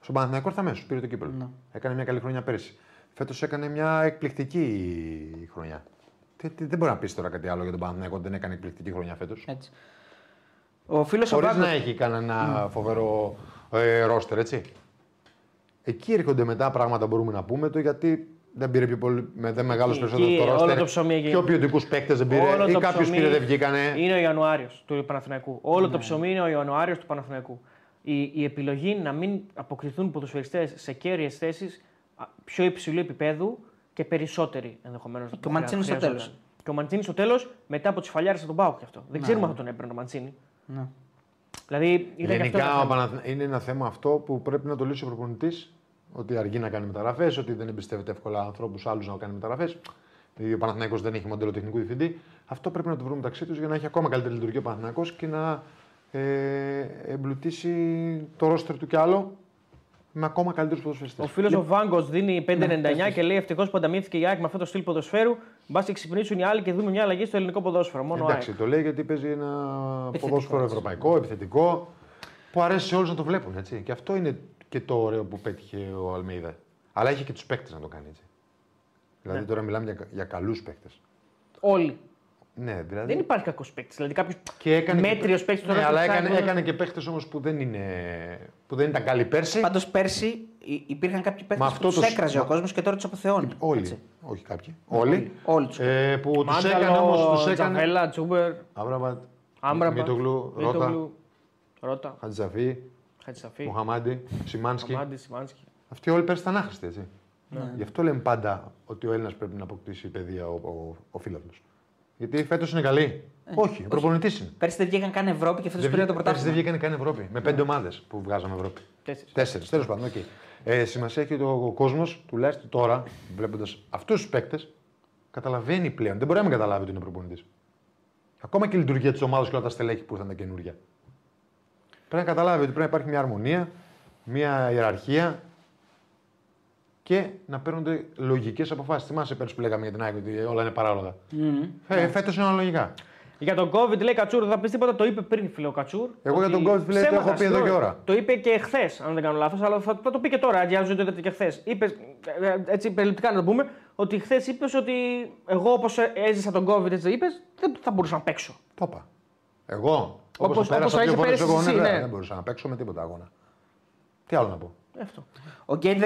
Στον Παναθηναϊκό ήρθε αμέσως, πήρε το κύπελο. Ναι. Έκανε μια καλή χρονιά πέρσι. Φέτος έκανε μια εκπληκτική χρονιά. Τι- τι- δεν μπορεί να πεις τώρα κάτι άλλο για τον Παναθηναϊκό ότι δεν έκανε εκπληκτική χρονιά φέτος. Έτσι. Ο φίλος ο Χωρίς Βάγκο. να έχει κανένα φοβερό ε, ρόστερ, έτσι. Εκεί έρχονται μετά πράγματα μπορούμε να πούμε το γιατί δεν πήρε πιο πολύ, με δεν μεγάλο Εκεί, περισσότερο εκεί, το όλο ρόστερ. το ψωμί εκεί. Πιο ποιοτικούς παίκτες δεν πήρε Όλο ή το κάποιους ψωμί πήρε δεν βγήκανε. Είναι ο Ιανουάριος του Παναθηναϊκού. Όλο Ναι. το ψωμί είναι ο Ιανουάριος του Παναθηναϊκού. Η, η επιλογή να μην αποκριθούν ποδοσφαιριστές σε κέρυες θέσεις πιο υψηλού επίπεδου και περισσότεροι ενδεχομένως. Και ο Μαντσίνης στο τέλος. Και ο Μαντσίνης στο τέλος μετά από τις φαλιάρες από τον Πάουκ και αυτό. Δεν ξέρουμε ναι. αν θα τον έπαιρνε ο Μαντσίνη. Ναι. Δηλαδή ήταν και αυτό Γενικά ένα ο θέμα. Παναθ- είναι ένα θέμα αυτό που πρέπει να το λύσει ο προπονητής. Ότι αργεί να κάνει μεταγραφές, ότι δεν εμπιστεύεται εύκολα ανθρώπους άλλους να κάνει μεταγραφές. Ο Παναθηναϊκός δεν έχει μοντέλο τεχνικού διευθυντή. Αυτό πρέπει να το βρούμε μεταξύ τους για να έχει ακόμα καλύτερη λειτουργία ο Παναθηναϊκός και να ε, εμπλουτίσει το ρόστερ του κι άλλο με ακόμα καλύτερου ποδοσφαιριστέ. Ο φίλος ο Βάγκος δίνει 5,99 και λέει ευτυχώς που ανταμείφθηκε η ΑΕΚ με αυτό το στυλ ποδοσφαίρου. Μπας και ξυπνήσουν οι άλλοι και δούμε μια αλλαγή στο ελληνικό ποδόσφαιρο. Μόνο ΑΕΚ. Εντάξει, το λέει γιατί παίζει ένα Επιθετικός, ποδόσφαιρο έτσι. ευρωπαϊκό, επιθετικό, που αρέσει σε όλους να το βλέπουν. Έτσι. Και αυτό είναι και το ωραίο που πέτυχε ο Αλμέιδα. Αλλά έχει και τους παίκτες να το κάνει έτσι. Δηλαδή Ναι. τώρα μιλάμε για, για καλούς παίκτες. Όλοι. Ναι, δηλαδή. Δεν υπάρχει κακός παίκτης. Δηλαδή κάποιος και έκανε μέτριος και... παίκτη Ναι, αλλά έκανε, έκανε και παίκτες όμως που, δεν είναι... που δεν ήταν καλοί πέρσι. Πάντως πέρσι υ- υπήρχαν κάποιοι παίκτες Μα που αυτό τους το- έκραζε ο μα- κόσμος και τώρα τους αποθεώνει. Όλοι. Έτσι. Όχι κάποιοι. Όλοι. Όλοι τους. Ε, που τους έκανε όμως. Μάνταλο, Τους έκανε. Τζαβέλα, Τσούμπερ, Άμραμπατ, Άμπραμπα, Μητογλου, Ρότα, Μίτογλου, Ρότα, Χατζαφή, Χατζησαφή, Μοχαμάντι, Σιμάνσκι. Μαμάντι, Σιμάνσκι. Αυτοί όλοι πέρσι ήταν άχρηστοι, έτσι. Ναι. Γι' αυτό λέμε πάντα ότι ο Έλληνας πρέπει να αποκτήσει παιδεία ο, ο, ο φίλαθλος. Γιατί φέτος είναι καλή. όχι, ο προπονητής είναι. Πέρσι δεν βγήκαν καν Ευρώπη και φέτος Δεν πήραν το βγή- πέρσι δεν πρωτάθλημα. βγήκαν καν Ευρώπη. Με πέντε ομάδες που βγάζαμε Ευρώπη. Τέσσερις. Τέσσερις, τέλος πάντων. Okay. Ε, σημασία έχει ότι ο, ο κόσμος, τουλάχιστον τώρα, βλέποντας αυτούς τους παίκτες, καταλαβαίνει πλέον. Δεν μπορεί να μην καταλάβει ότι είναι προπονητής. Ακόμα και η λειτουργία της ομάδας και όλα τα στελέχη που ήρθαν τα καινούργια. Πρέπει να καταλάβει ότι πρέπει να υπάρχει μια αρμονία, μια ιεραρχία και να παίρνονται λογικές αποφάσεις. Θυμάσαι πέρσι που λέγαμε για την ΑΕΚ ότι όλα είναι παράλογα. Μμμ. Ε, Φέτος είναι αναλογικά. Για τον COVID λέει Κατσούρ, δεν θα πεις τίποτα, το είπε πριν φίλε ο Κατσούρ. Εγώ για ότι τον COVID, φίλε, το ψέματα, έχω πει εδώ συγγνώμη. και ώρα. Το είπε και χθες, αν δεν κάνω λάθος, αλλά θα, θα το πει και τώρα, γιατί αν δεν το είδατε και χθες. Είπε, ε, έτσι περιληπτικά να το πούμε, ότι χθες είπες ότι εγώ όπως έζησα τον COVID, έτσι είπες, δεν θα μπορούσα να παίξω. Το είπα. Εγώ. Όπως- Όπως, πέρασα όπως δύο είχε φορές πέρασει εγώ, εσύ, ναι, ναι. δεν μπορούσα να παίξω με τίποτα αγώνα. Τι άλλο να πω. Ε, Αυτό. Ο Γκέιτ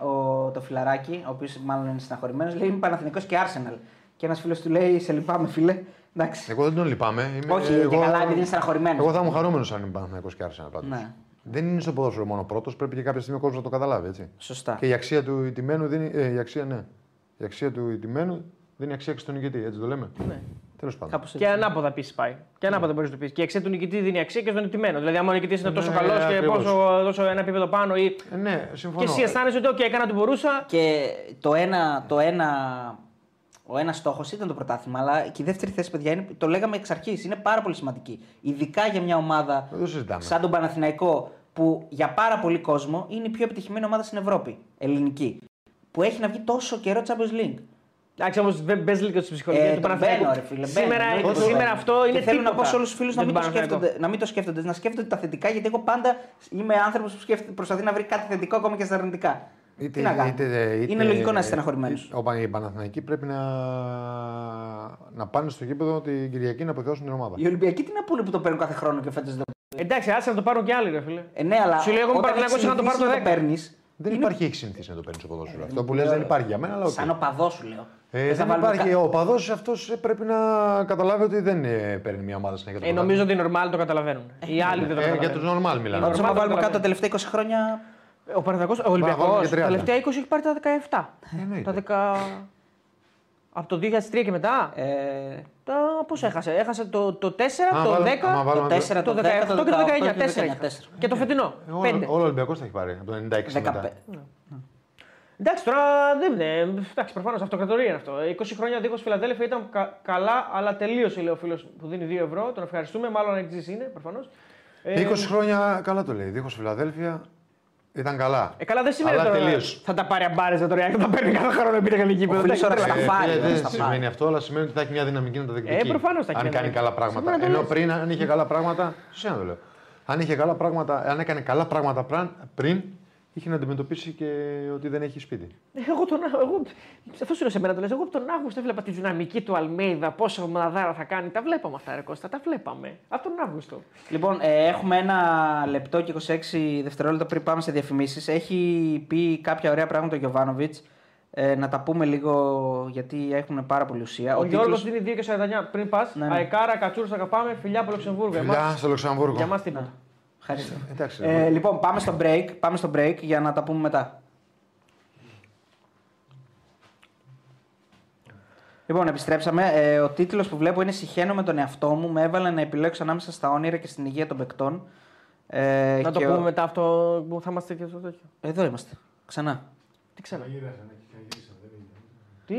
13, ο, το φιλαράκι, ο οποίος μάλλον είναι συναχωρημένο, λέει είμαι Παναθηνικό και Arsenal. Και ένας φίλος του λέει: Σε λυπάμαι, φίλε. Εντάξει. Εγώ δεν τον λυπάμαι. Είμαι, Όχι, εγώ, και καλά, επειδή είναι στεναχωρημένος. Εγώ θα ήμουν χαρούμενος αν είμαι Παναθυναϊκό και Άρσενα πάντως. Ναι. Δεν είναι στο ποδόσφαιρο μόνο πρώτος, πρέπει και κάποια στιγμή ο κόσμος να το καταλάβει. Έτσι. Σωστά. Και η αξία του ηττημένου δίνει. Ε, η αξία, ναι. Η αξία του ηττημένου δίνει αξία και στον νικητή, έτσι το λέμε. Ναι. Τέλος πάντων. Κάπως Και έτσι. ανάποδα επίσης πάει. Και ανάποδα μπορείς να το πεις. Και η αξία του νικητή δίνει αξία και στον νικημένο. Δηλαδή, αν ο νικητής είναι τόσο Ναι, καλός και ακριβώς. πόσο δώσω ένα επίπεδο πάνω ή. Ε, ναι, Και συμφωνώ. εσύ αισθάνεσαι ότι, OK, έκανα ό,τι μπορούσα. Και το ένα, το ένα, ο ένας στόχος ήταν το πρωτάθλημα, αλλά και η δεύτερη θέση, παιδιά, είναι, το λέγαμε εξ αρχής, είναι πάρα πολύ σημαντική. Ειδικά για μια ομάδα Δεν το συζητάμε. σαν τον Παναθηναϊκό, που για πάρα πολύ κόσμο είναι η πιο επιτυχημένη ομάδα στην Ευρώπη, ελληνική. Που έχει να βγει τόσο καιρό Champions League. Εντάξει, όμως δεν παίζει λίγο στη ψυχολογία Ε, του τον Παναθηναϊκού. μπαίνω, ρε φίλε, μπαίνω, Σήμερα, εννοείται ότι σήμερα μπαίνω. αυτό είναι και θέλω τίποτα. να πω σε όλους τους φίλους να, για μην τον το Παναθηναϊκό. σκέφτονται, να μην το σκέφτονται, να σκέφτονται τα θετικά, γιατί εγώ πάντα είμαι άνθρωπος που σκέφτεται, προσπαθεί να βρει κάτι θετικό ακόμα και στα αρνητικά. Είτε, Τι να κάνω. είτε, είτε, είναι λογικό να είσαι στεναχωρημένος. Ο Πα- Οι Παναθηναϊκοί πρέπει να, να πάνε στο γήπεδο την Κυριακή να αποθεώσουν την ομάδα. Οι Ολυμπιακοί τι να πούνε που το παίρνουν κάθε χρόνο και φέτος δεν το Εντάξει, άσε να το πάρουν και άλλοι, ρε φίλε. Ε, ναι, αλλά Σου λέει, εγώ είμαι όταν Παναθηναϊκός, έχεις να το πάρω το συνηθίσει να 10. Παίρνεις, Δεν είναι υπάρχει, έχει συνηθίσει να το παίρνεις στο ποδόσφαιρο. Αυτό που λες δεν υπάρχει για μένα, αλλά οκ. Σαν οπαδό σου λέω. Ε, θα δεν βάλουμε υπάρχει. κα- Ο οπαδός αυτός πρέπει να καταλάβει ότι δεν ε, παίρνει μια ομάδα συνέχεια. το Ε, νομίζω ότι οι normal το καταλαβαίνουν. Οι άλλοι δεν το Ε, για καταλαβαίνουν. τους normal μιλάμε. Πάντως, Normal άμα το βάλουμε κάτω τα καταλαβαίνω. τελευταία 20 χρόνια. Ο Παναθηναϊκός, ο βάλουμε Ολυμπιακό, και 30. τα τελευταία 20 έχει πάρει τα 17. εννοείται. Τα 10... Από το 2003 και μετά; Ε, Τα... Πώς έχασε, έχασε το, το 4, Άμα το βάλουμε- 10, άμα το βάλουμε 4, το το 17 10, και το το 19. 19. 4 και το φετινό. Ε, 5. Όλο, όλο ο Ολυμπιακός τα έχει πάρει από το 96 και μετά. 15. Εντάξει, τώρα δεν είναι. Εντάξει, προφανώς αυτοκρατορία είναι αυτό. 20 χρόνια δίχως Φιλαδέλφια ήταν κα- καλά, αλλά τελείωσε, λέει ο φίλος που δίνει 2 ευρώ. Τον ευχαριστούμε, μάλλον εξής είναι προφανώς. 20 χρόνια, καλά το λέει. Δίχως Φιλαδέλφια ήταν καλά. Ε, καλά, δεν σημαίνει Αλλά τώρα τελείωσε. θα τα πάρει αμπάρε το Real και θα τα παίρνει κάθε χρόνο επειδή είναι γήπεδο. Ο φίλος Εντάξει, τώρα τρελά. στα φάρει, Ε, δεν δεν στα σημαίνει πάρει. αυτό, αλλά σημαίνει ότι θα έχει μια δυναμική να τα διεκδικεί. Ε, προφανώς θα έχει Αν μια κάνει δυναμική. καλά πράγματα. Σήμερα το Ενώ λες. πριν, αν είχε καλά πράγματα. Σε να το λέω. Αν, είχε καλά πράγματα, αν έκανε καλά πράγματα πραν- πριν, είχε να αντιμετωπίσει και ότι δεν έχει σπίτι. Εγώ τον εγώ, αυτό σου λέω σε μένα το λες. Εγώ από τον Αύγουστο έβλεπα τη δυναμική του Αλμέιδα, πόσο μαδάρα θα κάνει. Τα βλέπαμε αυτά, ρε Κώστα, τα βλέπαμε. Από τον Αύγουστο. Λοιπόν, ε, έχουμε ένα λεπτό και 26 δευτερόλεπτα πριν πάμε σε διαφημίσεις. Έχει πει κάποια ωραία πράγματα ο Γιωβάνοβιτς. Ε, να τα πούμε λίγο γιατί έχουν πάρα πολύ ουσία. Ο, Γιώργος τίτλος- δίνει 2 και 49 πριν πας. Ναι, ναι. Αεκάρα, κατσούρ, θα αγαπάμε. Φιλιά από Λουξεμβούργο. Φιλιά Εμάς- στο Λουξεμβούργο. Για μας τίποτα. Ευχαριστώ. Εντάξει. Ε, λοιπόν, πάμε στο break. Πάμε στο break για να τα πούμε μετά. Λοιπόν, επιστρέψαμε. Ε, ο τίτλος που βλέπω είναι Συχαίνω με τον εαυτό μου. Με έβαλε να επιλέξω ανάμεσα στα όνειρα και στην υγεία των παικτών. Ε, Να το και πούμε ο- μετά αυτό που θα είμαστε και στο τέτοιο. Εδώ είμαστε. Ξανά. Τι ξανά. Τι;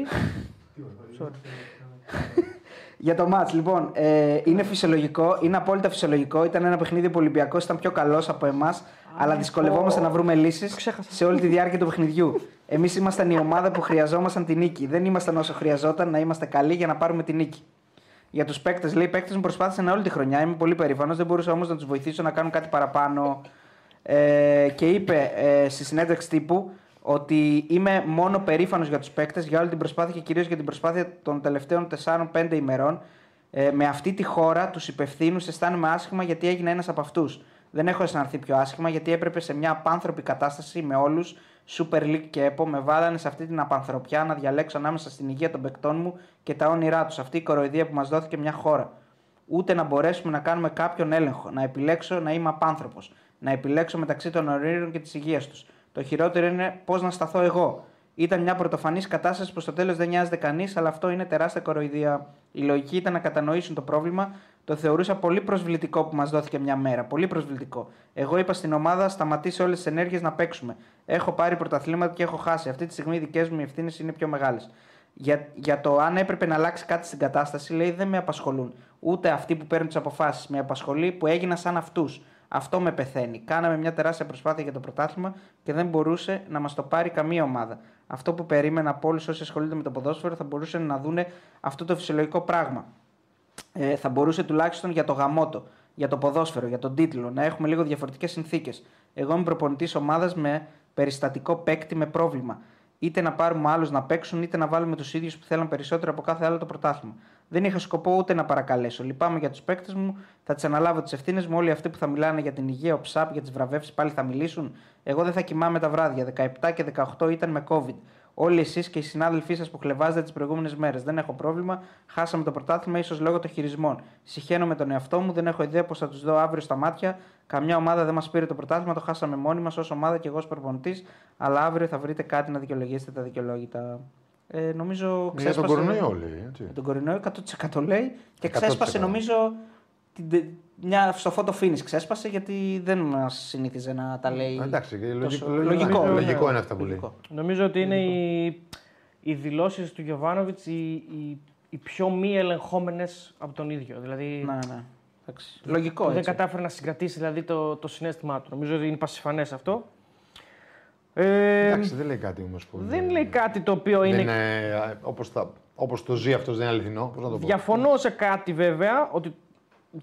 Για το μάτς, λοιπόν, ε, είναι φυσιολογικό, είναι απόλυτα φυσιολογικό. Ήταν ένα παιχνίδι που ο Ολυμπιακός ήταν πιο καλός από εμάς, αλλά δυσκολευόμαστε να βρούμε λύσεις ξέχασα. σε όλη τη διάρκεια του παιχνιδιού. Εμείς ήμασταν η ομάδα που χρειαζόμασταν την νίκη. Δεν ήμασταν όσο χρειαζόταν να είμαστε καλοί για να πάρουμε την νίκη. Για τους παίκτες, λέει: Οι παίκτες μου προσπάθησαν όλη τη χρονιά. Είμαι πολύ περήφανος. Δεν μπορούσα όμως να τους βοηθήσω να κάνουν κάτι παραπάνω. Ε, και είπε ε, στη συνέντευξη τύπου ότι είμαι μόνο περήφανος για τους παίκτες, για όλη την προσπάθεια και κυρίως για την προσπάθεια των τελευταίων 4-5 ημερών. Ε, με αυτή τη χώρα, τους υπευθύνου, αισθάνομαι άσχημα γιατί έγινα ένας από αυτούς. Δεν έχω αισθανθεί πιο άσχημα γιατί έπρεπε σε μια απάνθρωπη κατάσταση με όλους, Super League και ΕΠΟ, με βάλανε σε αυτή την απανθρωπιά να διαλέξω ανάμεσα στην υγεία των παικτών μου και τα όνειρά τους. Αυτή η κοροϊδία που μας δόθηκε μια χώρα. Ούτε να μπορέσουμε να κάνουμε κάποιον έλεγχο. Να επιλέξω να είμαι απάνθρωπος. Να επιλέξω μεταξύ των ορείρων και της υγείας τους. Το χειρότερο είναι πώς να σταθώ εγώ. Ήταν μια πρωτοφανής κατάσταση που στο τέλος δεν νοιάζεται κανείς, αλλά αυτό είναι τεράστια κοροϊδία. Η λογική ήταν να κατανοήσουν το πρόβλημα. Το θεωρούσα πολύ προσβλητικό που μας δόθηκε μια μέρα. Πολύ προσβλητικό. Εγώ είπα στην ομάδα: Σταματήσει όλες τις ενέργειες να παίξουμε. Έχω πάρει πρωταθλήματα και έχω χάσει. Αυτή τη στιγμή οι δικές μου ευθύνες είναι πιο μεγάλες. Για, για το αν έπρεπε να αλλάξει κάτι στην κατάσταση, λέει δεν με απασχολούν. Ούτε αυτοί που παίρνουν τις αποφάσεις. Με απασχολεί που έγινα σαν αυτούς. Αυτό με πεθαίνει. Κάναμε μια τεράστια προσπάθεια για το πρωτάθλημα και δεν μπορούσε να μας το πάρει καμία ομάδα. Αυτό που περίμενα από όλους όσοι ασχολούνται με το ποδόσφαιρο θα μπορούσαν να δούνε αυτό το φυσιολογικό πράγμα. ε, θα μπορούσε τουλάχιστον για το γαμότο, για το ποδόσφαιρο, για τον τίτλο να έχουμε λίγο διαφορετικές συνθήκες. Εγώ είμαι προπονητής ομάδας με περιστατικό παίκτη με πρόβλημα. Είτε να πάρουμε άλλους να παίξουν, είτε να βάλουμε τους ίδιους που θέλουν περισσότερο από κάθε άλλο το πρωτάθλημα. Δεν είχα σκοπό ούτε να παρακαλέσω. Λυπάμαι για τους παίκτες μου, θα τις αναλάβω τις ευθύνες μου. Όλοι αυτοί που θα μιλάνε για την υγεία, ο ψάπ, για τις βραβεύσεις πάλι θα μιλήσουν. Εγώ δεν θα κοιμάμαι τα βράδια. 17 και 18 ήταν με COVID. Όλοι εσείς και οι συνάδελφοί σας που χλεβάζετε τις προηγούμενες μέρες. Δεν έχω πρόβλημα. Χάσαμε το πρωτάθλημα ίσως λόγω των χειρισμών. Συχαίνω με τον εαυτό μου, δεν έχω ιδέα πώς θα τους δω αύριο στα μάτια. Καμιά ομάδα δεν μας πήρε το πρωτάθλημα, το χάσαμε μόνοι μας ως ομάδα και εγώ ως προπονητής. Αλλά αύριο θα βρείτε κάτι να δικαιολογήσετε τα δικαιολόγητα. Ε, νομίζω Για τον κορονοϊό όλοι. Έτσι. Με τον κορονοϊό 100% λέει και 100%. ξέσπασε νομίζω. την- Μια, στο photo finish ξέσπασε γιατί δεν μας συνήθιζε να τα λέει. Εντάξει, και τόσο- λογικό, λογικό, λογικό ναι. είναι αυτά που λέει. Λογικό. Νομίζω ότι είναι οι, οι δηλώσεις του Γιωβάνοβιτς οι, οι, οι πιο μη ελεγχόμενες από τον ίδιο. Δηλαδή Ναι, ναι. Εντάξει. Λογικό δεν έτσι. κατάφερε να συγκρατήσει δηλαδή, το, το συνέστημά του. Νομίζω ότι είναι πασιφανές αυτό. Ε, Εντάξει, δεν λέει κάτι όμως. δεν λέει κάτι το οποίο είναι. είναι. Όπως όπως το ζει αυτός δεν είναι αληθινό. Πώς να το πω. Διαφωνώ σε κάτι βέβαια, ότι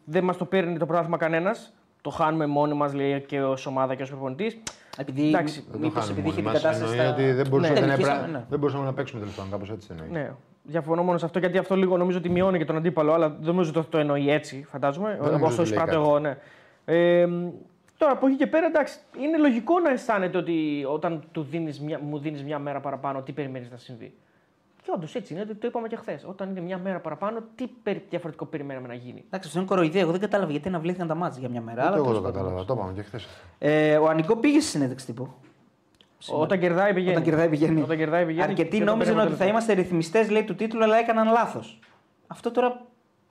δεν μας το παίρνει το πρωτάθλημα κανένας. Το χάνουμε μόνοι μας και ως ομάδα και ως προπονητής. Επειδή, Εντάξει, Δεν το μήπως χάνουμε επειδή είχε μόνοι την μας. κατάσταση. Εννοεί στα- ότι δεν μπορούσαμε, Ναι, να, νικήσαμε, έπρα- ναι. δεν μπορούσαμε να παίξουμε τέλος πάντων. Κάπως έτσι εννοείς. Ναι, διαφωνώ μόνο σε αυτό γιατί αυτό λίγο νομίζω ότι μειώνει και τον αντίπαλο, αλλά δεν νομίζω ότι το εννοεί έτσι, φαντάζομαι. νομίζω Όσο ότι λέει εισπράττω κάτι. εγώ, ναι. Ε, τώρα από εκεί και πέρα, εντάξει, είναι λογικό να αισθάνεται ότι όταν του δίνεις μια, μου δίνεις μια μέρα παραπάνω, τι περιμένεις να συμβεί. Και όντως έτσι είναι, το είπαμε και χθες. Όταν είναι μια μέρα παραπάνω, τι περι- διαφορετικό περιμέναμε να γίνει. Εντάξει, αυτό είναι κοροϊδία. Εγώ δεν κατάλαβα γιατί αναβλήθηκαν τα μάτια για μια μέρα. Ούτε αλλά εγώ τέλος το πάντων. κατάλαβα. Το είπαμε και χθες. Ε, ο Ανικό πήγε στη συνέντευξη τύπου. Σήμερα. Όταν κερδάει πηγαίνει. Όταν κερδάει πηγαίνει. Όταν κερδάει πηγαίνει Αρκετοί και τον νόμιζαν παίρνει ότι θα αποτέλεσμα. είμαστε ρυθμιστές, λέει, του τίτλου, αλλά έκαναν λάθος. Αυτό τώρα.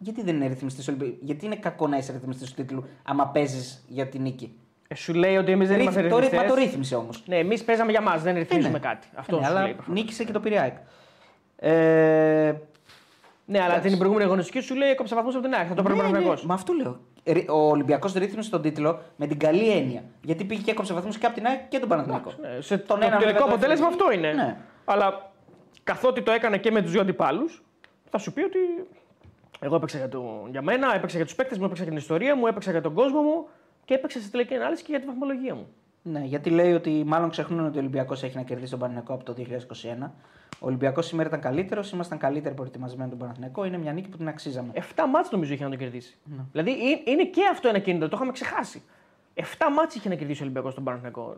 Γιατί δεν είναι ρυθμιστής Γιατί είναι κακό να είσαι ρυθμιστής του τίτλου, άμα παίζεις για την νίκη; Ε, σου λέει ότι εμείς δεν Ρυθ- είμαστε το ρυθμα ρυθμιστές. το ρύθμισε όμως. Ναι, εμείς παίζαμε για μας, δεν ρυθμίζουμε κάτι. Αυτό ναι, σου αλλά λέει. προφανώς. νίκησε και το πήρε η ΑΕΚ. Ε, Ναι, αλλά Εντάξει. την προηγούμενη αγωνιστική σου λέει έκοψε βαθμούς από την ΑΕΚ. Θα το πρέπει ναι, να ναι, είναι Μα αυτό λέω. Ε, Ο Ολυμπιακός ρύθμισε τον τίτλο με την καλή έννοια. Γιατί πήγε και έκοψε βαθμούς και από την ΑΕΚ και τον Παναθηναϊκό. Ναι, σε Τον το ένα τελικό βέβαια το αποτέλεσμα έφερε. αυτό είναι. Ναι. Αλλά καθότι το έκανε και με τους δύο αντιπάλους, θα σου πει ότι εγώ έπαιξα για, το, για μένα, έπαιξα για τους παίκτες μου, έπαιξα για την ιστορία μου, έπαιξα για τον κόσμο μου και έπαιξα στη τελική ανάλυση και για τη βαθμολογία μου. Ναι, γιατί λέει ότι μάλλον ξεχνούν ότι ο Ολυμπιακός έχει να κερδίσει τον Παναθηναϊκό από το 2021. Ο Ολυμπιακός σήμερα ήταν καλύτερος, ήμασταν καλύτεροι προετοιμασμένοι τον Παναθηναϊκό. Είναι μια νίκη που την αξίζαμε. 7 μάτς νομίζω είχε να το κερδίσει. Ναι. Δηλαδή ε- είναι και αυτό ένα κίνητρο, το είχαμε ξεχάσει. 7 μάτς είχε να κερδίσει ο Ολυμπιακός στον Παναθηναϊκό.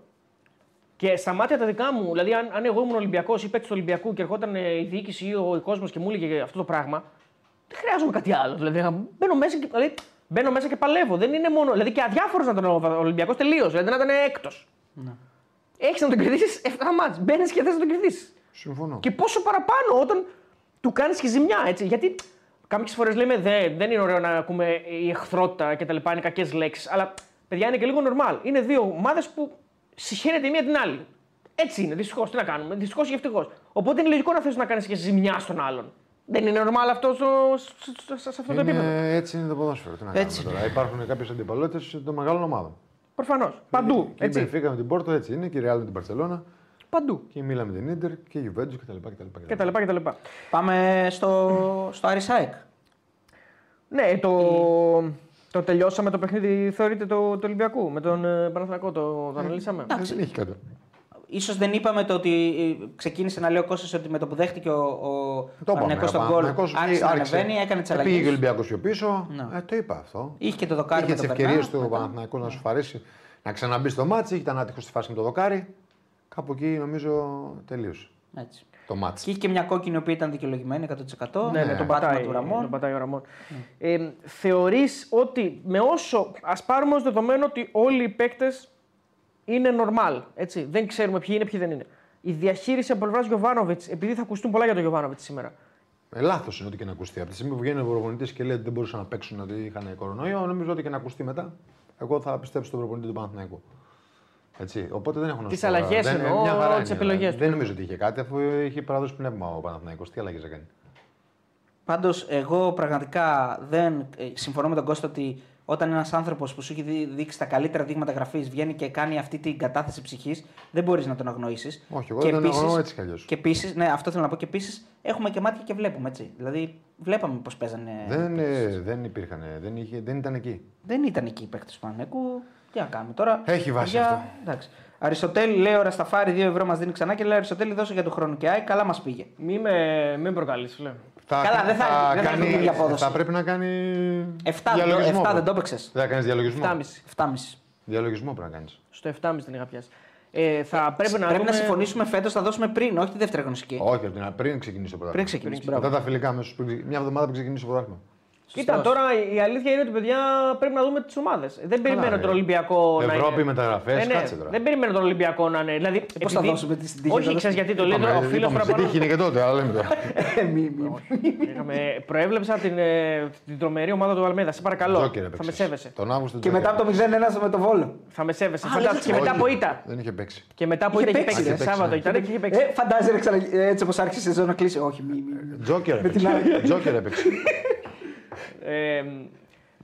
Και στα μάτια τα δικά μου, δηλαδή αν, αν εγώ ήμουν Ολυμπιακός ή παίκτης του Ολυμπιακού και ερχόταν ε, η διοίκηση ή ο κόσμος και μου έλεγε αυτό το πράγμα, δεν χρειάζομαι κάτι άλλο. Δηλαδή να μπαίνω μέσα και, δηλαδή, μπαίνω μέσα και παλεύω. Δεν είναι μόνο. Δηλαδή και αδιάφορος να ήταν ο Ολυμπιακός τελείως. Δηλαδή να ήταν έκτος. Ναι. Έχεις να τον κερδίσεις 7 μάτς. Μπαίνεις και θες να τον κερδίσεις. Συμφωνώ. Και πόσο παραπάνω όταν του κάνεις και ζημιά, έτσι. Γιατί κάποιες φορές λέμε δεν, δεν είναι ωραίο να ακούμε η εχθρότητα και τα λοιπά, είναι κακές λέξεις. Αλλά παιδιά είναι και λίγο normal. Είναι δύο ομάδες που συχαίνεται η μία την άλλη. Έτσι είναι, δυστυχώς. Τι να κάνουμε, δυστυχώς ή ευτυχώς. Οπότε είναι λογικό να θες να κάνεις και ζημιά στον άλλον. Δεν είναι normal αυτό στο, στο- στο- σε αυτό το επίπεδο. Είναι, έτσι είναι το ποδόσφαιρο. Τι να Έτσι κάνουμε τώρα. Υπάρχουν κάποιες αντιπαλότητες των μεγάλων ομάδων. Προφανώς. Παντού. Και η Έτσι. Μπενφίκα με την Πόρτο έτσι είναι, και η Ρεάλ με την Παρσελώνα, Παντού. και η Μίλα με την Ίντερ και η Juventus κτλ. Και τα λοιπά και τα λοιπά. Πάμε στο, στο Αρισάικ. Ναι, το, το τελειώσαμε το παιχνίδι, θεωρείτε το, το Ολυμπιακού με τον ε, Παναθηναϊκό, το, το αναλύσαμε. Δεν έχει κάτι. Σω δεν είπαμε το ότι ε, ξεκίνησε να λέει ο Κώστας ότι με το που δέχτηκε ο, ο Το είπαμε. Παναθηναϊκός τον ο γκολ Παναθηναϊκός άρχισε να άρχισε. ανεβαίνει, έκανε τις Πήγε και ο αλλαγέ. Ολυμπιακός πιο πίσω. Ναι. Ε, το είπα αυτό. Είχε και το δοκάρι Είχε με τις το ευκαιρίες Βερνά. του Παναθηναϊκού να ισοφαρίσει να ξαναμπεί στο ματς. Ήταν άτυχος στη φάση με το δοκάρι. Κάπου εκεί νομίζω τελείωσε Έτσι. το ματς. Και είχε και μια κόκκινη η οποία ήταν δικαιολογημένη 100%. Ναι, ναι, το τον πάτημα πατάει, του Ραμόν. τον πατάει ο Ραμόν. Ε, θεωρείς ότι με όσο. Ας πάρουμε ως δεδομένο ότι όλοι οι παίκτες είναι normal. Έτσι. Δεν ξέρουμε ποιοι είναι, ποιοι δεν είναι. Η διαχείριση από πλευράς Γιωβάνοβιτς, επειδή θα ακουστούν πολλά για τον Γιωβάνοβιτς σήμερα. Ε, Λάθος είναι ό,τι και να ακουστεί. Από τη στιγμή που βγαίνει ο προπονητή και λέει ότι δεν μπορούσαν να παίξουν ότι είχαν κορονοϊό, νομίζω ότι και να ακουστεί μετά. Εγώ θα πιστέψω στον προπονητή του Παναθηναϊκού. Έτσι. Οπότε δεν έχω να Τις σου πω, αλλαγές δεν- εννοώ, μια χαρά τις είναι, επιλογές δηλαδή. του. Δεν νομίζω ότι είχε κάτι, αφού είχε παραδώσει πνεύμα ο Παναθηναϊκός. Τι αλλαγές έκανε. Πάντως, εγώ πραγματικά δεν ε, συμφωνώ με τον Κώστα ότι όταν ένας άνθρωπος που σου έχει δει- δείξει τα καλύτερα δείγματα γραφής βγαίνει και κάνει αυτή την κατάθεση ψυχής, δεν μπορείς να τον αγνοήσεις. Όχι, εγώ δεν τον αγνοώ έτσι κι αλλιώς. Και επίσης, ναι, αυτό θέλω να πω. Και επίσης έχουμε και μάτια και βλέπουμε έτσι. Δηλαδή, βλέπαμε πώς παίζανε. Δεν, ε, δεν υπήρχαν, δεν, είχε, δεν ήταν εκεί. Δεν ήταν εκεί οι παίκτες του Παναγενικού. Τι να κάνουμε τώρα; Έχει βάση παιδιά, αυτό. Εντάξει. Αριστοτέλη, λέει ο Ρασταφάρη 2 ευρώ μας δίνει ξανά και λέει Αριστοτέλη δώσε για το χρόνο και ΑΕΚ, καλά μας πήγε. Μη με, μη με προκαλείς, φίλε. Θα, Καλά, δεν θα- δεν θα κάνει, έχει την απόδοση. θα πρέπει να κάνει 7, διαλογισμό. 7 δεν το έπαιξες. Δεν θα κάνεις διαλογισμό. 7,5. 7,5. Διαλογισμό πρέπει να κάνεις. Στο 7,5 δεν είχα πιάσει. Ε, θα πρέπει να Πρέπει δούμε... να συμφωνήσουμε φέτος, θα δώσουμε πριν, όχι τη δεύτερη αγωνιστική. Όχι, από την αρχή, πριν ξεκινήσει το Πριν πρωτάθλημα. ξεκινήσει. Μετά Μπράβο. τα φιλικά αμέσως, πριν- μια εβδομάδα πριν ξεκινήσει το πρωτάθλημα. Κοίτα, Σωστός. τώρα η αλήθεια είναι ότι παιδιά πρέπει να δούμε τις ομάδες. Δεν περιμένω ρε. τον Ολυμπιακό να Ευρώπη, είναι. μεταγραφές, Ε, ναι, κάτσε τώρα. Δεν περιμένω τον Ολυμπιακό να είναι. Δηλαδή, Πώς θα επειδή- δώσουμε τη στην τύχη, θα Όχι, δώσουμε- ξέρει γιατί το λέει τώρα ο φίλος Είπαμε, στην τύχη είναι και τότε, αλλά λέμε τώρα. Ε, μη, μη. Είχαμε- Προέβλεψα την, ε, την τρομερή ομάδα του Αλμέδα. Σε παρακαλώ. Τζόκερ θα με έπαιξες. σέβεσαι. Τον Αύγουστο Και Τζόκερ. μετά από το 0-1 με το βόλο. Θα με σέβεσαι. Α, Φαντάζομαι. λες, Και μετά όχι. από ήττα. Δεν είχε παίξει. Και μετά από Είχε ήττα είχε παίξει, παίξει. ρε. Σάββατο ήταν και είχε παίξει. Ε, φαντάζεσαι ρε, ξανα... έτσι όπως άρχισε η σεζόν να κλείσει. Όχι, μη, μη. μη. Τζόκερ Με την έπαιξε. *laughs* Τζόκερ έπαιξε. Ε,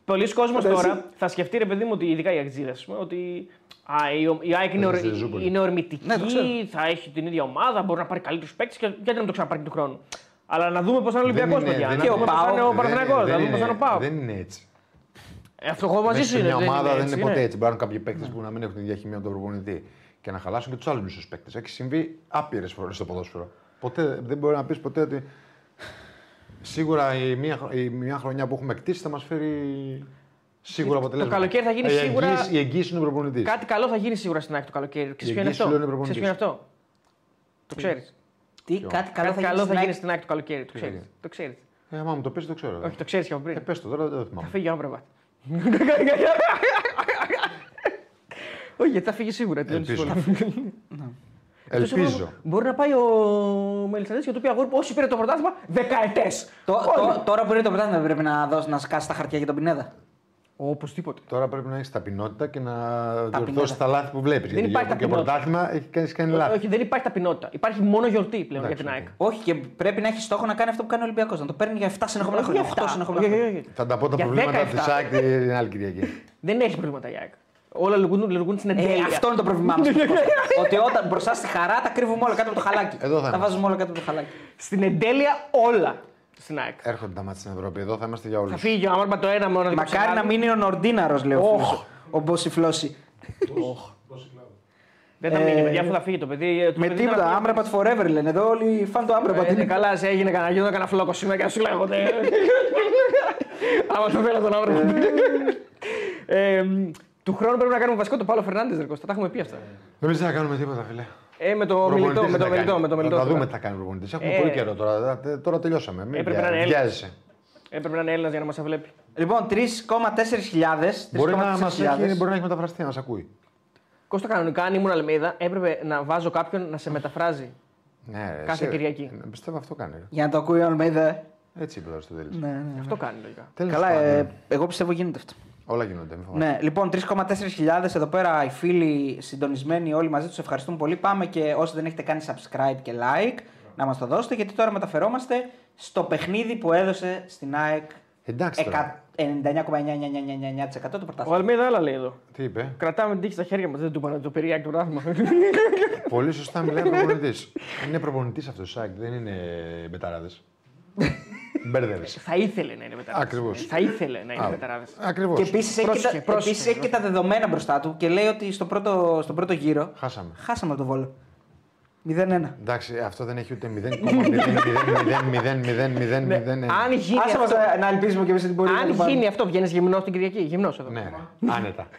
Πολλοί κόσμος Φαντάζει. τώρα θα σκεφτεί, ρε παιδί μου, ότι ειδικά οι Αγτζίδε, ότι α, η, ο- η ΑΕΚ είναι, Παίζει ορ, στη Ζούπολη. είναι ορμητική, Ναι, το ξέρω. θα έχει την ίδια ομάδα, μπορεί να πάρει καλύτερους παίκτες και γιατί να μην το ξαναπάρει του χρόνου. Αλλά να δούμε πώς θα είναι ο Δεν Ολυμπιακός, είναι- παιδιά. δεν Να είναι- δούμε πώς θα ΠΑΟΚ, είναι ο Δεν- Παναθηναϊκός, δεν να δούμε πώς θα είναι ο είναι- Πάο. Δεν είναι έτσι. Αυτό εγώ μαζί Μέσα σου σε είναι. μια ομάδα δεν έτσι, είναι ποτέ έτσι. Υπάρχουν κάποιοι παίκτες που να μην έχουν την ίδια χημία από τον προπονητή και να χαλάσουν και τους άλλους μισούς παίκτες. Έχει συμβεί άπειρες φορές στο ποδόσφαιρο. Ποτέ δεν μπορεί να πεις ποτέ ότι. Σίγουρα η μία, χρο- η μία χρονιά που έχουμε κτίσει θα μας φέρει σίγουρα αποτελέσματα. καλοκαίρι θα γίνει η σίγουρα- εγγύηση- Η εγγύηση είναι ο προπονητής. Κάτι καλό θα γίνει σίγουρα στην ΑΕΚ το καλοκαίρι. Ξέρεις ποιο είναι εγγύηση αυτό; σου λένε Ξέρεις ποιο είναι αυτό; Το ξέρεις. Τι, κάτι καλό Κάτι θα καλό γίνει. θα γίνει στην στην ΑΕΚ το καλοκαίρι. Το Τι θα ξέρει. γίνει; Το ξέρεις. Ε, άμα μου το πεις, το ξέρω. Όχι, το ξέρεις και από Ε, πριν. πες το τώρα, δεν το Θα θυμάμαι. φύγει ο Άμπρεβατ. *laughs* Όχι, γιατί θα φύγει σίγουρα. Τι δεν Ελπίζω. συμφωνώ. Ελπίζω. Μπορεί να πάει ο Μελισσαντή και του πει αγόρι μου, όσοι πήρε το πρωτάθλημα, δεκαετές. Το, το, τώρα που είναι το πρωτάθλημα πρέπει να, δώσει, να σκάσει τα χαρτιά για τον Πινέδα. Οπωσδήποτε. Τώρα πρέπει να έχεις ταπεινότητα και να Ταπεινότητα. διορθώσεις τα λάθη που βλέπεις. Δεν Γιατί υπάρχει και ταπεινότητα. πρωτάθλημα έχει κάνει, κάνει λάθη. Όχι, δεν υπάρχει ταπεινότητα. Υπάρχει μόνο γιορτή πλέον Εντάξει, για την ΑΕΚ. Όχι, και πρέπει να έχεις στόχο να κάνει αυτό που κάνει ο Ολυμπιακός. Να το παίρνει για 7 συνεχόμενα Όχι χρόνια. για 8 αυτά. συνεχόμενα Όχι, χρόνια. όχι, όχι. Θα τα πω τα Για προβλήματα 17. της ΣΑΚ την άλλη Κυριακή. Δεν έχει προβλήματα η ΑΕΚ. Όλα λειτουργούν, λειτουργούν στην Ε, εντέλεια. αυτό είναι το πρόβλημά μας. *laughs* ότι όταν μπροστά στη χαρά τα κρύβουμε όλα κάτω από το χαλάκι. Εδώ θα τα είμαστε. βάζουμε όλα κάτω από το χαλάκι. Στην εντέλεια όλα στην ΑΕΚ. Έρχονται τα μάτια στην Ευρώπη. Εδώ θα είμαστε για όλους. Θα φύγει ο Άμαρμα το ένα μόνο Μακάρι να μείνει ο Νορντίναρος, λέει ο Οχ. φίλος, Ο Μπόση Φλόση. Δεν θα Ε, μείνει, παιδιά, αφού θα φύγει το παιδί. το Με παιδί τίποτα, θα- Άμραπατ forever λένε. Εδώ όλοι φαν το Ε, Άμραπατ. Είναι καλά, σε έγινε κανένα γύρω, κανένα φλόκο σήμερα και να σου λέγονται. *laughs* Άμα το θέλω τον Άμαρμα. Ε, Του χρόνου πρέπει να κάνουμε βασικό το Πάλο Φερνάντες, ρε Κώστα. Τα έχουμε πει αυτά. Δεν θα κάνουμε τίποτα, φίλε. Ε, με το μιλητό, Προπονητής με το θα μιλητό, κάνει. με το μιλητό. Θα τώρα. δούμε τι θα κάνει ο προπονητής. Έχουμε Ε. πολύ καιρό τώρα. Τε- Τώρα τελειώσαμε. Μην Έπρεπε να είναι βιά- Έλληνας. βιάζεσαι. Έπρεπε να είναι Έλληνας για να μας βλέπει. Λοιπόν, 3,4 χιλιάδες. Μπορεί να, μας έχει, μπορεί να έχει μεταφραστεί, να μας ακούει. Κώστα κανονικά, αν ήμουν Αλμίδα, έπρεπε να βάζω κάποιον να σε μεταφράζει. Ναι, ρε, Κάθε σε- Κυριακή. Ε, Πιστεύω αυτό κάνει. ρε. Για να το ακούει ο Αλμέιδα. Έτσι είπε τώρα στο τέλος. Ναι, ναι. Αυτό κάνει λογικά. Τέλος Καλά, πάντων. ε, εγώ πιστεύω γίνεται αυτό. Όλα γίνονται. Μην φοβάσαι. Ναι, λοιπόν, 3,4 χιλιάδε εδώ πέρα οι φίλοι συντονισμένοι όλοι μαζί του ευχαριστούν πολύ. Πάμε και όσοι δεν έχετε κάνει subscribe και like να μα το δώσετε γιατί τώρα μεταφερόμαστε στο παιχνίδι που έδωσε στην ΑΕΚ Εντάξει τώρα. εκα- 99,999% του Ο πρωτάθλημα. Αλμίδα άλλα λέει εδώ. Τι είπε. Κρατάμε την τύχη στα χέρια μα. Δεν του είπα να το περιάκι το πράγμα. Πολύ σωστά μιλάει προπονητή. είναι προπονητή αυτό ο Σάκ, δεν είναι μπεταράδε. *laughs* Μπέρδευε. Θα ήθελε να είναι μεταράδε. Ακριβώς. Θα ήθελε να είναι μεταράδε. Ακριβώς. Και επίσης έχει, και Πρόσεχε, τα- πρόσεχε, επίσης έχει και τα δεδομένα μπροστά του και λέει ότι στο πρώτο, στον πρώτο γύρο Χάσαμε. χάσαμε από το βόλο. 0-1. Εντάξει, αυτό δεν έχει ούτε 0,0000000000000. Αν γίνει Άσε μας αυτό, να, να ελπίζουμε και εμείς ότι μπορεί να το αν πάρουμε. γίνει αυτό, βγαίνεις γυμνός την Κυριακή. Γυμνός εδώ. Ναι, ρε. άνετα. *laughs*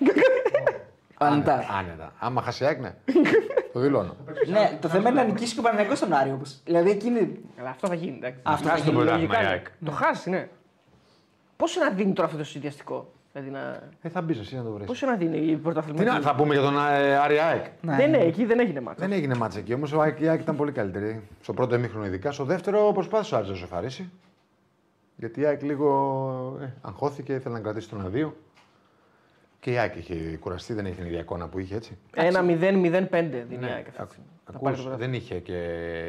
Άνετα. Άνετα. Άμα χάσει η ΑΕΚ, ναι. *laughs* Το δηλώνω. ναι, το θέμα είναι να νικήσει και ο Παναγιακός στον Άρη όμω. Δηλαδή εκείνη. Αλλά αυτό θα γίνει. Εντάξει. Αυτό Χάσει θα το γίνει. πρωτάθλημα Λογικά η είναι. ΑΕΚ. Το χάσει, ναι. Πόσο να δίνει τώρα αυτό το συνδυαστικό. Δηλαδή να... Ε, θα μπεις εσύ να το βρεις. Πόσο να δίνει η Τι πρωταθλητική. να, θα πούμε για τον ε, Άρη ΑΕΚ. Ναι. Δεν είναι, εκεί δεν έγινε μάτσο. Δεν έγινε μάτσα εκεί όμως. Ο ΑΕΚ, η ΑΕΚ ήταν πολύ καλύτερη. Στο πρώτο ημίχρονο ειδικά. Στο δεύτερο προσπάθησε ο Άρης να σοφαρίσει. Γιατί η ΑΕΚ λίγο ε, αγχώθηκε, ήθελε να κρατήσει τον αδείο. Και η ΑΕΚ είχε κουραστεί, δεν είχε την ίδια εικόνα που είχε έτσι. Ένα 0-0-5 δίνει η Ναι, ΑΕΚ αυτή τη ακ- στιγμή. Θα ακούς, πάρει το πρωτάθλημα. δεν είχε και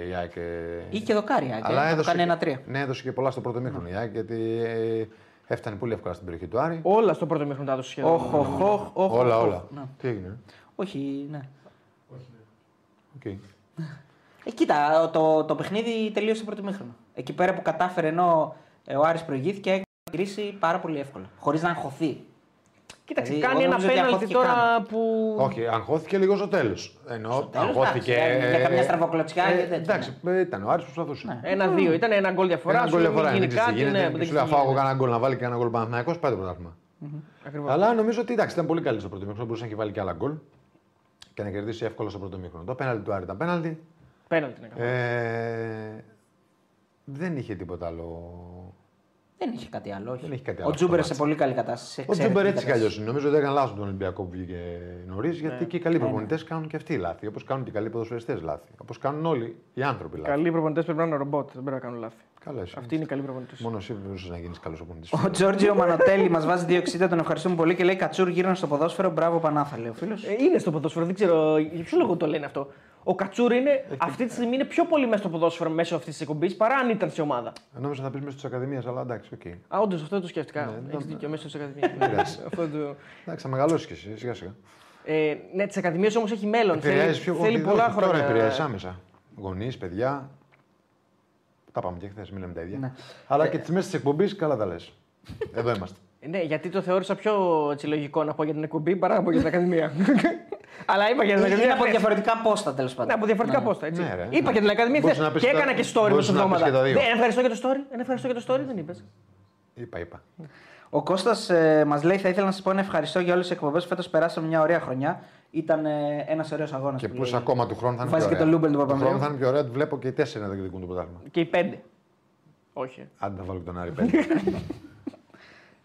η ΑΕΚ. ε, Ή και δοκάρια. Αλλά και έδωσε, κάνει ένα 3. ναι, έδωσε και πολλά στο πρώτο μήχρονο η ΑΕΚ γιατί ε, Έφτανε πολύ εύκολα στην περιοχή του Άρη. Όλα στο πρώτο μήχρονο τα έδωσε σχεδόν. Όχ, όχ, όχ, όχ, όλα, όχ. όλα. Ναι. Τι έγινε. Όχι, ναι. Οκ. Ε, κοίτα, το, το παιχνίδι τελείωσε πρώτο μήχρονο. Εκεί πέρα που κατάφερε ενώ ε, ο Άρης προηγήθηκε, έκανε την κρίση πάρα πολύ εύκολα. Χωρίς να αγχωθεί. Κοίταξε, Δηλαδή, κάνει εγώ ένα νομίζω ότι πέναλτι αγχώθηκε τώρα καν. που. Όχι, αγχώθηκε λίγο στο τέλο. Ενώ τέλος, αγχώθηκε. εντάξει, για- για καμιά στραβοκλωτσιά ή τέτοια, εντάξει, ε, ήταν ο Άρης που προσπαθούσε. Ένα-δύο. Ήταν ένα γκολ διαφορά. Ένα σου γκολ λέει, διαφορά. μην Δεν γίνει ξέρει τι κάτι. γίνεται. Ναι, Και δεν σου λέει, ξέρει αφού τι εγώ γίνεται. κάνα γκολ να βάλει και ένα γκολ Παναθηναϊκός, πάει το πρωτάθλημα. Ακριβώς. Αλλά νομίζω ότι εντάξει, ήταν πολύ καλή στο πρώτο μήχρονο. Μπορούσε να έχει βάλει και άλλα γκολ και να κερδίσει εύκολα στο πρώτο μήχρονο. Το πέναλτι του Άρη ήταν πέναλτι. Πέναλτι είναι καθαρό. Ε, δεν είχε τίποτα άλλο. Δεν είχε κάτι άλλο. Όχι. Δεν είχε κάτι ο άλλο Τζούμπερ στο σε ματς. πολύ καλή κατάσταση. Ο Τζούμπερ έτσι κι εξαιρετική αλλιώς είναι. Νομίζω ότι έκανε λάθος τον Ολυμπιακό που βγήκε νωρίς, Ναι. γιατί και οι καλοί προπονητές κάνουν και αυτοί λάθη. Όπως κάνουν και οι καλοί ποδοσφαιριστές λάθη. Όπως κάνουν όλοι οι άνθρωποι λάθη. Καλοί προπονητές πρέπει να είναι ρομπότ. Δεν πρέπει να κάνουν λάθη. Καλά, εσύ. Αυτοί είναι οι καλοί προπονητές. Μόνο εσύ μπορούσες να γίνεις καλός προπονητής. Ο Τζόρτζιο Μανοτέλη μας βάζει 2,60, τον ευχαριστούμε πολύ και λέει Κατσούρ γύρω στο ποδόσφαιρο. Μπράβο, Πανάθα, λέει ο φίλος; Ε, είναι στο ποδόσφαιρο, δεν ξέρω για ποιο λόγο το λένε αυτό. Ο Κατσούρ είναι, αυτή τη στιγμή είναι πιο πολύ μέσα στο ποδόσφαιρο μέσω αυτής της εκπομπής παρά αν ήταν σε ομάδα. Νόμιζα θα πεις μέσα της Ακαδημίας, αλλά εντάξει, οκ. Α, όντως αυτό δεν το σκέφτηκα. Ναι, Έχεις ναι. δίκιο μέσα της Ακαδημίας. *laughs* πειράζει. *laughs* Αυτό το... Εντάξει, θα μεγαλώσεις κι εσύ, σιγά σιγά. ε, ναι, της Ακαδημίας όμως έχει μέλλον. Επηρεάζεις Θέλει, πιο θέλει όχι, πολλά όχι, Τώρα χρόνια. επηρεάζεις άμεσα. Γονείς, παιδιά. Τα πάμε και χθες, μην λέμε τα ίδια. Ναι. Αλλά και τις μέσα της εκπομπής, καλά τα λες. *laughs* Εδώ είμαστε. Ε, Ναι, γιατί το θεώρησα πιο έτσι, λογικό να πω για την εκπομπή παρά να πω για την Ακαδημία. *laughs* Αλλά είπα για την Ακαδημία. Είναι από χθες. διαφορετικά πόστα τέλος πάντων. Ναι, από διαφορετικά Ναι. πόστα. Έτσι. Ναι, ρε. είπα για την Ακαδημία Μπορείς χθες να πεις και τα- έκανα και story μπορείς μέσα να πεις εβδομάδα. και τα δύο. Δεν ευχαριστώ για το story. Δεν ευχαριστώ για το story, δεν είπες. είπα, είπα. Ο Κώστας ε, μας λέει: Θα ήθελα να σας πω ένα ευχαριστώ για όλες τις εκπομπές. Φέτος περάσαμε μια ωραία χρονιά. Ήταν ε, ένας ωραίος αγώνας. Και πώς ακόμα του χρόνου θα είναι Βάζει πιο και ωραία. το Λούμπεν του Του χρόνου Παπανδρέου. θα είναι πιο ωραία, του βλέπω και οι τέσσερα να διεκδικούν το πρωτάθλημα. Και οι πέντε. Όχι. Άντε θα βάλω και τον Άρη πέντε. *laughs*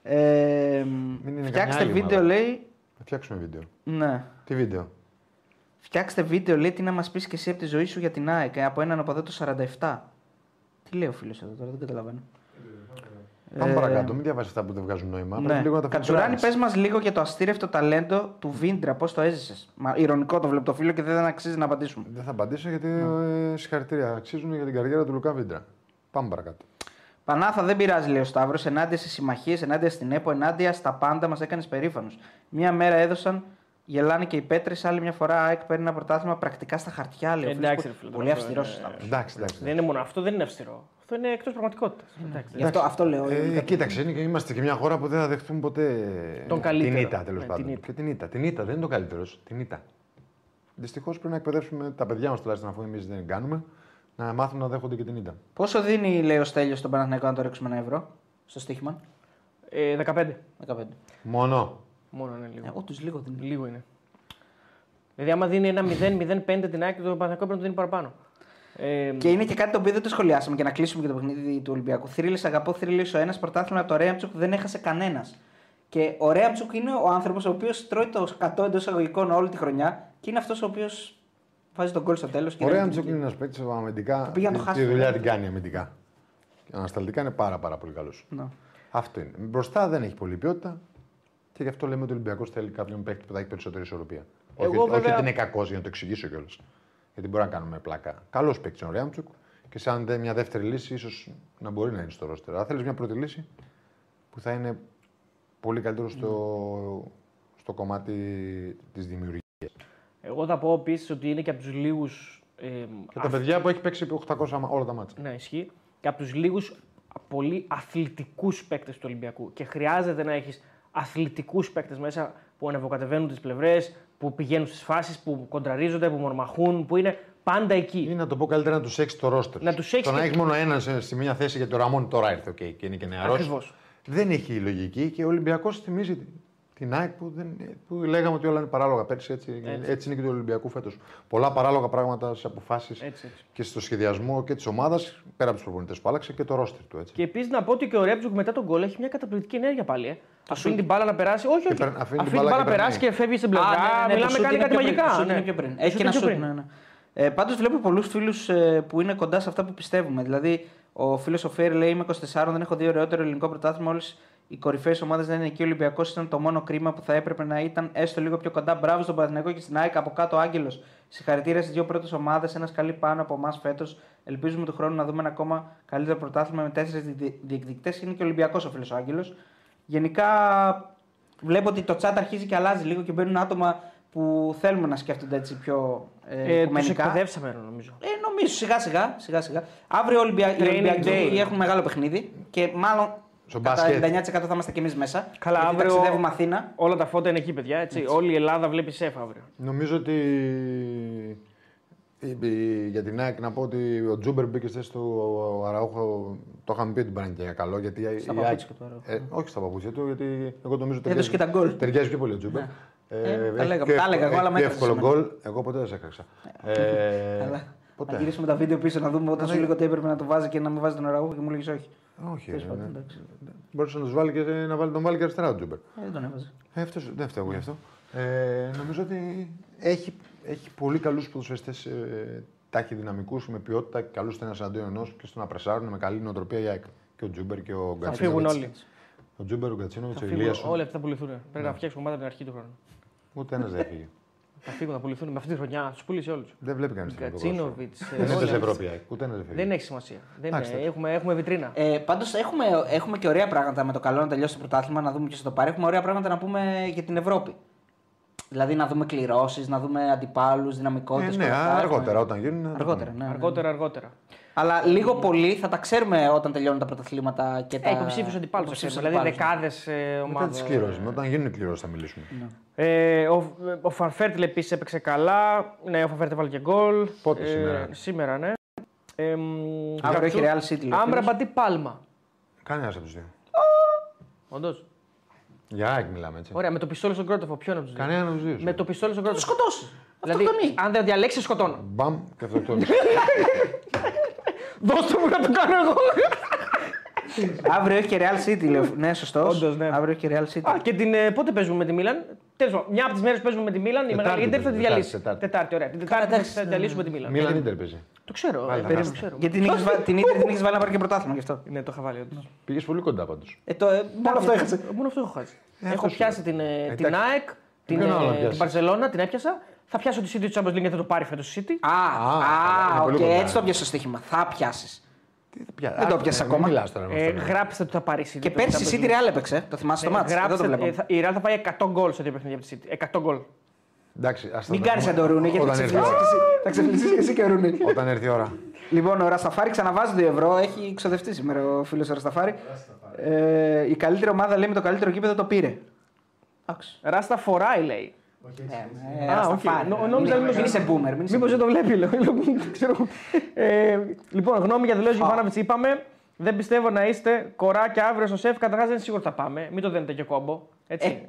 Ε, Μην είναι φτιάξτε καμιά άλλη βίντεο, ομάδα. λέει. Θα φτιάξουμε βίντεο. Ναι. Τι βίντεο; Φτιάξτε βίντεο, λέει, τι να μας πεις και εσύ από τη ζωή σου για την ΑΕΚ ε, από έναν από εδώ το 47. Τι λέει ο φίλος εδώ τώρα, δεν καταλαβαίνω. Πάμε Ε, παρακάτω, μην διαβάσεις αυτά που δεν βγάζουν νόημα. Πρέπει Ναι. λίγο να τα Κατσουράνη, φιλτράρεις. πες μας λίγο για το αστήρευτο ταλέντο του Βίντρα, πώς το έζησες. Ηρωνικό το βλέπω το φίλο και δεν αξίζει να απαντήσουμε. Δεν θα απαντήσω γιατί Ναι. ε, συγχαρητήρια. Αξίζουν για την καριέρα του Λουκά Βίντρα. Πάμε παρακάτω. Πανάθα δεν πειράζει, λέει ο Σταύρος. Ενάντια στις συμμαχίες, ενάντια στην ΕΠΟ, ενάντια στα πάντα μας έκανες περήφανου. Μία μέρα έδωσαν, γελάνε και οι πέτρες, άλλη μια φορά ΑΕΚ παίρνει ένα πρωτάθλημα πρακτικά στα χαρτιά, λέει ο φίλος Εντάξει, που- ρε φίλε, Πολύ τώρα αυστηρός ο είναι- Σταύρος. Εντάξει, εντάξει. Δεν είναι μόνο αυτό, δεν είναι αυστηρό. Αυτό είναι εκτός πραγματικότητας. Γι' αυτό, αυτό λέω. Ε, κοίταξε, είναι, και- είμαστε και μια χώρα που δεν θα δεχτούμε ποτέ Τον καλύτερο. την ήττα τέλος Ναι, πάντων. την ήττα. Και την ήττα. Την ήττα δεν είναι το καλύτερος. Την ήττα. Δυστυχώς πρέπει να εκπαιδεύσουμε τα παιδιά μας τουλάχιστον αφού εμείς δεν κάνουμε να μάθουν να δέχονται και την ήττα. Πόσο δίνει, λέει ο Στέλιος στον Παναθηναϊκό να το ρίξουμε ένα ευρώ στο στοίχημα; Ε, 15. 15. Μόνο. Μόνο είναι λίγο. Ε, Όντως λίγο δίνει. Λίγο είναι. Δηλαδή, άμα δίνει ένα 0-0-5 την άκρη, το Παναθηναϊκό πρέπει να το δίνει παραπάνω. Ε, Και είναι και κάτι το οποίο δεν το σχολιάσαμε και να κλείσουμε και το παιχνίδι του Ολυμπιακού. Θρύλη, αγαπώ θρύλη, ο ένας πρωτάθλημα από το Ρέαμτσουκ δεν έχασε κανένας. Και ο Ρέαμτσουκ είναι ο άνθρωπος ο οποίος τρώει το 100 εντός εισαγωγικών όλη τη χρονιά και είναι αυτός ο οποίος βάζει τον γκολ στο τέλος. Ωραία, αν είναι ένας παίκτης αμυντικά. πήγε να το τη- χάσει Τη το δουλειά τέλος. την κάνει αμυντικά. Και ανασταλτικά είναι πάρα, πάρα πολύ καλός. Ναι. Αυτό είναι. Μπροστά δεν έχει πολλή ποιότητα και γι' αυτό λέμε ότι ο Ολυμπιακός θέλει κάποιον παίκτη που θα έχει περισσότερη ισορροπία. Εγώ, όχι, όχι βέβαια- ότι είναι κακός για να το εξηγήσω κιόλας. Γιατί μπορεί να κάνουμε πλάκα. Καλός παίκτης είναι ο Ρέαμτσουκ και σαν δε- μια δεύτερη λύση ίσως να μπορεί να είναι στο ρόστερ. Αλλά θέλεις μια πρώτη λύση που θα είναι πολύ καλύτερο στο, στο κομμάτι της δημιουργίας. Εγώ θα πω επίσης ότι είναι και από τους λίγους. Ε, Και τα παιδιά που έχει παίξει 800 όλα τα μάτια. Ναι, ισχύει. Και από τους λίγους πολύ αθλητικούς παίκτες του Ολυμπιακού. Και χρειάζεται να έχεις αθλητικούς παίκτες μέσα που ανεβοκατεβαίνουν τις πλευρές, που πηγαίνουν στις φάσεις, που κοντραρίζονται, που μορμαχούν, που είναι πάντα εκεί. Ή να το πω καλύτερα να τους έχεις το ρόστερ. Να τους έχεις Το να και- έχεις μόνο έναν σε, σε μια θέση γιατί ο Ραμόν τώρα ήρθε okay, και είναι και νεαρός. Ακριβώς. Δεν έχει λογική και ο Ολυμπιακός θυμίζει την ΑΕΚ που, δεν, που λέγαμε ότι όλα είναι παράλογα πέρσι. Έτσι, έτσι. Έτσι. είναι και του Ολυμπιακού φέτος. Πολλά παράλογα πράγματα σε αποφάσεις Έτσι, έτσι. και στο σχεδιασμό και της ομάδας πέρα από τους προπονητές που άλλαξε και το ρόστερ του. Έτσι. Και επίσης να πω ότι και ο Ρέπτζουκ μετά τον γκολ έχει μια καταπληκτική ενέργεια πάλι. Ε. Αφήνει σουτ. την μπάλα να περάσει. Όχι, όχι. παίρνει- αφήνει Αφήνει την την μπάλα μπάλα και να περάσει περνάει. και φεύγει στην πλευρά. ναι, ναι, Μιλάμε το σουτ κάνει είναι κάτι πιο πριν, το μαγικά. σουτ ναι. είναι πιο πριν. Το Έχει σουτ και ένα είναι πιο σουτ. πριν. Ναι, ναι. Ε, Πάντως βλέπω πολλούς φίλους ε, που είναι κοντά σε αυτά που πιστεύουμε. Δηλαδή, ο φίλος ο Φέρ λέει: Είμαι 24, δεν έχω δει ωραιότερο ελληνικό πρωτάθλημα. Όλες οι κορυφαίες ομάδες δεν είναι εκεί. Ο Ολυμπιακός ήταν το μόνο κρίμα που θα έπρεπε να ήταν έστω λίγο πιο κοντά. Μπράβο στον Παναθηναϊκό και στην ΑΕΚ από κάτω Άγγελος. Συγχαρητήρια στις δύο πρώτες ομάδες. Ένας καλή πάνω από εμάς φέτος. Ελπίζουμε του χρόνου να δούμε ένα ακόμα καλύτερο πρωτάθλημα με τέσσερις διεκδικητέ. Είναι και ο Ολυμπιακός ο φίλος Άγγελος. Γενικά βλέπω ότι το chat αρχίζει και αλλάζει λίγο και μπαίνουν άτομα που θέλουμε να σκέφτονται έτσι πιο ε, Ε, τους οικουμενικά. εκπαιδεύσαμε, νομίζω. Ε, νομίζω σιγά σιγά. σιγά, σιγά. Αύριο Ολυμπια... οι Training Ολυμπιακοί day. έχουν μεγάλο παιχνίδι και μάλλον Στο κατά μπάσκετ. 99% θα είμαστε κι εμείς μέσα. Καλά, γιατί αύριο- ταξιδεύουμε Αθήνα. Όλα τα φώτα είναι εκεί, παιδιά. Έτσι. Όλη η Ελλάδα βλέπει σεφ αύριο. Νομίζω ότι η- η- για την ΑΕΚ να πω ότι ο Τζούμπερ μπήκε στη θέση του Αραούχο. Το είχαμε πει ότι μπορεί να είναι και καλό. Γιατί η- Στα η παπούτσια ΑΕΚ- του Αραούχο. Ε, όχι στα παπούτσια του, γιατί εγώ νομίζω ότι Έδωσε και τα γκολ. Ταιριάζει πιο πολύ ο Τζούμπερ. Ε, έχει τα λέγαμε, πιο τα έλεγα εγώ, εύκολο- αλλά με πιο έκραξες εύκολο εμένα. γκολ. Εγώ ποτέ δεν σε έκραξα. Ε, Αλλά ποτέ. να γυρίσουμε τα βίντεο πίσω να δούμε όταν σου λέγω ότι έπρεπε να το βάζει και να μην βάζει τον Αραούχο και μου λέγεις όχι. Όχι, Τέλος ρε, πάντων, ναι. εντάξει. Μπορούσε να, τους βάλει και, να βάλει, τον βάλει και αριστερά ο Τζούμπερ. Ε, Δεν τον έβαζε. Ε, αυτός, δεν φταίω εγώ γι' αυτό. Ε, νομίζω ότι έχει, έχει πολύ καλούς ποδοσφαιριστές ε, ταχυδυναμικού με ποιότητα και καλούς ένα εναντίον ενός και στο να πρεσάρουν με καλή νοοτροπία η ΑΕΚ. Και ο Τζούμπερ και ο Θα φύγουν Γκατσίνοβιτς. όλοι. Ο Τζούμπερ, ο Γκατσίνοβιτς, Θα ο φύγουν. Ηλίασον. Όλοι αυτοί θα πουληθούν. Πρέπει να φτιάξουμε ομάδα την αρχή του χρόνου. Ούτε ένας δεν έφυγε. Θα φύγουν, θα πουληθούν με αυτή τη χρονιά. Τους πουλήσει όλους. δεν βλέπει κανείς Κατσίνοβιτς. Δεν είναι σε Ευρώπη η ΑΕΚ. Ούτε ένα δεν φύγει. Δεν έχει σημασία. Δεν Εντάξει, είναι. έχουμε, έχουμε βιτρίνα. Ε, Πάντως έχουμε, έχουμε και ωραία πράγματα με το καλό να τελειώσει το πρωτάθλημα, να δούμε και στο πάρει. Έχουμε ωραία πράγματα να πούμε για την Ευρώπη. Δηλαδή να δούμε κληρώσεις, να δούμε αντιπάλους, δυναμικότητες. Ε, ναι, αργότερα όταν γίνουν. να το Αργότερα, πούμε. ναι. ναι. Αργότερα, αργότερα. Αλλά λίγο πολύ θα τα ξέρουμε όταν τελειώνουν τα πρωταθλήματα και τα. Ε, υποψήφιους αντιπάλους. υποψήφιους Δηλαδή αντιπάλους, ναι. δεκάδες Μετά ομάδες. τι κληρώσει. Όταν γίνουν οι κληρώσεις θα μιλήσουμε. Ε, ο, ο Φανφέρτλ επίσης έπαιξε καλά. Ναι, ο Φανφέρτλ βάλει και γκολ. Πότε, Ε, σήμερα; Σήμερα, ναι. Ε, Αύριο έχει Real City. λέει ο Άμπρα φίλος. μπατή πάλμα. Κανένας από τους δύο. Όντως. Για ΑΕΚ μιλάμε έτσι. Ωραία, με το πιστόλι στον κρότοφο. Ποιον από τους δύο. Κανένα από τους δύο. Με το πιστόλι στον Θα κρότοφο. το σκοτώσει. Δηλαδή, Αυτοκτονεί. αν δεν διαλέξεις, σκοτώνω. Μπαμ και αυτοκτόνησε. *laughs* Δώστε μου να το κάνω εγώ. *laughs* Αύριο έχει και Real City, λέω. Ναι, σωστός. Όντως, ναι. Αύριο έχει και Real City. Α, και την, ε, πότε παίζουμε με τη Μίλαν; Τέλος πάντων, μια από τις μέρες παίζουμε με τη Μίλαν. Η Τετάρτη μεγάλη Ιντερ θα τη παίζουμε, διαλύσει. Τετάρτη, Τετάρτη, ωραία. Την Τετάρτη εντάξει, θα ναι, διαλύσουμε τη Μίλαν. Μίλαν Ιντερ παίζει. Το ξέρω. ε, Βάλε, περίμενε, χάστε. το ξέρω. Γιατί την έχεις βα- την Ιντερ την έχεις βάλει να πάρει και πρωτάθλημα γι' αυτό. Ναι, το είχα βάλει. όντως. Πήγες πολύ κοντά πάντως. Ε, το, ε, μόνο αυτό έχασε. Μόνο αυτό έχω χάσει. Ε, έχω αυτό σου πιάσει λέω. την, ε, Ε, την εντάξει. ΑΕΚ, την, Ποιον άλλο να ε, την πιάσεις; Παρσελώνα, την έπιασα. Θα πιάσω τη City του Champions League γιατί θα το πάρει φέτος η City. Α, Α, α, είναι πολύ οκ, κοντά. έτσι το πιάσες το στοίχημα. Θα πιάσει. Δεν το πιάσεις ακόμα. Μιλάς τώρα. με Ε, αυτόν. γράψτε ότι θα πάρεις η City. Και το πέρσι η Champions City League. Real έπαιξε. Το θυμάσαι το Ε, μάτι. Δεν το γράψτε, βλέπαμε. ε, θα- η Real θα πάει 100 γκολ σε δύο παιχνίδια από τη City. 100 γκολ. Εντάξει, ας τα Μην τα κάνεις πούμε σαν το Ρούνε γιατί θα όταν έρθει η ξεφλήσει ώρα. θα ξεφλήσεις και εσύ και ο Ρούνε. Όταν έρθει η ώρα. Λοιπόν, ο Ρασταφάρη ξαναβάζει 2 ευρώ. Έχει ξοδευτεί σήμερα ο φίλος ο Ρασταφάρη. Ε, η καλύτερη ομάδα λέει με το καλύτερο γήπεδο το πήρε. Εντάξει. Ράστα φοράει, λέει. Ε, Α, Ρασταφάρη. οκ. Νο- νόμιζα Μην- μήπως- Μην είσαι boomer. μην είσαι Μήπως δεν το βλέπει, λέω. Ξέρω. ε, λοιπόν, γνώμη για δηλώσει Γιοβάνοβιτς είπαμε. Δεν πιστεύω να είστε κοράκια αύριο στο σεφ. Καταρχάς δεν είναι σίγουρο ότι θα πάμε. Μην το δένετε και κόμπο. Έτσι. Ε,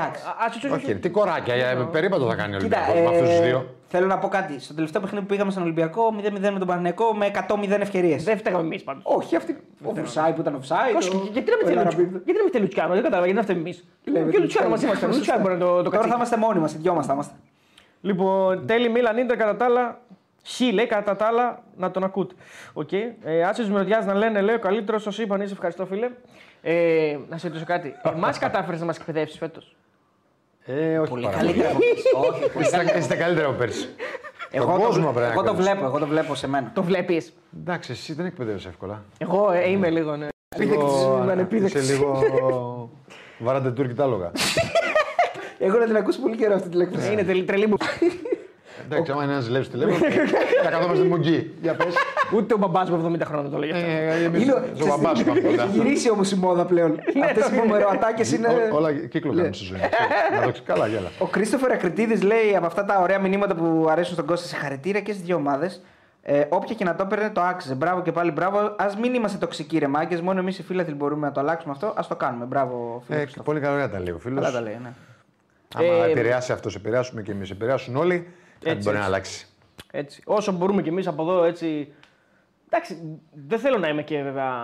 Εντάξει. Α, ας, όχι, όχι, Όχι, τι κοράκια, ε, περίπατο θα κάνει ο Κοίτα, Ολυμπιακός με αυτούς τους ε, δύο. Θέλω να πω κάτι. Στο τελευταίο παιχνίδι που πήγαμε στον Ολυμπιακό, 0-0 με τον Παναιτωλικό με 100-0 ευκαιρίες. Δεν φταίγαμε εμείς πάντως. Όχι, αυτή. Ο Φουσάη που ήταν offside. Όχι, ο- γιατί να μην ο θέλει Ελαραμπίδη. Λουτσιάνο, γιατί να μην θέλει Λουτσιάνο, δεν κατάλαβα, γιατί να φταίμε εμείς. Λέμε Και το Λουτσιάνο μαζί Λουτσιάνο. είμαστε. Ο Λουτσιάνο μπορεί να το, το Τώρα θα κατσίκι. είμαστε μόνοι μας, οι δυο μας θα είμαστε. Λοιπόν, τέλει Μίλαν Ίντερ κατά τα άλλα. Χ λέει κατά τα άλλα να τον ακούτε. Οκ. Ε, Άσε του μυρωδιάς να λένε, λέει ο καλύτερος, σα είπαν, είσαι ευχαριστώ φίλε. Ε, να σε ρωτήσω κάτι. *laughs* Εμάς κατάφερες να μας εκπαιδεύσεις φέτος; Ε, όχι Πολύ πάρα καλύτερα. από πέρσι. Όχι, πολύ Είστε, είστε καλύτερα από πέρσι. Εγώ Τον το, κόσμο πρέπει να εγώ το εκπαιδεύσεις. βλέπω, εγώ το βλέπω σε μένα. Το βλέπεις. Εντάξει, εσύ δεν εκπαιδεύεσαι εύκολα. Εγώ ε, είμαι λίγο. Ναι. Επίδεκτης, είμαι Είσαι ανεπίδεκτης. λίγο. Βάρατε Τούρκοι τα άλογα. Έχω να την ακούσει πολύ καιρό αυτή τη λέξη. Είναι τελ, τρελή μου. *laughs* Εντάξει, άμα είναι ένας ζηλεύει τηλέφωνος, *laughs* θα καθόμαστε μουγγί. Για πες. Ούτε ο μπαμπάς μου 70 χρόνια το λέει αυτό. Είναι- Ο μπαμπάς σου πάμε κοντά. Έχει γυρίσει όμως η μόδα πλέον. *laughs* Αυτές οι μουμεροατάκε είναι. Ό- Όλα κύκλο κάνουν στη ζωή. Να το καλά, γέλα. Ο Κρίστοφερ Ακριτίδη λέει από αυτά τα ωραία μηνύματα που αρέσουν στον Κώστα συγχαρητήρια και στις δύο ομάδες. Ε, όποια και να το έπαιρνε το άξιζε. Μπράβο και πάλι μπράβο. Α μην είμαστε τοξικοί ρε μάγκες, Μόνο εμείς οι φίλαθλοι μπορούμε να το αλλάξουμε αυτό. Α το κάνουμε. Μπράβο, φίλε. Ε, Χριστόφο. πολύ καλά τα λέει ο φίλος. Καλά τα λέει, ναι. Άμα Ε, επηρεάσει αυτό, επηρεάσουμε και εμείς, επηρεάσουν όλοι, κάτι Έτσι, μπορεί να έτσι. αλλάξει. Έτσι. Όσο μπορούμε κι εμείς από εδώ έτσι. Εντάξει, δεν θέλω να είμαι και βέβαια.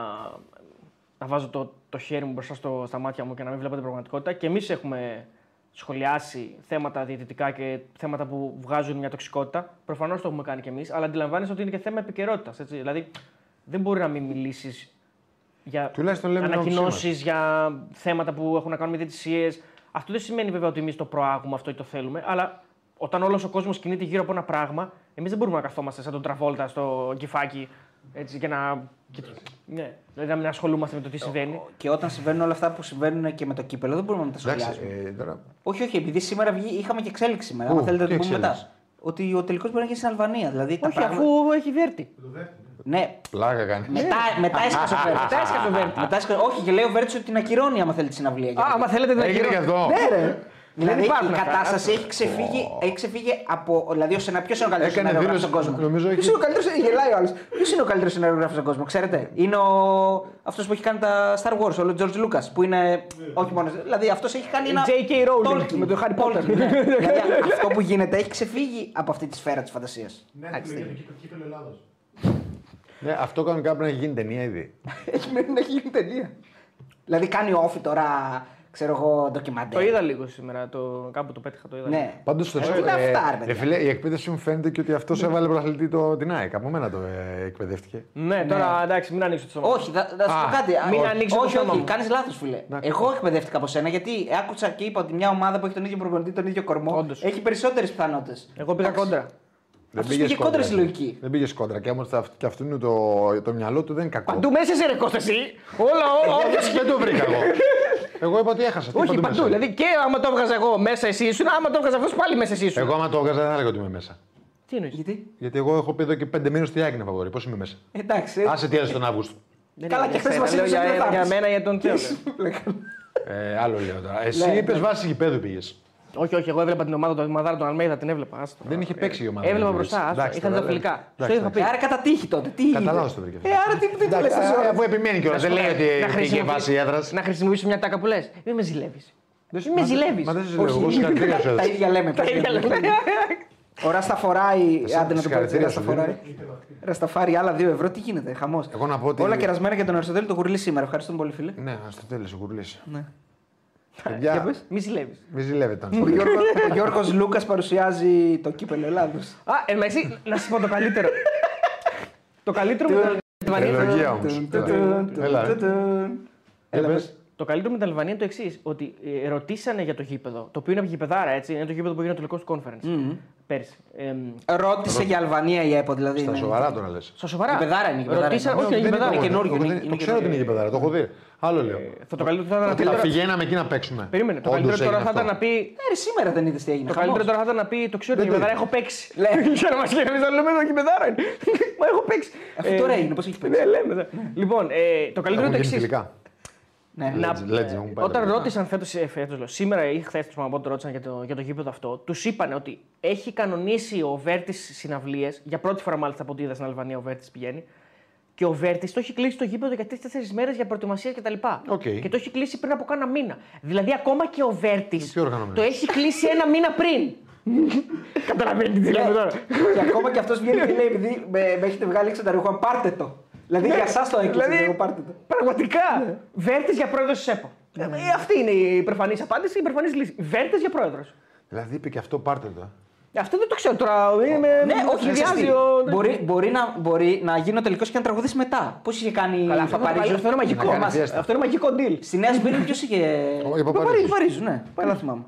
να βάζω το, το χέρι μου μπροστά στο, στα μάτια μου και να μην βλέπω την πραγματικότητα. Και εμείς έχουμε σχολιάσει θέματα διαιτητικά και θέματα που βγάζουν μια τοξικότητα. Προφανώς το έχουμε κάνει κι εμείς, αλλά αντιλαμβάνεσαι ότι είναι και θέμα επικαιρότητας. Δηλαδή, δεν μπορεί να μην μιλήσεις για Τουλάχιστον λέμε την άποψή ανακοινώσεις, για θέματα που έχουν να κάνουν με διαιτησίες. Αυτό δεν σημαίνει βέβαια ότι εμείς το προάγουμε αυτό ή το θέλουμε, αλλά όταν όλος ο κόσμος κινείται γύρω από ένα πράγμα, εμείς δεν μπορούμε να καθόμαστε σαν τον Τραβόλτα στο κεφάκι έτσι, και να. και- Ναι. Δηλαδή να μην ασχολούμαστε με το τι συμβαίνει. Και όταν συμβαίνουν όλα αυτά που συμβαίνουν και με το κύπελο, δεν μπορούμε να τα Εντάξει, σχολιάζουμε. ε, τώρα, Όχι, όχι, επειδή σήμερα βγει, είχαμε και εξέλιξη σήμερα. Πού, Αν θέλετε να τι το πούμε μετά. εξέλιξη; Ότι ο τελικός μπορεί να γίνει στην Αλβανία. Δηλαδή, τα Όχι, πράγματα- αφού έχει βέρτη. Ναι, πλάκα κάνει. μετά, μετά *laughs* έσκασε ο Βέρτη. Μετά έσκασε ο Βέρτη. Μετά έσκασε- Όχι, και λέει ο Βέρτης ότι την ακυρώνει άμα θέλει τη συναυλία. Α, άμα θέλετε να Έγινε και αυτό. Ναι, ρε. Δηλαδή η υπάρχουν αυτά. κατάσταση έχει ξεφύγει, έχει ξεφύγει από. Δηλαδή, ως ένα ποιος είναι ο καλύτερος Έκανε σενάριογράφο δήλωση, στον κόσμο; νομίζω Ποιος έχει- είναι ο καλύτερος. Γελάει ο άλλος. Ποιος είναι ο καλύτερος σενάριογράφο στον κόσμο, ξέρετε; Είναι ο... αυτός που έχει κάνει τα Star Wars, ο George Lucas. Που είναι. Όχι μόνος. Δηλαδή αυτός έχει κάνει ένα. J.K. Rowling Tolkien. με το Harry Potter. Tolkien, ναι. δηλαδή αυτό που γίνεται έχει ξεφύγει από αυτή τη σφαίρα της φαντασίας. Ναι, το για το κύπελο Ελλάδος. Ναι, αυτό κανονικά πρέπει να γίνει ταινία ήδη. Έχει μένει να γίνει ταινία. Δηλαδή κάνει όφη τώρα, ξέρω εγώ, ντοκιμαντέρ. Το είδα λίγο σήμερα. Το... Κάπου το πέτυχα, το είδα. Ναι. Πάντως το Ε, είναι αυτά, ρε παιδιά. φίλε, η εκπαίδευση μου φαίνεται και ότι αυτός έβαλε πρωταθλητή το, την ΑΕΚ. Από μένα το ε, εκπαιδεύτηκε. Ναι, τώρα εντάξει, μην ανοίξω το στόμα. Όχι, θα, θα σου Α, πω κάτι. μην όχι, ανοίξεις το όχι, στόμα όχι, μου. κάνεις λάθος, φίλε. Εγώ εκπαιδεύτηκα από σένα γιατί άκουσα και είπα ότι μια ομάδα που έχει τον ίδιο προπονητή, τον ίδιο κορμό, Όντως. έχει περισσότερες πιθανότητες. Εγώ πήγα κόντρα. Αυτός πήγες κόντρα στη λογική. Δεν πήγες κόντρα. Και όμως και αυτού είναι το, το μυαλό του δεν είναι κακό. Παντού μέσα σε ρε Κώστα, εσύ. Όλα, όλα. Όχι, δεν το βρήκα εγώ. Εγώ είπα ότι έχασα. Τι Όχι, παντού παντού. μέσα. Δηλαδή και άμα το έβγαζα εγώ μέσα εσύ ήσουν, άμα το έβγαζα αυτός πάλι μέσα εσύ ήσουν. Εγώ άμα το έβγαζα δεν θα έλεγα ότι είμαι μέσα. Τι εννοείς; Γιατί; Γιατί εγώ έχω πει εδώ και πέντε μήνες ότι η ΑΕΚ είναι φαβορή. Πώς είμαι μέσα; Εντάξει. ε, Άσε τι έδωσε τον Αύγουστο. Καλά, και χθες μας λέω είπες ότι δεν για, θα για έρθεις. μένα για τον Τσέο. Ε, άλλο λέω τώρα. Εσύ Ναι, είπες ναι. βάση γηπέδου πήγες. Όχι, όχι, εγώ έβλεπα την ομάδα του Μαδάρα τον Αλμέιδα, την έβλεπα. άστο. Δεν είχε παίξει η ομάδα. Έβλεπα δεν μπροστά, πήγες. άστο, Εντάξει, είχαν τα τώρα, φιλικά. εντάξει, Στο είχα εντάξει. πει. Άρα κατά τύχη τότε. Τι Κατά έγινε; λάθος το βρήκε. Ε, άρα τι, τι του λες Εντάξει, τόση ώρα. Αφού επιμένει κιόλας, δεν λέει ότι Να πήγε χρησιμοποιήσω- βάση έδρας. Να χρησιμοποιήσω μια τάκα που λες. Μην με ζηλεύεις. Μην με ζηλεύεις. Μα δεν σε λέω. Εγώ συγχαρητήρια σου *laughs* Τα έδωσα. ίδια λέμε. Τα παιδιά. ίδια λέμε. Ο Ράστα φοράει. Άντε να το πω έτσι. συγχαρητήρια Ράστα σου, φοράει. Ράστα φάρει άλλα 2 ευρώ. Τι γίνεται, χαμός. Εγώ να πω ότι- Όλα κερασμένα για τον Αριστοτέλη το γουρλί σήμερα. Ευχαριστούμε πολύ, φίλε. Ναι, στο τέλο ο κουρλή. Ναι. Για Παιδιά, πες. Μη ζηλεύεις. μη ζηλεύετε. Ο Γιώργος, ο *laughs* Γιώργος Λούκας παρουσιάζει το κύπελο Ελλάδος. Α, εν μεταξύ, να σας πω το καλύτερο. το καλύτερο με την Αλβανία. Ευλογία όμως. Έλα. Έλα, πες. πες. Το καλύτερο με την Αλβανία είναι το εξής: Ότι ε, ρωτήσανε για το γήπεδο. Το οποίο είναι γηπεδάρα, έτσι. Είναι το γήπεδο που έγινε το τελικός conference. Πέρσι. Εμ, Ρώτησε για Αλβανία η ΕΠΟ, δηλαδή. Στα ναι. σοβαρά τώρα λες. στα σοβαρά. Γηπεδάρα είναι, γηπεδάρα Ρωτήσανε, είναι. όχι, είναι δεν γηπεδάρα. είναι Είναι καινούργιο, καινούργιο. είναι- είναι Το ξέρω ότι είναι γηπεδάρα, το έχω δει. Άλλο λέω. Θα το καλύτερο θα ήταν να πει. Θα τώρα- πηγαίναμε εκεί να παίξουμε. Περίμενε. Το Όντως καλύτερο τώρα έγινε θα ήταν αυτό. να πει. Ε, ρε, σήμερα δεν είδες τι έγινε. Το χαμός. καλύτερο τώρα θα ήταν να πει το ξέρω Δεν ότι το γηπεδάρα είδα. έχω παίξει. Ναι. Για να μας λέει κανείς να λέμε το γηπεδάρα είναι. *laughs* Μα έχω παίξει. Αυτό Ε, τώρα έγινε, πώς έχει παίξει. Ναι, λέμε. ναι. Λοιπόν, ε, το καλύτερο είναι Έχουν το γίνει εξής. Τελικά. Ναι. Να, Legend, έχουν πάει όταν τα ρώτησαν φέτος, φέτος, λέω, σήμερα ή χθες τους το ρώτησαν για το, για το γήπεδο αυτό, τους είπαν ότι έχει κανονίσει ο Βέρτης συναυλίες, για πρώτη φορά μάλιστα από ό,τι είδα στην Αλβανία ο Βέρτης πηγαίνει, και ο Βέρτης το έχει κλείσει το γήπεδο για τρει-τέσσερι μέρες για προετοιμασία κτλ. Οκ. Και το έχει κλείσει πριν από κάνα μήνα. Δηλαδή, ακόμα και ο Βέρτης πιο οργανωμένος. το έχει κλείσει ένα μήνα πριν. Καταλαβαίνετε τι λέμε τώρα. Και ακόμα και αυτός βγαίνει και λέει: Επειδή με, με έχετε βγάλει έξω τα ρούχα, πάρτε το. Δηλαδή για εσά το έκλεισε, Δηλαδή, εγώ πάρτε το. Πραγματικά. Βέρτη για πρόεδρος της ΕΠΟ. Ε, Αυτή είναι η υπερφανή απάντηση, η υπερφανή λύση. Βέρτη για πρόεδρος. Δηλαδή είπε και αυτό πάρτε το. ε. Αυτό δεν το ξέρω τώρα. Είμαι, Ναι, με όχι, σχεδιάζει ξέρεις τι. ο- Μπορεί, μπορεί, να, μπορεί να γίνει ο τελικός και να τραγουδήσει μετά. Πώς είχε κάνει Καλά, η αυτό, είναι- Παπαρίζου. αυτό είναι μαγικό. Να κάνει Μας- φιέστα. Αυτό είναι μαγικό deal. Στη Νέα Σμύρνη ποιος είχε. Ο- η Παπαρίζου. Παπαρίζου, ναι. Καλά θυμάμαι.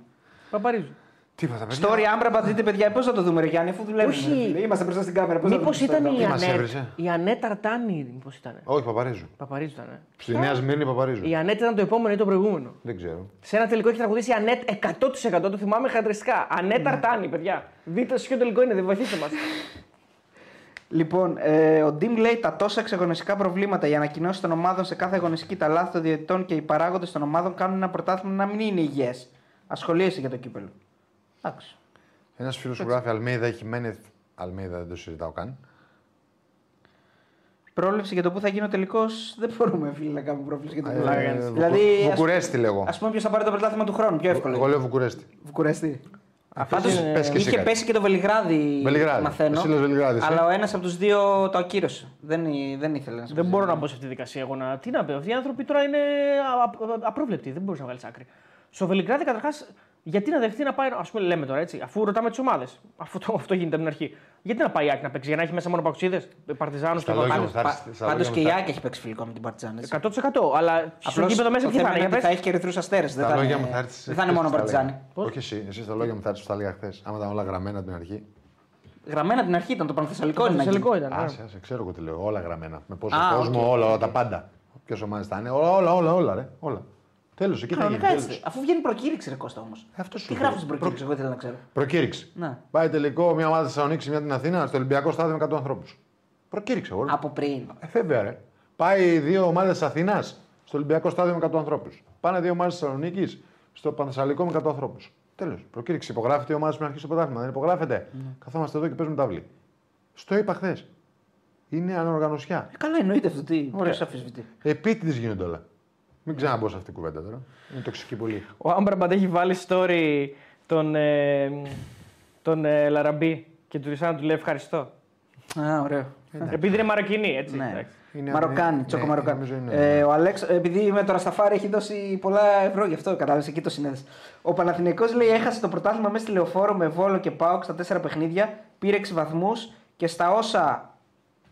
Παπαρίζου. Τίποτα, παιδιά. Story Άμπρα, πατήτε παιδιά, πώς θα το δούμε, ρε Γιάννη, αφού δουλεύουμε. Όχι. ρε φίλε. Είμαστε μπροστά στην κάμερα. πώς θα Μήπως το δούμε ήταν στο η Instagram. μας Ανέτ. έβριζε; Η Ανέτ Αρτάνη, μήπως ήταν. Όχι, Παπαρίζου. Παπαρίζου ήταν. ε. Στη Νέα Σμύρνη Παπαρίζου. Η Ανέτ ήταν το επόμενο ή το προηγούμενο; Δεν ξέρω. Σε ένα τελικό έχει τραγουδήσει η Ανέτ 100% το θυμάμαι χαρακτηριστικά. Ανέτ Αρτάνη, παιδιά. Δείτε σε ποιο τελικό είναι, δεν βοηθήστε μας. Λοιπόν, ε, ο Ντίμ λέει τα τόσα εξαγωνιστικά προβλήματα, οι ανακοινώσει των ομάδων σε κάθε αγωνιστική, τα λάθη των διαιτητών και οι παράγοντες των ομάδων κάνουν ένα πρωτάθλημα να μην είναι υγιές. Ασχολίεσαι για το κύπελο. Εντάξει. Ένας φίλο σου γράφει Αλμέιδα έχει Μένεθ. Αλμέιδα δεν το συζητάω καν. Πρόβλεψη για το πού θα γίνει ο τελικός. *laughs* Δεν μπορούμε, φίλε, να κάνουμε πρόβλεψη για το πού θα Ε, γίνει. Βουκου- Δηλαδή, Βουκουρέστι λέγω. ας πούμε, ποιος θα πάρει το πρωτάθλημα του χρόνου. Πιο εύκολο. Εγώ λέω Βουκουρέστι. Βουκουρέστι. Πες- Πάντως, πες και εσύ είχε κάτι. πέσει και το Βελιγράδι, Βελιγράδι. μαθαίνω. Εσύ λες Βελιγράδι, εσύ. αλλά ο ένας από τους δύο το ακύρωσε. Δεν, δεν ήθελε να σε Δεν πει. μπορώ να μπω σε αυτή τη δικασία εγώ να. Τι να πω, αυτοί οι άνθρωποι τώρα είναι α- α- απρόβλεπτοι. Δεν μπορείς να βγάλεις άκρη. Στο Βελιγράδι καταρχάς, γιατί να δεχτεί να πάει. Α πούμε, λέμε τώρα έτσι, αφού ρωτάμε τις ομάδες. Αφού το, αυτό γίνεται από την αρχή. Γιατί να πάει η Άκη να παίξει, για να έχει μέσα μόνο παουξίδε, παρτιζάνου και Στα λόγια παπάδε. μου θα έρθει- στα Πάντως λόγια και μου η θα- Άκη έχει παίξει φιλικό με την Παρτιζάν. έτσι. 100%. Αλλά στο Απλώς γήπεδο μέσα το τι θέμα θα είναι, είναι για ότι θα πες. έχει και ερυθρού αστέρες. Δεν Στα θα λόγια είναι, μου θα έρθεις. δεν θα είναι μόνο Παρτιζάνη. Όχι εσύ, εσύ στα λόγια μου θα έρθεις που τα έλεγα χθες. Άμα ήταν όλα γραμμένα από την αρχή. Γραμμένα την αρχή ήταν το Πανθεσσαλικό. είναι να γίνει. Παναθηναϊκό ήταν. ναι. Άσε, άσε, ξέρω εγώ τι λέω. Όλα γραμμένα. Με πόσο Α, κόσμο, οκ, όλα, οκ. τα πάντα. Ποιες ομάδες θα είναι. Όλα, όλα, όλα, όλα, ρε. όλα. Τέλος, εκεί θα γίνει. Κανονικά έτσι. τέλος. Αφού βγαίνει προκήρυξη, ρε Κώστα όμως. Αυτό σου Τι λέω. γράφεις στην προκήρυξη, εγώ ήθελα να ξέρω. Προκήρυξη. Ναι. Πάει τελικό μια ομάδα της Θεσσαλονίκης, μια την Αθήνα, στο Ολυμπιακό στάδιο με 100 ανθρώπους. Προκήρυξε, εγώ. Από πριν. Ε, βέβαια, ρε. Πάει δύο ομάδες της Αθήνας στο Ολυμπιακό στάδιο με 100 ανθρώπους. Πάνε δύο ομάδες της Θεσσαλονίκης στο Πανθεσσαλικό με 100 ανθρώπους. Τέλος. Προκήρυξη. Υπογράφεται η ομάδα πριν αρχίσει το πρωτάθλημα. Δεν υπογράφεται. Ναι. Καθόμαστε εδώ και παίζουμε ταύλη. Στο είπα χθες. Είναι ανοργανωσιά. Ε, καλά, εννοείται αυτό. Τι Ωραία. ποιος αφισβητεί. Επίτηδες γίνονται όλα. Μην ξαναμπω σε αυτή την κουβέντα τώρα. Είναι τοξική πολύ. Ο Άμπραμπαντ έχει βάλει story τον, ε, τον ε, Λαραμπή και του Ρισάνου του λέει ευχαριστώ. Α, ωραίο. Επειδή είναι Μαροκινή, έτσι. Ναι. εντάξει. Είναι- Μαροκάνι, ναι, τσόκο ναι, Μαροκάνι. νομίζω είναι. Ε, ο Αλέξ, επειδή είμαι τώρα στα φάρη, έχει δώσει πολλά ευρώ γι' αυτό. Κατάλαβες εκεί το συνέδεσαι. Ο Παναθηναϊκός λέει έχασε το πρωτάθλημα μέσα στη λεωφόρο με βόλο και πάοκ στα τέσσερα παιχνίδια. Πήρε 6 βαθμούς και στα όσα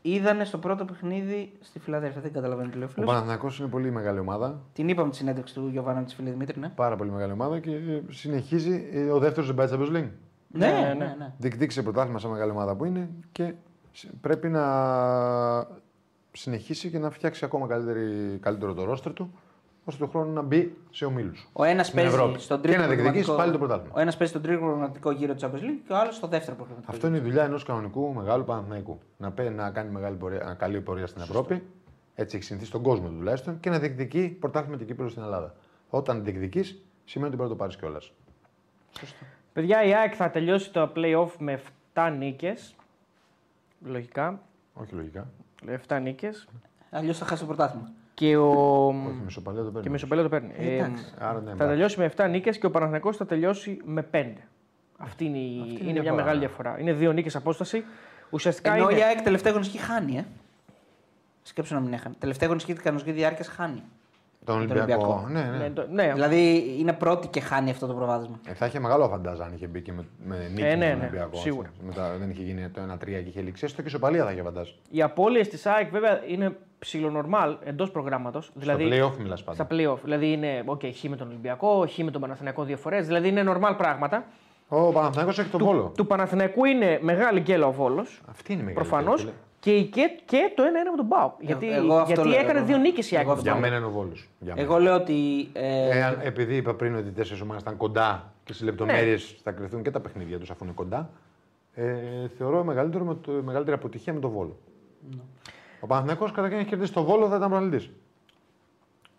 είδανε στο πρώτο παιχνίδι στη Φιλαδέλφια. Δεν καταλαβαίνω τι λέει ο Ο φίλος. Παναθηναϊκός είναι πολύ μεγάλη ομάδα. Την είπαμε τη συνέντευξη του Γιωβάνα της φίλη Δημήτρη, ναι. Πάρα πολύ μεγάλη ομάδα και ε, συνεχίζει. ε, Ο δεύτερος δεν πάει Champions League. Ναι, Ναι, ναι, ναι. ναι. Διεκδίκησε πρωτάθλημα σε μεγάλη ομάδα που είναι και σ- πρέπει να συνεχίσει και να φτιάξει ακόμα καλύτερη, καλύτερο το ρόστερ του ώστε το χρόνο να μπει σε ομίλους. Ο ένας Στην Ευρώπη. παίζει στον Και τρίτο να διεκδικήσει προγραμματικό- πάλι το πρωτάθλημα. Ο ένας παίζει στον τρίτο προγραμματικό γύρο της Champions League και ο άλλος στο δεύτερο προγραμματικό. Αυτό είναι η δουλειά ενός κανονικού μεγάλου Παναθηναϊκού. Να, πέ, να κάνει μεγάλη πορεία, καλή πορεία στην Ευρώπη, έτσι έχει συνηθίσει στον κόσμο του τουλάχιστον, και να διεκδικεί πρωτάθλημα και κύπελο στην Ελλάδα. Όταν διεκδικείς, σημαίνει ότι πρέπει να το πάρεις κιόλας. Παιδιά, η ΑΕΚ θα τελειώσει το playoff με 7 νίκες. Λογικά. Όχι λογικά. 7 νίκες. Αλλιώς θα χάσει το πρωτάθλημα. Και ο. Όχι, μισοπαλία το Και παίρνει. Μεσοπέλιο το παίρνει. Ε, Ε, εντάξει. Άρα ναι, θα εντάξει. τελειώσει με 7 νίκες και ο Παναθηναϊκός θα τελειώσει με 5. Αυτή είναι, η- Αυτή είναι η είναι μια διαφορά, μεγάλη ναι. διαφορά. Είναι δύο νίκες απόσταση. Ουσιαστικά Ενώ είναι. η ΑΕΚ τελευταία αγωνιστική χάνει, ε. Σκέψου να μην έχανε. Τελευταία αγωνιστική κανονικής διάρκειας χάνει. Τον Ολυμπιακό. Ολυμπιακό. Ναι, ναι. Ναι, το- ναι. Δηλαδή είναι πρώτη και χάνει αυτό το προβάδισμα. Ε, θα είχε μεγάλο φαντάζα αν είχε μπει και με, με νίκη Ε, ναι, στον ναι, Ολυμπιακό. σίγουρα. έτσι. Μετά δεν είχε γίνει το 1-3 και είχε λήξει. Έστω και σοπαλία θα είχε φαντάζα. Οι απώλειες της ΑΕΚ βέβαια είναι ψιλονορμάλ εντός προγράμματος. Δηλαδή, Στο play-off μιλάς πάντα. Στα playoff. Δηλαδή είναι okay, χ με τον Ολυμπιακό, χ με τον Παναθηναϊκό δύο φορές. Δηλαδή είναι normal πράγματα. Ο Παναθηναϊκός έχει τον Του, Βόλο. του Παναθηναϊκού είναι μεγάλη γκέλα ο Βόλος. Αυτή είναι η μεγάλη Προφανώς. Φίλε. Και, και, και το 1-1 με τον Μπάου. Γιατί, εγώ αυτό γιατί λέω, έκανε εγώ. δύο νίκες η ΑΕΚ. Εγώ με τον Για ΠΑΟΚ. μένα είναι ο Βόλος. Εγώ λέω ότι. Ε, Εάν, επειδή είπα πριν ότι οι τέσσερις ομάδες ήταν κοντά και στι λεπτομέρειες θα κρυθούν και τα παιχνίδια τους αφού είναι κοντά, ε, θεωρώ μεγαλύτερο με το, μεγαλύτερη αποτυχία με τον Βόλο. Ο Παναθηναϊκός καταρχήν έχει κερδίσει το Βόλο, θα ήταν πρωταθλητή.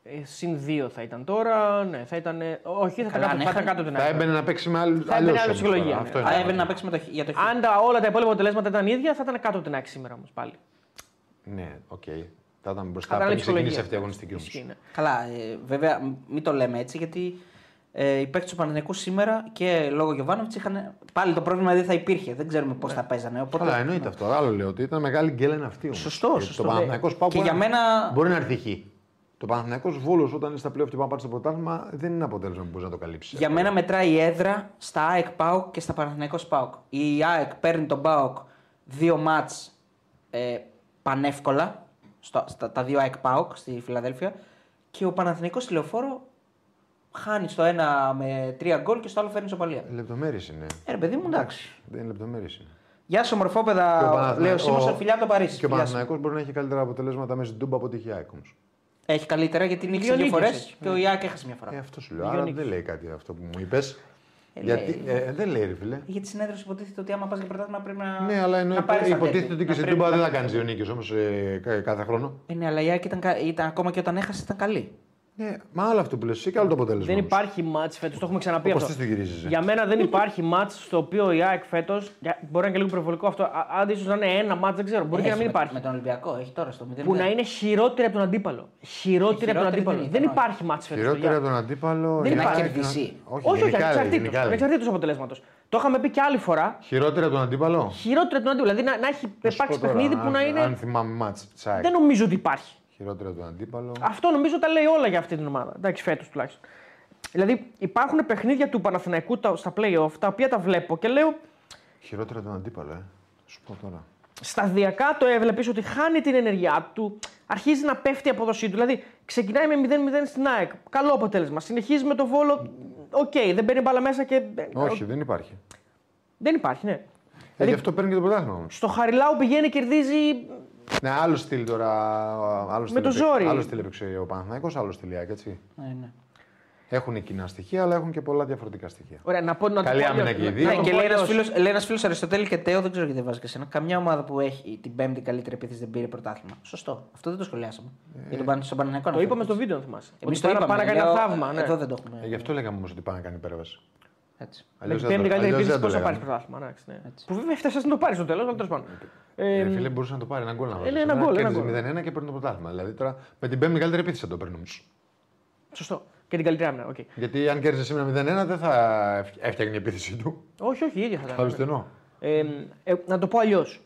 Ε, συν 2 θα ήταν τώρα. Ναι, θα ήταν. ε, Όχι, θα ήταν Καλά, κάτω, ναι, θα ήταν είχα- κάτω την Θα ΑΕΚ. έμπαινε να παίξει με άλλη Θα έμπαινε αλλιώς άλλη όμως ψυχολογία, τώρα. ναι. Αυτό Α, είναι. έμπαινε να παίξει με το, χ- για το χ. Αν τα, όλα τα υπόλοιπα αποτελέσματα ήταν ίδια, θα ήταν κάτω από την ΑΕΚ σήμερα όμως πάλι. Ναι, οκ. Θα ήταν Θα μπροστά ήταν πριν ψυχολογία. ξεκινήσει αυτή η αγωνιστική όμως. Ισχύει, ναι. Καλά, ε, βέβαια, μ- μην το λέμε έτσι γιατί ε, οι παίκτες του Παναθηναϊκού σήμερα και λόγω Γιωβάνοβιτς είχαν. Πάλι το πρόβλημα δεν θα υπήρχε. Δεν ξέρουμε πώς θα παίζανε. Οπότε... Καλά, εννοείται αυτό. Άλλο λέω ότι ήταν μεγάλη γκέλα είναι αυτή. Όμως. Σωστό, Γιατί σωστό. Το Παναθηναϊκός πάω Και μπορεί για να- μένα- Μπορεί να έρθει χ. Το Παναθηναϊκός Βόλος όταν είναι στα πλέον και πάει να πάρεις στο πρωτάθλημα δεν είναι αποτέλεσμα που μπορείς να το καλύψεις. Για μένα μετράει η έδρα στα ΑΕΚ ΠΑΟΚ και στα Παναθηναϊκός ΠΑΟΚ. Η ΑΕΚ παίρνει τον ΠΑΟΚ δύο μάτς ε, πανεύκολα, στο, στα, τα δύο ΑΕΚ ΠΑΟΚ στη Φιλαδέλφια και ο Παναθηναϊκός στη Λεωφόρο χάνει στο ένα με τρία γκολ και στο άλλο φέρνει σοπαλία. Λεπτομέρειες είναι. Ε, ρε παιδί μου, εντάξει. Δεν είναι λεπτομέρειες είναι. Γεια σου, Και ο ομορφόπεδα, Παναθηνα- λέει ο Σίμως, ο- φιλιά από το Παρίσι. Και ο Γεια σου. Παναθηναϊκός μπορεί να έχει καλύτερα αποτελέσματα μέσα στην Τούμπα από ότι έχει η ΑΕΚ όμως. Έχει καλύτερα γιατί νίκησε Δύο δύο φορές νίκες έχει. και ο Ιάκ έχασε μια φορά. Ε, αυτός σου λέω. Δύο Άρα νίκες. δεν λέει κάτι αυτό που μου είπες. Ε, Γιατί. λέει. Ε, δεν λέει, ρε φίλε. Γιατί συνέδριο υποτίθεται ότι άμα πας για πρωτάθλημα πρέπει να. Ναι, αλλά ενώ να πάρεις τα υποτίθεται τέτοια. ότι και Να στην πρέπει Τούμπα να- δεν θα κάνεις δύο νίκε όμως κάθε χρόνο. Ε, ναι, αλλά η Άκη ήταν, κα- ήταν, ακόμα και όταν έχασε ήταν καλή. Ναι, μα άλλο αυτό που λες, εσύ και άλλο το αποτέλεσμα. Δεν όμως. υπάρχει μάτς φέτος, το έχουμε ξαναπεί Όπως αυτό. τις το γυρίζεις, ε. Για μένα δεν υπάρχει μάτς στο οποίο η ΑΕΚ φέτος. Μπορεί να είναι και λίγο προβολικό αυτό. α- Άντε ίσως να είναι ένα μάτς, δεν ξέρω. Μπορεί και να Έχει μην με, υπάρχει. Με τον Ολυμπιακό, έχει τώρα στο 0. Που να είναι χειρότερη από τον αντίπαλο. Χειρότερη από τον χειρότερη αντίπαλο. δεν Δεν ήταν, υπάρχει μάτς φέτος. Χειρότερα από τον αντίπαλο. Δεν η υπάρχει. ΑΕΚ- κερδίσει. Όχι, Όχι, όχι, γενικά, ρε, γενικά, ρε. ανεξαρτήτω αποτελέσματος. Το είχαμε πει και άλλη φορά. Χειρότερα από τον αντίπαλο; Χειρότερη από τον αντίπαλο. Δηλαδή να, να έχει Να σου υπάρξει πω τώρα, παιχνίδι που αν- να είναι. Αν θυμάμαι μάτς της ΑΕΚ. Δεν νομίζω ότι υπάρχει. Χειρότερα από τον αντίπαλο. Αυτό νομίζω τα λέει όλα για αυτή την ομάδα. Εντάξει, φέτος τουλάχιστον. Δηλαδή υπάρχουν παιχνίδια του Παναθηναϊκού τα- στα playoff τα οποία τα βλέπω και λέω Χειρότερα από τον αντίπαλο, ε. Σου πω τώρα. σταδιακά το έβλεπες ότι χάνει την ενεργειά του, αρχίζει να πέφτει η απόδοσή του. Δηλαδή ξεκινάει με 0-0 στην ΑΕΚ. Καλό αποτέλεσμα. Συνεχίζει με το βόλο. Οκ, δεν μπαίνει μπάλα μέσα και. Όχι, δεν υπάρχει. Δεν υπάρχει, ναι. Ε, γι' αυτό παίρνει και το πρωτάθλημα όμως. Στο Χαριλάου πηγαίνει, κερδίζει. Ναι, άλλο στυλ τώρα. Άλλο στυλ το έπαιξε- ζόρι. Άλλο στυλ έπαιξε ο Παναθηναϊκός, άλλο στυλ η ΑΕΚ, έτσι. Ναι, ναι. Έχουν κοινά στοιχεία, αλλά έχουν και πολλά διαφορετικά στοιχεία. Ωραία, να πω να το Καλή πω άμυνα αλλιώς. και οι δύο. Να Ναι, το και πω λέει ένας αλλιώς. φίλο λέει ένας φίλοςς Αριστοτέλη και Τέο, δεν ξέρω γιατί δεν βάζει και εσένα. Καμιά ομάδα που έχει την πέμπτη καλύτερη επίθεση δεν πήρε πρωτάθλημα. Σωστό. Αυτό δεν το σχολιάσαμε. Για τον Παν- στον Παναθηναϊκό Το είπαμε στο βίντεο, αν θυμάσαι. Εμείς Ότι το πάνε- είπαμε. πάνε να κάνει λέω, ένα θαύμα. ναι. Εδώ δεν το Ε, έχουμε. γι' αυτό λέγαμε όμως ότι πάνε να κάνει υπέρβαση. Έτσι. Με Αλλιώς την δεν πέμπτη το- καλύτερη αλλιώς επίθεση δεν το πώς θα πάρεις λέγαμε. πρωτάθλημα. εντάξει, ναι. Έτσι. Που βέβαια έφτασες να το πάρεις στο τέλος, αλλά τέλος πάντων. Ε, Ε, φίλε, μπορούσε να το πάρει ένα γκολ να βάλει. ναι, ένα γκολ, ένα γκολ. 0-1 και παίρνει το πρωτάθλημα. Δηλαδή τώρα με την πέμπτη καλύτερη επίθεση θα το παίρνει όμως. Σωστό. Και την καλύτερη άμυνα. οκ. Γιατί αν κέρδισε σήμερα 0-1 δεν θα έφτιαχνε η επίθεση του. Όχι, όχι, η ίδια θα ήταν. Κατάλαβε τι εννοώ. Ε, ε, να το πω αλλιώς.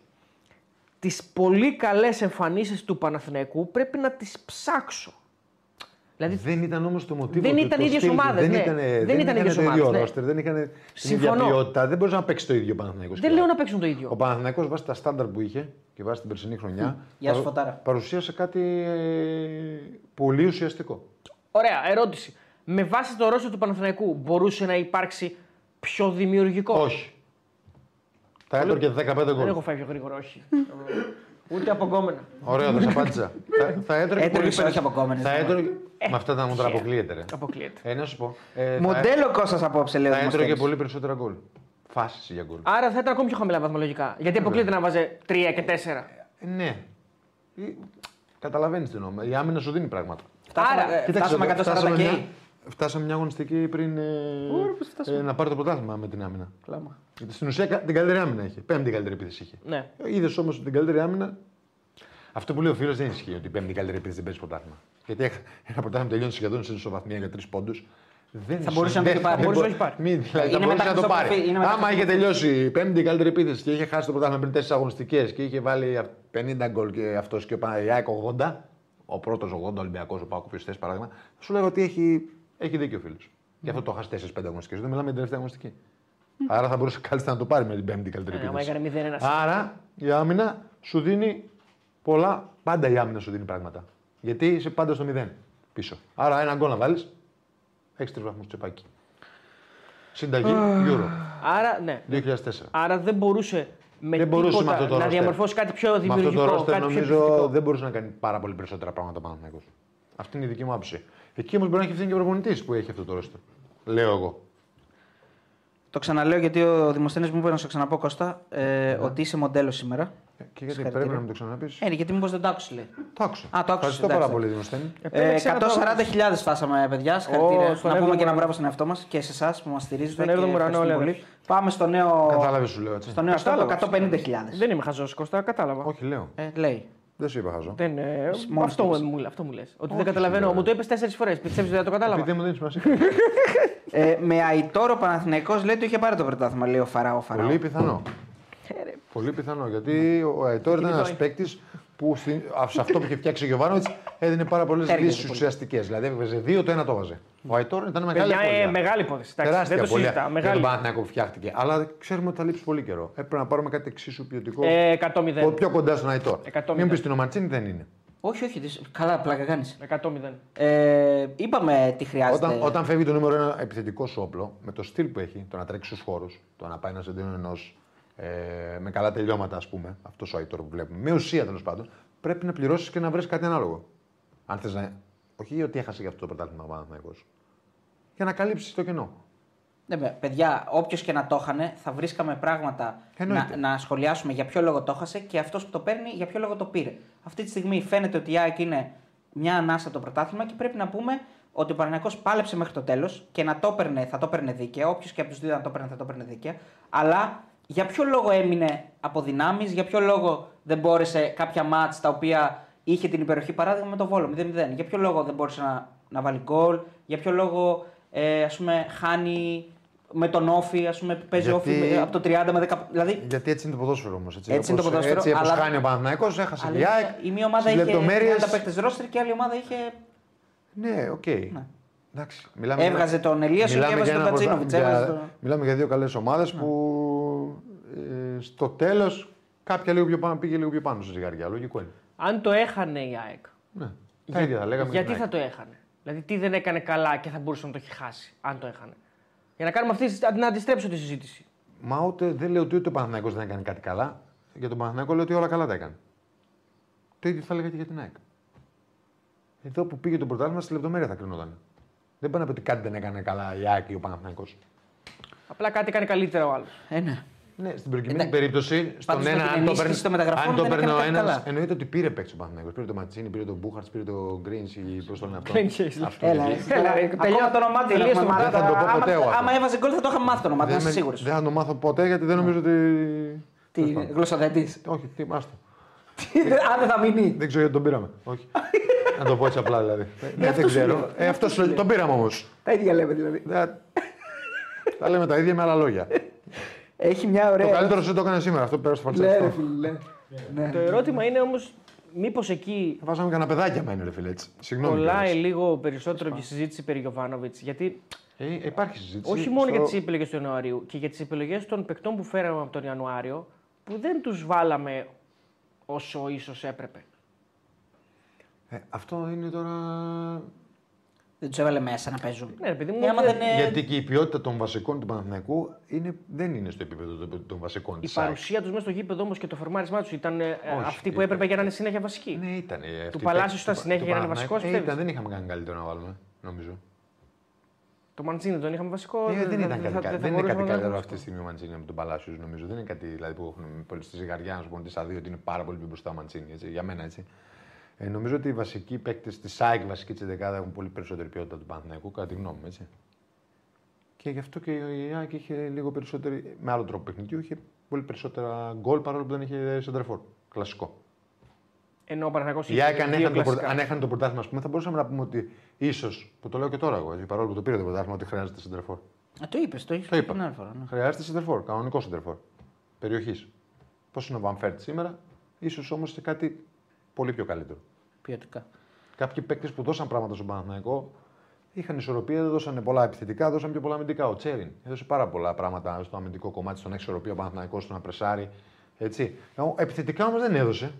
Τις πολύ καλές εμφανίσεις του Παναθηναϊκού πρέπει να τις ψάξω. Δηλαδή, Δεν ήταν όμως το μοτίβο. Δεν του, ήταν το ίδιες στυλ του. ομάδες, Δεν ναι. ήταν, Δεν δεν ήταν είχαν ίδιες το ίδιο ομάδες, ναι. ρόστερ, δεν είχαν την ίδια Συμφωνώ. ποιότητα. Δεν μπορούσε να παίξει το ίδιο ο Παναθηναϊκός. δεν πια. λέω να παίξουν το Ο ίδιο. Παναθηναϊκός βάσει τα στάνταρ που είχε και βάσει την περσινή χρονιά Γεια σου, παρου- Φωτάρα. παρουσίασε κάτι ε, πολύ ουσιαστικό. Ωραία, ερώτηση. Με βάση το ρόλο του Παναθηναϊκού μπορούσε να υπάρξει πιο δημιουργικό; Όχι. Θα έτρωγε 15 Δεν έχω γκολ. φάει πιο γρήγορα, όχι. *laughs* Ούτε από γκόμενα. Ωραία, δεν σε απάντησα. θα, θα έτρωγε Έτρωγες πολύ όχι από κόμενες, Θα ναι. έτρωγε. Με αυτά τα μούτρα χαίρε. αποκλείεται. Ρε. Αποκλείεται. Ε, να σου πω. Ε, θα- Μοντέλο Κώστα απόψε λέει ο Θα έτρωγε Δημοσθένης. πολύ περισσότερα γκολ. Φάσει για γκολ. Άρα θα ήταν ακόμη πιο χαμηλά βαθμολογικά. Γιατί αποκλείεται να βάζει 3 και 4. Ε, ναι. Καταλαβαίνεις τι εννοώ. Η άμυνα σου δίνει πράγματα. Φτάσαμε- Άρα, ε, φτάσαμε 140 φτάσαμε και. Μια, φτάσαμε μια αγωνιστική πριν ε, ε, να πάρει το πρωτάθλημα με την άμυνα. Κλάμα. Γιατί στην ουσία κα- την καλύτερη άμυνα είχε. Πέμπτη καλύτερη επίθεση είχε. Ναι. Είδες όμως την καλύτερη άμυνα. Αυτό που λέει ο φίλος δεν ισχύει ότι η πέμπτη καλύτερη επίθεση δεν παίζει πρωτάθλημα. Γιατί έχ- ένα πρωτάθλημα τελειώνει σχεδόν σε ισοβαθμία για τρεις πόντους. Δεν Θα μπορούσε να το δεν- έχει πάρει. δεν Μπορούσε μπο- να έχει πάρει. Μη, δηλαδή, Είναι θα μπορούσε να το μετά πάρει. Χριστόφο- είναι μετά Άμα είχε Χριστόφο- τελειώσει η πέμπτη καλύτερη επίθεση και είχε χάσει το πρωτάθλημα πριν τέσσερις αγωνιστικές και είχε βάλει 50 γκολ και αυτός και ο Παναγιάκ 80, ο πρώτος 80 Ολυμπιακός, ο Πάκο, ποιο θες παράδειγμα, θα σου λέγω ότι έχει, έχει δίκιο ο φίλος. Γι' αυτό το χάσει 4-5 αγωνιστικές. Δεν μιλάμε για την τελευταία αγωνιστική. Άρα θα μπορούσε κάλλιστα να το πάρει με την πέμπτη καλύτερη Ε, άμα επίθεση. έκανε 0-1. Άρα η άμυνα σου δίνει πολλά. Πάντα η άμυνα σου δίνει πράγματα. Γιατί είσαι πάντα στο 0 πίσω. Άρα ένα γκολ να βάλεις, έχεις τρεις βαθμούς τσεπάκι. Συνταγή Euro Άρα, ναι. 2004. Άρα δεν μπορούσε με Δεν μπορούσε τίποτα με αυτό το να roster. διαμορφώσει κάτι πιο Με αυτό δημιουργικό. το ρόστερ κάτι πιο νομίζω επιθετικό. δεν μπορούσε να κάνει πάρα πολύ περισσότερα πράγματα πάνω από Αυτή είναι η δική μου άποψη. Εκεί όμως μπορεί να έχει ευθύνη και ο προπονητής που έχει αυτό το ρόστερ. Λέω εγώ. Το ξαναλέω γιατί ο Δημοσθένης μου είπε να σου ξαναπώ Κώστα ε, ότι είσαι μοντέλος σήμερα. Ε, Και γιατί Συγχαρητήρια. πρέπει να μου το ξαναπείς; Ε, γιατί μήπως δεν το άκουσε λέει. Το άκουσα. Α, το άκουσες, Ευχαριστώ εντάξει. πάρα πολύ, Δημοσθένη. Ε, Επέλεξε να το 140.000 φτάσαμε, παιδιά. Συγχαρητήρια. Ω, στον να πούμε έβδομο και ένα ουρανό. μπράβο στον εαυτό μας και σε εσάς που μας στηρίζετε. Στον και έβδομο ουρανό, ευχαριστούμε όλοι πολύ. αδερφοί. Πάμε στο νέο. Κατάλαβες σου λέω έτσι. Στο νέο στόχο Κατάλαβα. 150.000. Δεν είμαι χαζός, Κώστα, κατάλαβα. Όχι, λέω. Ε, λέει. Δεν σου είπα χαζό. Δεν, ε, Μόνος αυτό, του είπες. μου, αυτό μου λες. Ότι δεν Όχι, καταλαβαίνω. σου λέω. Μου το είπες τέσσερις φορές. Πιστεύεις ότι δεν το κατάλαβα. Επειδή δεν μου δίνεις σημασία. *laughs* Ε, με Αϊτόρο Παναθηναϊκός λέει ότι είχε πάρει το πρωτάθλημα, λέει ο Φαράω. Φαράω. Πολύ πιθανό. Ε, Πολύ πιθανό. Γιατί ο Αϊτόρ ήταν ένας Κινητό παίκτης που στην- σε αυτό που είχε φτιάξει ο Γιωβάνοβιτς έδινε πάρα πολλές Τέριαζε λύσεις πολύ. ουσιαστικές. Δηλαδή έβγαζε δύο, το ένα το έβαζε. Ο Αϊτόρ ήταν μεγάλη Παιδιά, ε, απώλεια. μεγάλη υπόθεση. Εντάξει, Τεράστια δεν το απώλεια συζητάω. για Μεγάλη. τον Παναθηναϊκό που φτιάχτηκε. Αλλά ξέρουμε ότι θα λείψει πολύ καιρό. Έπρεπε να πάρουμε κάτι εξίσου ποιοτικό. Ε, 100-0. ο πιο κοντά στον Αϊτόρ. 100-0. Μην πεις την Ομαντσίνη δεν είναι. Όχι, όχι. δυσ- Καλά, πλάκα κάνεις. 100-0. Ε, είπαμε τι χρειάζεται. Όταν, όταν φεύγει το νούμερο ένα επιθετικό σου όπλο, με το στυλ που έχει, το να τρέξει στους χώρους, το να πάει ένα εναντίον ενός ε, με καλά τελειώματα, ας πούμε, αυτός ο Αϊτόρ που βλέπουμε, με ουσία τέλος πάντων, πρέπει να πληρώσεις και να βρεις κάτι ανάλογο. Αν θες να. Όχι ότι έχασε για αυτό το πρωτάθλημα ο Παναθηναϊκός. Για να καλύψεις το κενό. Ναι, με- παιδιά, όποιος και να το είχανε, θα βρίσκαμε πράγματα Εννοείται. να, να σχολιάσουμε για ποιο λόγο το έχασε και αυτός που το παίρνει για ποιο λόγο το πήρε. Αυτή τη στιγμή φαίνεται ότι η ΑΕΚ είναι μια ανάσα το πρωτάθλημα και πρέπει να πούμε ότι ο Παναγιακός πάλεψε μέχρι το τέλος και να το έπαιρνε, θα το έπαιρνε δίκαια. Όποιος και από τους δύο να το έπαιρνε, θα το έπαιρνε δίκαια. Αλλά για ποιο λόγο έμεινε από δυνάμεις, για ποιο λόγο δεν μπόρεσε κάποια μάτς τα οποία είχε την υπεροχή παράδειγμα με το Βόλο 0-0. Για ποιο λόγο δεν μπόρεσε να, να βάλει γκολ, για ποιο λόγο ε, ας πούμε, χάνει με τον Όφη, ας πούμε, παίζει Γιατί- Όφη από το 30 με 10. Δηλαδή, Γιατί έτσι είναι το ποδόσφαιρο όμως. Έτσι, Έτσι είναι το όπως- ποδόσφαιρο, Έτσι, όπως αλλά- χάνει ο Παναθηναϊκός, έχασε και η αλήθεια, ΑΕΚ. η μία ομάδα Στις είχε λεπτομέρειες- 30 παίκτες ρόστερ και η άλλη ομάδα είχε. Ναι, οκ. Ναι. Εντάξει, μιλάμε Έβγαζε για- τον Ελίασον μιλάμε και έβαζε για τον ένα Γκατσίνοβιτς, πρωτα- έβαζε για- τον- Μιλάμε για δύο καλές ομάδες που ε, στο τέλος κάποια λίγο πιο πάνω πήγε λίγο πιο πάνω στη ζυγαριά. Λογικό είναι. Αν το έχανε η ΑΕΚ, Ναι. Τα ίδια θα λέγαμε. γιατί για την θα ΑΕΚ. το έχανε; Δηλαδή, τι δεν έκανε καλά και θα μπορούσε να το έχει χάσει, αν το έχανε; Για να κάνουμε αυτή, να αντιστρέψω τη συζήτηση. Μα ούτε, δεν λέω ότι ούτε ο Παναθηναϊκός δεν έκανε κάτι καλά. Για τον Παναθηναϊκό λέω ότι όλα καλά τα έκανε. Το ίδιο θα έλεγα και για την ΑΕΚ. Εδώ που πήγε το πρωτάθλημα στη λεπτομέρεια θα κρινόταν. Δεν πάνε να πει ότι κάτι δεν έκανε καλά η ΑΕΚ ή ο Παναθηναϊκός. Απλά κάτι έκανε καλύτερα ο άλλος. Ε, ναι. Ναι, στην προκειμένη Εντάξει. περίπτωση, στον Πάντως με ένα, την αν το ενίσχυση παίρνει των μεταγραφών αν το δεν παίρνει έκανε ο κάτι ένας, καλά. εννοείται ότι πήρε παίκτη ο Παναθηναϊκός. Πήρε το Ματσίνη, πήρε τον Μπούχαρτς, πήρε τον Γκρίνς ή πώς το λένε αυτό; Glenn Hayes. Αυτό Έλα, εκεί. εσύ. Έλα, Ακόμα τελείω- το όνομά του δεν τελείως έχουμε το μάθει. δεν θα το πω Άμα- ποτέ εγώ αυτό. Άμα έβαζε γκολ θα το είχαμε μάθει το όνομα, δεν Δεν είμαι με- σίγουρος. Δεν θα το μάθω ποτέ γιατί δεν νομίζω ότι. Τι, γλωσσοδέτη. Όχι, τι, άστο. Αν δεν θα μείνει. Δεν ξέρω γιατί τον πήραμε. Όχι. Να το πω έτσι απλά δηλαδή. *laughs* Ναι, αυτό δεν σου ξέρω. λέω. Ε, αυτός σου λέει. Τον πήραμε όμως. Τα ίδια λέμε δηλαδή. Τα λέμε τα ίδια με άλλα λόγια. *laughs* Έχει μια Το ωραία. καλύτερο σου το έκανε σήμερα. Αυτό πέρασε το Ναι, ρε φαλτσάκι. φίλε. ναι. Το ερώτημα είναι όμως, μήπως εκεί Βάζαμε κανένα παιδάκι μένει, ρε φίλε. έτσι. Συγγνώμη. κολλάει κιόλας. λίγο περισσότερο και η συζήτηση περί Γιωβάνοβιτς. Γιατί Ε, υπάρχει συζήτηση. όχι μόνο για στο- τις επιλογές του Ιανουαρίου και για τις επιλογές των παικτών που φέραμε από τον Ιανουάριο, που δεν τους βάλαμε όσο ίσως έπρεπε. Ε, αυτό είναι τώρα. Δεν τους έβαλε μέσα να παίζουν. Ναι, ρε παιδί μου, Ε, άμα δεν- δεν είναι- Γιατί και η ποιότητα των βασικών του Παναθηναϊκού είναι, δεν είναι στο επίπεδο των, των βασικών η της ΑΕΚ. παρουσία τους μέσα στο γήπεδο όμως και το φορμάρισμά τους ήταν ε, Όχι, αυτή που ήταν- έπρεπε για να είναι συνέχεια βασική. Ναι, ήταν. Του Παλάσιου ήταν συνέχεια για να είναι βασικός, Ε, πιστεύεις; ήταν, δεν είχαμε κάνει καλύτερο να βάλουμε, νομίζω. Το Μαντζίνι τον είχαμε βασικό. Ε, δεν, ήταν κάτι, θα- κα- θα δεν είναι μπορούσαμε κάτι να καλύτερο έχουμε αυτή τη στιγμή ο Μαντσίνη από τον Παλάσιο, νομίζω. Δεν είναι κάτι δηλαδή, που έχουν πολύ στη ζυγαριά να σου πω στα δύο ότι είναι πάρα πολύ πιο μπροστά ο Μαντσίνη. Έτσι, για μένα έτσι. Ε, νομίζω ότι οι βασικοί παίκτες της ΣΑΙΚ, βασικοί της δεκάδα, έχουν πολύ περισσότερη ποιότητα του Παναθηναϊκού, κατά τη γνώμη μου. Έτσι. Και γι' αυτό και η ΑΕΚ είχε λίγο περισσότερη, με άλλο τρόπο παιχνιδιού, είχε πολύ περισσότερα γκολ παρόλο που δεν είχε σεντρεφόρ. Κλασικό. Ενώ ο Παναγιακός Η ΑΕΚ, αν έχανε το, πρωτα- αν έχανε το πρωτάθλημα, ας πούμε, θα μπορούσαμε να πούμε ότι ίσως, που το λέω και τώρα εγώ, έτσι, παρόλο που το πήρε το πρωτάθλημα, ότι χρειάζεται σεντρεφόρ. Α, το είπες, το είπε Το είπα. την άλλη φορά. ναι. Χρειάζεται σεντερφόρ, κανονικό σεντερφόρ. Περιοχής. Πώς είναι ο Βαμφέρτ σήμερα, ίσως όμως σε κάτι πολύ πιο καλύτερο. Ποιοτικά. Κάποιοι παίκτες που δώσαν πράγματα στον Παναθηναϊκό είχαν ισορροπία, δεν δώσαν πολλά επιθετικά, δώσαν πιο πολλά αμυντικά. Ο Τσέριν έδωσε πάρα πολλά πράγματα στο αμυντικό κομμάτι, στον εξορροπία ο Παναθηναϊκός, στο να πρεσάρει. Έτσι. Ε, Επιθετικά όμως δεν έδωσε.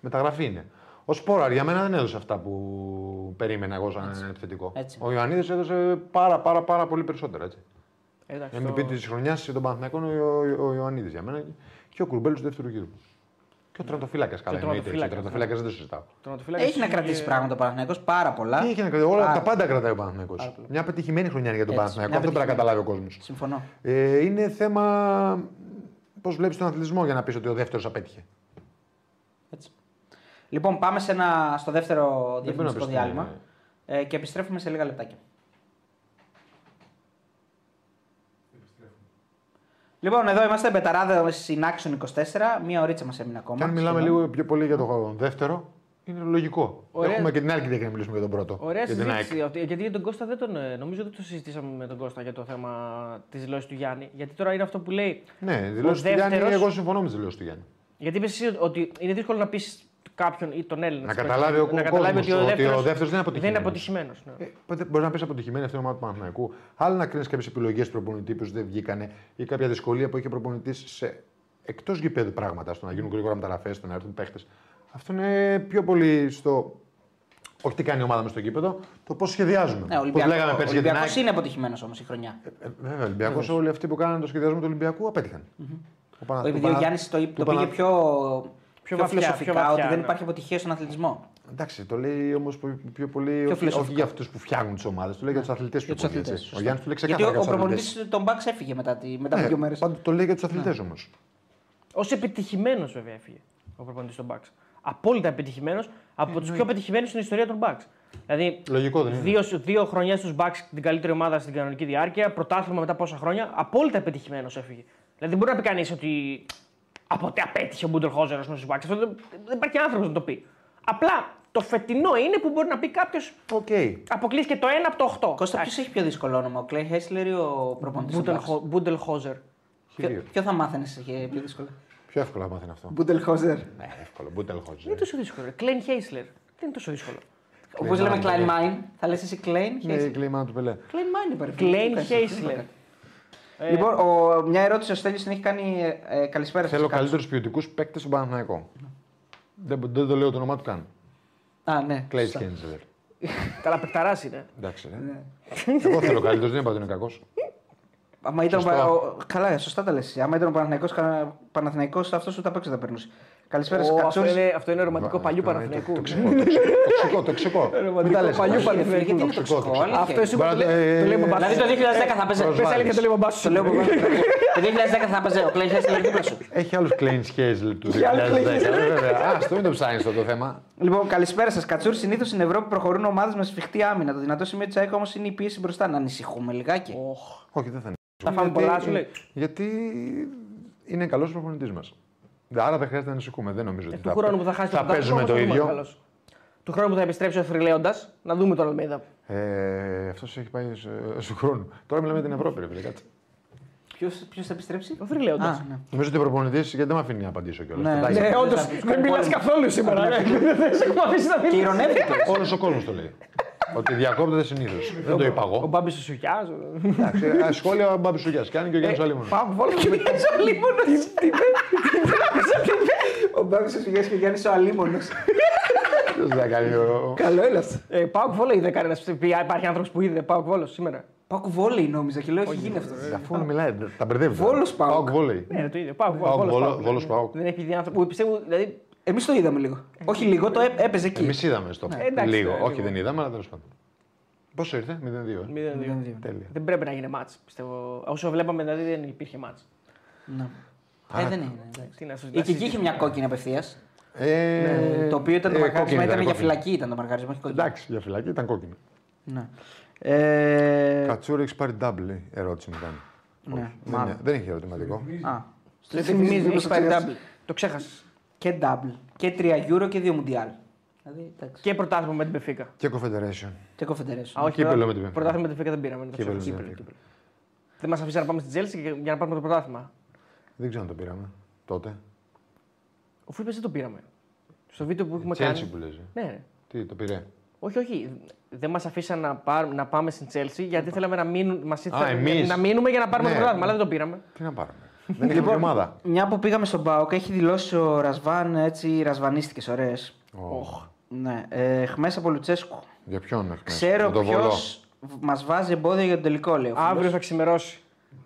Μεταγραφή είναι. Ο Σπόραρ για μένα δεν έδωσε αυτά που περίμενα εγώ σαν επιθετικό. Έτσι. Ο Ιωαννίδης έδωσε πάρα, πάρα, πάρα πολύ περισσότερα. Έτσι. Εντάξει, MVP το- της χρονιάς για τον Παναθηναϊκό είναι ο, ο, ο Ιωαννίδης για μένα και ο Κουρμπέλη του δεύτερου γύρου. Και ο Τερματοφύλακα καλά. ο εννοείται, έτσι. Ο τερματοφύλακας, τερματοφύλακα δεν το συζητάω. τερματοφύλακας Έχει να είναι- κρατήσει πράγματα ο Παναθηναϊκός πάρα πολλά. Τι έχει να κρατήσει, όλα Πάρα- τα πάντα κρατάει ο Παναθηναϊκός. Μια πετυχημένη χρονιά είναι για τον Έτσι, Παναθηναϊκό. μια Αυτό πρέπει να πετυχημένη. καταλάβει ο κόσμος. Συμφωνώ. Ε, είναι θέμα πώς βλέπεις τον αθλητισμό για να πεις ότι ο δεύτερος απέτυχε. Έτσι. Λοιπόν, πάμε σε ένα, στο δεύτερο Δεν μπορεί να διαφημιστικό πεις διάλειμμα τι- ε, και επιστρέφουμε σε λίγα λεπτάκια. Λοιπόν, εδώ είμαστε Μπεταράδε στην Action 24. Μία ωρίτσα μας έμεινε ακόμα. Και αν μιλάμε σχεδόν. λίγο πιο πολύ για τον δεύτερο, είναι λογικό. Ωραία. Έχουμε και την άλλη κυρία να μιλήσουμε για τον πρώτο. Ωραία για την ΑΕΚ. συζήτηση. αυτή, Γιατί για τον Κώστα δεν τον. ε, Νομίζω δεν το συζητήσαμε με τον Κώστα για το θέμα της δηλώσης του Γιάννη. Γιατί τώρα είναι αυτό που λέει. Ναι, δηλώσεις του Γιάννη, δεύτερος- εγώ συμφωνώ με τις δηλώσεις του Γιάννη. Γιατί είπες εσύ ότι είναι δύσκολο να πεις κάποιον ή τον Έλληνα. Να της καταλάβει ο να κόσμος καταλάβει ότι ο δεύτερος δεν είναι Δεν αποτυχημένος. είναι αποτυχημένος. Ναι. Ε, Μπορεί να πεις αποτυχημένη αυτή η ομάδα του Παναθηναϊκού. Άλλο να κρίνεις κάποιες επιλογές του προπονητή που δεν βγήκανε ή κάποια δυσκολία που είχε προπονητής σε εκτός γηπέδου πράγματα, στο να γίνουν γρήγορα μεταγραφές, στο να έρθουν παίχτες. Αυτό είναι πιο πολύ στο. Όχι τι κάνει η ομάδα με στο γήπεδο, το πώς σχεδιάζουμε. Ναι, ο Πώς Ολυμπιακός, λέγαμε ο πέρσι για την Ολυμπιακός ΑΕΚ. είναι αποτυχημένος όμως η χρονιά. Ε, βέβαια, ο Ολυμπιακός, όλοι αυτοί που κάνανε το σχεδιασμό του Ολυμπιακού απέτυχαν. Ο Πανα- Επειδή του ο Πανα- Γιάννης το, του το Πανα- πήγε πιο, πιο, βαθιά, φιλοσοφικά, πιο βαθιά, ότι δεν ναι. υπάρχει αποτυχία στον αθλητισμό. Εντάξει, το λέει όμως πιο πολύ. Πιο όχι, φιλοσοφικά. όχι για αυτούς που φτιάχνουν τις ομάδες, το λέει για τους αθλητές Για τους. του αθλητές. Ο Γιάννης του λέει Γιατί ξεκάθαρα ο, για ο του αθλητέ. προπονητής των Μπαξ έφυγε μετά, τη, μετά από δύο μέρες. Πάντα το λέει για τους αθλητές όμως. Ω επιτυχημένος βέβαια έφυγε ο προπονητής των Bucks. Απόλυτα επιτυχημένος από τους πιο πετυχημένου στην ιστορία των Bucks. Δηλαδή, Λογικό δεν είναι. δύο, δύο χρονιές στους Bucks την καλύτερη ομάδα στην κανονική διάρκεια, πρωτάθλημα μετά πόσα χρόνια, απόλυτα επιτυχημένος έφυγε. Δηλαδή, δεν μπορεί να πει κανείς ότι από τι απέτυχε ο Μπουντενχόλζερ στους Bucks. Αυτό δεν, δεν υπάρχει άνθρωπος να το πει. Απλά το φετινό είναι που μπορεί να πει κάποιος Οκ. αποκλείσει και το 1 από το 8. Κώστα, ποιος έχει πιο δύσκολο όνομα, ο Κλαϊνχάισλερ ή ο προπονητής των Bucks? Μπούντελ Χόζερ. Χίλιο. Ποιο θα μάθαινες πιο δύσκολο; Πιο εύκολα μάθει αυτό. Μπούντελ Χόζερ. Ναι, εύκολο. Μπούτελ Δεν είναι τόσο δύσκολο. Κλέιν Χέισλερ. Δεν είναι τόσο δύσκολο. Όπως λέμε Klein Mine, θα λες εσύ Klein Ναι, Χέσλερ. κλίμα του πελέ. Klein Mine είπα. ρε φίλε, Κλέιν τι κάνεις, Χέισλερ. τι είπα. Λοιπόν, ο, μια ερώτηση ο Στέλιος την έχει κάνει. Ε, ε, καλησπέρα Θέλω σας κάτω. καλύτερους ποιοτικούς παίκτες στον Παναθηναϊκό. Δεν, δεν το λέω το όνομά του καν. Α, ναι. Κλέι σωστά. Κέντζελερ. *laughs* Καλά, παικταρά είναι. Εντάξει. ρε. Ναι. Εγώ θέλω καλύτερος, δεν είπα ότι είναι κακός. Άμα ήταν Σωστό. ο- ο- Καλά, σωστά τα λες. Άμα ήταν ο Παναθηναϊκός, κα- Παναθηναϊκός αυτός ούτε απ' έξω θα περνούσε. Καλησπέρα σα, Ω, αυτό, Κατσούρη. είναι, αυτό είναι ρομαντικό παλιού Αυτό είναι Παναθηναϊκού. Το τοξικό, τοξικό, τοξικό. Μην τα λες. παλιού Όχι, Παναθηναϊκού. Γιατί είναι τοξικό, τοξικό, τοξικό. αλήθεια. Αυτό εσύ Μπράβο, το λέει- ε, το λέει ο μπαμπάς Δηλαδή σου. το 2010 θα παίζει. Προσβάλλεις. Πες αλήθεια, το λέει ο μπαμπάς σου. Το λέω από Το 2010 θα παίζει ο Κλέιν Χέσλερ δίπλα σου. Έχει άλλους Klein Σχέζλ του Έχει άλλους 2010. ε, Βέβαια. Α, αυτό μην το ψάχνει αυτό το θέμα. Λοιπόν, καλησπέρα σας. Κατσούρη, συνήθως στην Ευρώπη προχωρούν ομάδες με σφιχτή άμυνα. Το δυνατό σημείο της ΑΕΚ όμως είναι η πίεση μπροστά. Να ανησυχούμε λιγάκι. Οχ. Όχι, δεν θα είναι. Θα φάμε Γιατί- πολλά, σου λέει. Γιατί είναι καλός προπονητής μας. Άρα δεν χρειάζεται να ανησυχούμε. Δεν νομίζω ότι Του χρόνου που θα χάσει θα το παίζουμε το πρωτάθλημα, θα δούμε ίδιο. καλώς. Του χρόνου που θα επιστρέψει ο Θρυλέοντα, να δούμε τον Αλμίδα. Ε, Αυτό έχει πάει σε- σου χρόνου. Τώρα μιλάμε για την Ευρώπη, ρε φίλε. κάτσε. Ποιο θα επιστρέψει. Ο Θρυλέοντα. Α, ναι. Νομίζω ότι ο προπονητή γιατί δεν με αφήνει να απαντήσω κιόλα. Ναι, Ναι, Δεν όντω θα πεις δεν κάτι μιλά πόλεμο. καθόλου σήμερα. ναι. Δεν σε έχουμε αφήσει να Και μιλήσει. ηρωνεύτηκε. Όλο ο κόσμο το λέει. Ότι διακόπτεται συνήθως. δεν το είπα Ο εγώ. Μπάμπη Σουσουκιά. Εντάξει, ε, σχόλια ο Μπάμπης Σουγιάς. Κάνει και ο Γιάννης Αλίμονο. Πάω βόλο. Ο Μπάμπης ο Σουγιάς και ο Γιάννης ο Αλίμονος. Ποιος δεν κάνει. ο- Καλό έλας. Πάω βόλο είδε κανένα. Υπάρχει άνθρωπος που είδε Πάω βόλο σήμερα. Πάω βόλεϊ νόμιζα και λέω έχει γίνει αυτό. Αφού μιλάει, τα μπερδεύει. Βόλος Πάοκ. Πάοκ βόλεϊ. Ναι, το ίδιο. Πάω Πάοκ, Βόλο- βόλο. Βόλος Πάοκ. Δεν έχει δει άνθρωπο. που Πιστεύω, δηλαδή. Εμείς το είδαμε λίγο. Όχι λίγο, το έ- έπαιζε εκεί. Εμείς είδαμε στο εντάξει, λίγο. ναι, Όχι, λίγο. δεν είδαμε, αλλά τέλος πάντων. Πόσο ήρθε, 0-2. ε. μηδέν, δύο. 0-2. Τέλεια. Δεν πρέπει να γίνει μάτς. Πιστεύω. Όσο βλέπαμε, δηλαδή δεν υπήρχε μάτς. Ναι. Ε, δεν είναι. εντάξει. Τι να σου Η Κική είχε μια κόκκινη απευθείας. Ε, Το οποίο ήταν το ε, μαρκάρισμα, κόκκινη ήταν για κόκκινη. φυλακή ήταν το μαρκάρισμα, όχι κόκκινη. Εντάξει, για φυλακή ήταν κόκκινη. Ναι. Ε, Κατσούρη, έχεις πάρει double ε, ερώτηση μου κάνει. Ναι, Όχι, δεν, μάλλον. είναι- δεν έχει ερωτηματικό. Α, Το θυμίζει, έχει πάρει double. Το ξέχασες. Και double. Και 3 euro και 2 mundial. Δηλαδή, εντάξει. Και πρωτάθλημα με την Πεφίκα. Και Confederation. Και confederation. Α, όχι, Κύπελλο πρωτά- με την Benfica. Πρωτάθλημα με την Πεφίκα δεν πήραμε. το Κύπελλο ξέχασα. με την Κύπελλο, Benfica. κύπελλο. Δεν μας αφήσει να πάμε στην Τζέλση για για να πάρουμε το πρωτάθλημα. Δεν ξέρω αν το πήραμε τότε. Αφού είπε δεν το πήραμε. Στο βίντεο που έχουμε Τσέλσι κάνει. που λες. ε. Ναι, ναι. Τι, το πήρε; Όχι, όχι. Δεν μας αφήσαν να, πάρ- να πάμε στην Τσέλση γιατί θέλαμε να, μείνουν, μας ήρθε- Α, εμείς. να μείνουμε για να πάρουμε Ναι. το πρωτάθλημα. Αλλά δεν το πήραμε. Τι να πάρουμε; Δεν είχαμε και ομάδα. Μια που πήγαμε στον Πάοκ, έχει δηλώσει ο Ρασβάν έτσι ρασβανίστηκες ωραίες. Ω, Ναι. Ε, Χμές από Λουτσέσκου. Για ποιον έχουμε. Ξέρω Για τον ποιος Βολό. μας βάζει εμπόδια για τον τελικό, λέει. ο φίλος. Αύριο θα ξημερώσει.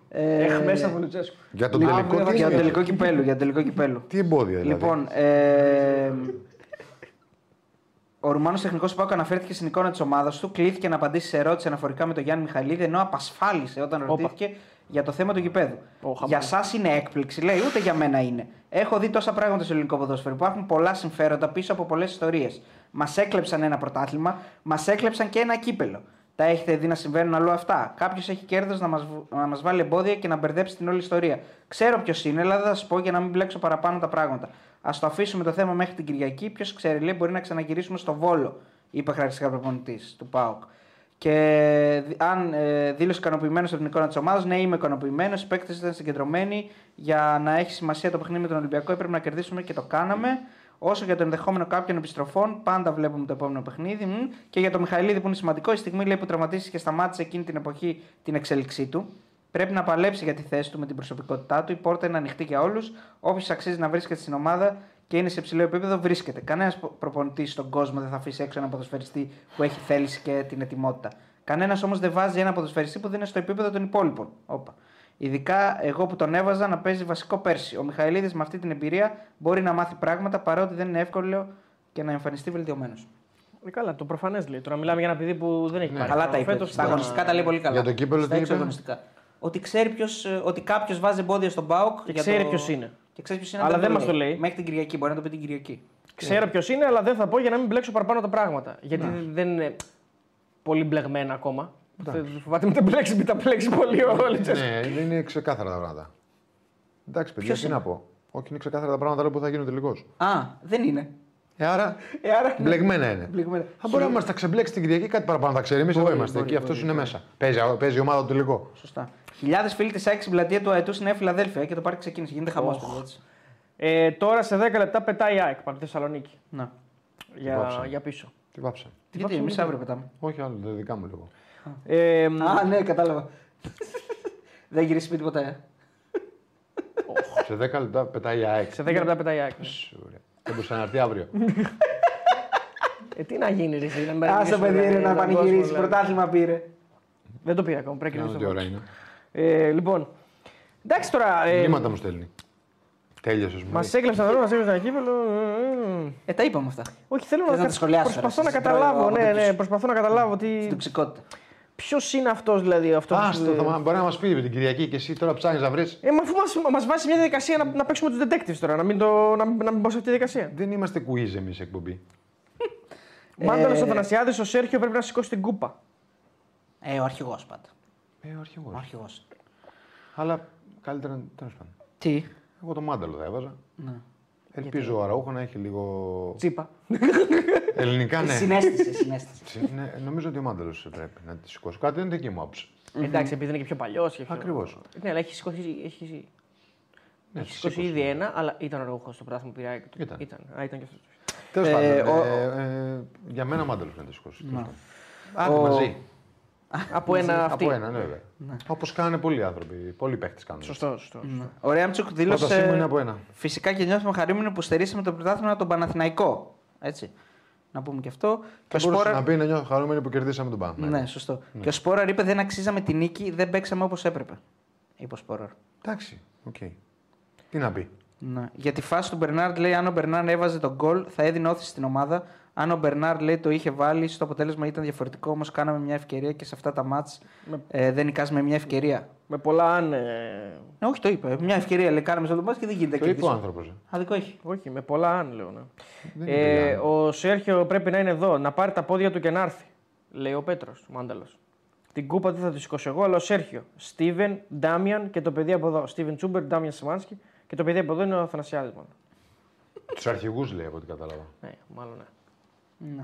Ε, Έχει μέσα από Λουτσέσκου. Για τον αύριο τελικό. θα- τι για τον είναι. τελικό κυπέλου. Για τον τελικό κυπέλου. Τι εμπόδια δηλαδή; Λοιπόν, ε, ο Ρουμάνος τεχνικός του Πάουκ αναφέρθηκε στην εικόνα της ομάδας του, κλήθηκε να απαντήσει σε ερώτηση αναφορικά με τον Γιάννη Μιχαλίδη, ενώ απασφάλισε όταν ρωτήθηκε για το θέμα του γηπέδου. Ω, χαμός. για εσά είναι έκπληξη, λέει, ούτε για μένα είναι. Έχω δει τόσα πράγματα στο ελληνικό ποδόσφαιρο. Υπάρχουν πολλά συμφέροντα πίσω από πολλές ιστορίες. Μας έκλεψαν ένα πρωτάθλημα, μας έκλεψαν και ένα κύπελο. Τα έχετε δει να συμβαίνουν αλλού αυτά; Κάποιος έχει κέρδος να μας να μας βάλει εμπόδια και να μπερδέψει την όλη ιστορία. Ξέρω ποιος είναι, αλλά δεν θα σας πω για να μην μπλέξω παραπάνω τα πράγματα. Α το αφήσουμε το θέμα μέχρι την Κυριακή. Ποιος ξέρει, λέει, μπορεί να ξαναγυρίσουμε στο βόλο, είπε χαρακτηριστικά προπονητής του ΠΑΟΚ. Και δι- αν ε, δήλωσε ικανοποιημένος από την εικόνα της ομάδας, ναι, είμαι ικανοποιημένος. Οι παίκτες ήταν συγκεντρωμένοι για να έχει σημασία το παιχνίδι με τον Ολυμπιακό. Έπρεπε να κερδίσουμε και το κάναμε. Όσο για το ενδεχόμενο κάποιων επιστροφών, πάντα βλέπουμε το επόμενο παιχνίδι. Μμ. Και για το Μιχαηλίδη που είναι σημαντικό, η στιγμή λέει, που τραυματίστηκε και σταμάτησε εκείνη την εποχή την εξέλιξή του. Πρέπει να παλέψει για τη θέση του με την προσωπικότητά του. Η πόρτα είναι ανοιχτή για όλους. Όποιος αξίζει να βρίσκεται στην ομάδα και είναι σε ψηλό επίπεδο, βρίσκεται. Κανένας προπονητής στον κόσμο δεν θα αφήσει έξω ένα ποδοσφαιριστή που έχει θέληση και την ετοιμότητα. Κανένας όμως δεν βάζει ένα ποδοσφαιριστή που δεν είναι στο επίπεδο των υπόλοιπων. Όπα. Ειδικά εγώ που τον έβαζα να παίζει βασικό πέρσι. Ο Μιχαηλίδης με αυτή την εμπειρία μπορεί να μάθει πράγματα παρότι δεν είναι εύκολο και να εμφανιστεί βελτιωμένος. Ε, καλά, το προφανές λέει. Τώρα μιλάμε για ένα παιδί που δεν έχει Ναι. πάρει. Καλά τα είπε. Φέτος Στα τα- αγωνιστικά τα λέει πολύ καλά. Για το κύπελλο Στα τι έξω είπε; αγωνιστικά. Ότι ξέρει ποιος, ε, ότι κάποιος βάζει εμπόδια στον Μπάουκ. Και για ξέρει το- ποιος είναι. Και ξέρεις ποιος είναι. Αλλά δεν δεν μας το λέει. Μέχρι την Κυριακή. Μπορεί να το πει την Κυριακή. Ξέρω ποιος είναι, αλλά δεν θα πω για να μην μπλέξω παραπάνω τα πράγματα. Γιατί δεν είναι πολύ μπλεγμένα ακόμα. Θε- Φοβάται μην τα μπλέξει, μην τα μπλέξει πολύ ο Λουτσέσκου. Ναι, δεν είναι ξεκάθαρα τα πράγματα. Εντάξει, παιδιά, Ποιος τι είναι; να πω. Όχι, είναι ξεκάθαρα τα πράγματα λέω, που θα γίνουν τελικώς. Α, δεν είναι. Ε, άρα Ε, άρα. μπλεγμένα είναι. Μπλεγμένα. Θα μπορεί να μας τα ξεμπλέξει την Κυριακή κάτι παραπάνω θα ξέρει. Εμείς εδώ Μπορεί, είμαστε μπορεί, και αυτός μπορεί, είναι μέσα. Παίζει, παίζει η ομάδα του τελικό. Σωστά. Χιλιάδες φίλοι της ΑΕΚ στην πλατεία του Αετού στη Νέα Φιλαδέλφια και το πάρει ξεκίνησε. Γίνεται χαμός. Ε, τώρα σε 10 λεπτά πετάει η ΑΕΚ πάνω στη Θεσσαλονίκη. Να. Για, βάψανε. για πίσω. Τι βάψα. Γιατί εμείς αύριο πετάμε. Όχι άλλο, δεν δικά μου λίγο. Ε, Α, ναι, κατάλαβα. *laughs* δεν γυρίσει σπίτι ποτέ. ε. Σε 10 λεπτά πετάει η ΑΕΚ. σε 10 λεπτά πετάει η ΑΕΚ. Ναι. Ωραία. Δεν μπορούσε να έρθει αύριο. *laughs* Ε, τι να γίνει, ρε, εσύ, να Άσε μεριμνήσουμε, παιδί δηλαδή, να τον κόσμο, πανηγυρίσει. δηλαδή. Πρωτάθλημα πήρε. Δεν το πήρα ακόμα. Πρέπει να Κάνω τι το ώρα είναι. Ε, λοιπόν, εντάξει τώρα. Ε, Μηνύματα μου στέλνει. Τέλειωσε. Μας έκλεψαν εδώ, μας έκλεψαν ένα κύπελο. ε, ε. Ε, τα είπαμε αυτά. Όχι, θέλω Θες να, να τα σχολιάσεις προσπαθώ τώρα, να στην καταλάβω. πρώην Ναι, ναι, αποδείξη. προσπαθώ να καταλάβω τι. Στην τοξικότητα. Ποιος είναι αυτός δηλαδή. Αυτός που- Άστο, θα μα- μπορεί να μας πει με την Κυριακή και εσύ τώρα ψάχνεις να βρεις. Ε, μα αφού μας, μας βάζει σε μια διαδικασία να, να παίξουμε τους detectives τώρα, να μην, το, να, μην- να μην πω σε αυτή τη διαδικασία. Δεν είμαστε quiz εμείς εκπομπή. Ο Μάνταλο ο Θανασιάδης, ο Σέρχιο πρέπει να σηκώσει την κούπα. Ε, ο αρχηγός πάντα. Ε, ο αρχηγός. Ο αρχηγός. Αλλά καλύτερα τέλος πάντων. Τι; Εγώ το μάνταλο θα έβαζα. Ναι. Ελπίζω ο Αραούχο να έχει λίγο. Τσίπα. Ελληνικά, ναι. Συνέστηση, συνέστηση. ναι. Νομίζω ότι ο μάνταλο πρέπει να τη σηκώσει. Κάτι είναι δική μου άποψη. Εντάξει, επειδή είναι και πιο παλιός. Πιο... Ακριβώς. Ναι, αλλά έχει σηκώσει, έχει, Ναι, έχει σηκώσει ήδη ένα, αλλά ήταν ο Ρούχος στο πράγμα που πήρε. Ήταν. ήταν. Α, ήταν και αυτός. Τέλος Ε, πάντων. ο- ε, ε, για μένα ο μάνταλο να τη σηκώσει. τέλος πάντων. Άντε Ο- μαζί. Από ένα αυτή. Από ένα, ναι, βέβαια. Όπως κάνουν πολλοί άνθρωποι. Πολλοί παίχτες κάνουν. Σωστό, σωστό. Ο Ρέαμτσουκ Πρότασή μου είναι δήλωσε. από ένα. Φυσικά και νιώθουμε χαρούμενοι που στερήσαμε το πρωτάθλημα τον Παναθηναϊκό. Έτσι. Να πούμε και αυτό. Και Θα ο μπορούσε Σπόραρ. να πει να νιώθω χαρούμενοι που κερδίσαμε τον Παναθηναϊκό. Ναι, σωστό. Και ο Σπόραρ είπε δεν αξίζαμε τη νίκη, δεν παίξαμε όπως έπρεπε. Είπε ο Σπόραρ. Εντάξει, οκ. Τι να πει. Ναι. Για τη φάση του Μπερνάρντ λέει: Αν ο Μπερνάρντ έβαζε το γκολ, θα έδινε ώθηση στην ομάδα. Αν ο Μπερνάρντ λέει το είχε βάλει, στο αποτέλεσμα ήταν διαφορετικό. Όμως κάναμε μια ευκαιρία και σε αυτά τα ματς ε, δεν νικάζουμε μια ευκαιρία. Με πολλά αν. ε, Ε, όχι, το είπε. Μια ευκαιρία λέει: Κάναμε σε αυτό το ματς και δεν γίνεται. Το είπε ο κερδίσουμε. άνθρωπο. Αδικό έχει. Όχι, με πολλά αν λέω. Ναι. Δεν Ε, είπε ο Σέρχιο πρέπει να είναι εδώ, να πάρει τα πόδια του και να έρθει. Λέει ο Πέτρος, ο Μάνταλος. Την κούπα δεν θα τη σηκώσω εγώ, αλλά ο Σέρχιο. Στίβεν, Ντάμιαν και το παιδί από εδώ. Στίβεν Τσούμπερ, Ντάμιαν Σιμάνσκι και το παιδί από εδώ είναι ο Θανασιάδη. Μάλλον. Τους αρχηγούς λέει από ό,τι κατάλαβα. Ναι, μάλλον ναι. Ναι.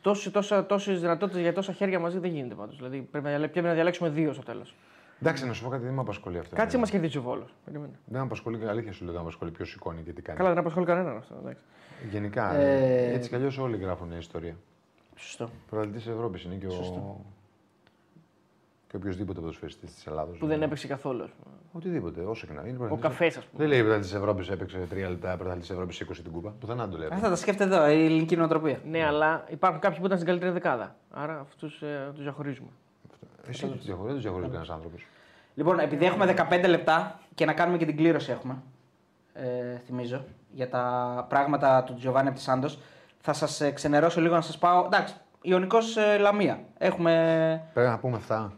Τόσε τόσα, τόσες δυνατότητες για τόσα χέρια μαζί δεν γίνεται πάντως. Δηλαδή πρέπει να, διαλέ- πρέπει να διαλέξουμε δύο στο τέλος. Εντάξει, να σου πω κάτι, δεν με απασχολεί αυτό. Κάτσε μας εμένα. κερδίσει ο Βόλος. Δεν με απασχολεί, αλήθεια σου λέω, δεν με απασχολεί ποιος σηκώνει και τι κάνει. Καλά, δεν απασχολεί κανέναν αυτό. εντάξει. Γενικά, Ε, έτσι κι αλλιώς όλοι γράφουν ιστορία. Σωστό. Πρωταθλητή τη Ευρώπης είναι και ο και οποιοδήποτε ποδοσφαιριστής της Ελλάδος. Που ναι. δεν έπαιξε καθόλου. Οτιδήποτε, όσο και να είναι. Ο καφές, ας πούμε. Δεν λέει πρωταθλητή της Ευρώπης έπαιξε 3 λεπτά, πρωταθλητή της Ευρώπης 20 την κούπα. Πουθενά το λέει. Ε, αυτά τα σκέφτεται εδώ, η ελληνική νοοτροπία. Ναι, αλλά υπάρχουν κάποιοι που ήταν στην καλύτερη δεκάδα. Άρα αυτούς ε, τους διαχωρίζουμε. Εσύ τους διαχωρίζεις, διαχωρίζει κανένας άνθρωπος. Λοιπόν, επειδή έχουμε 15 λεπτά και να κάνουμε και την κλήρωση έχουμε. Ε, θυμίζω για τα πράγματα του Τζοβάνι από τη Σάντος. Θα σας ε, ξενερώσω λίγο να σας πάω. Εντάξει, Ιωνικός ε, Λαμία. Έχουμε. Πρέπει να πούμε αυτά.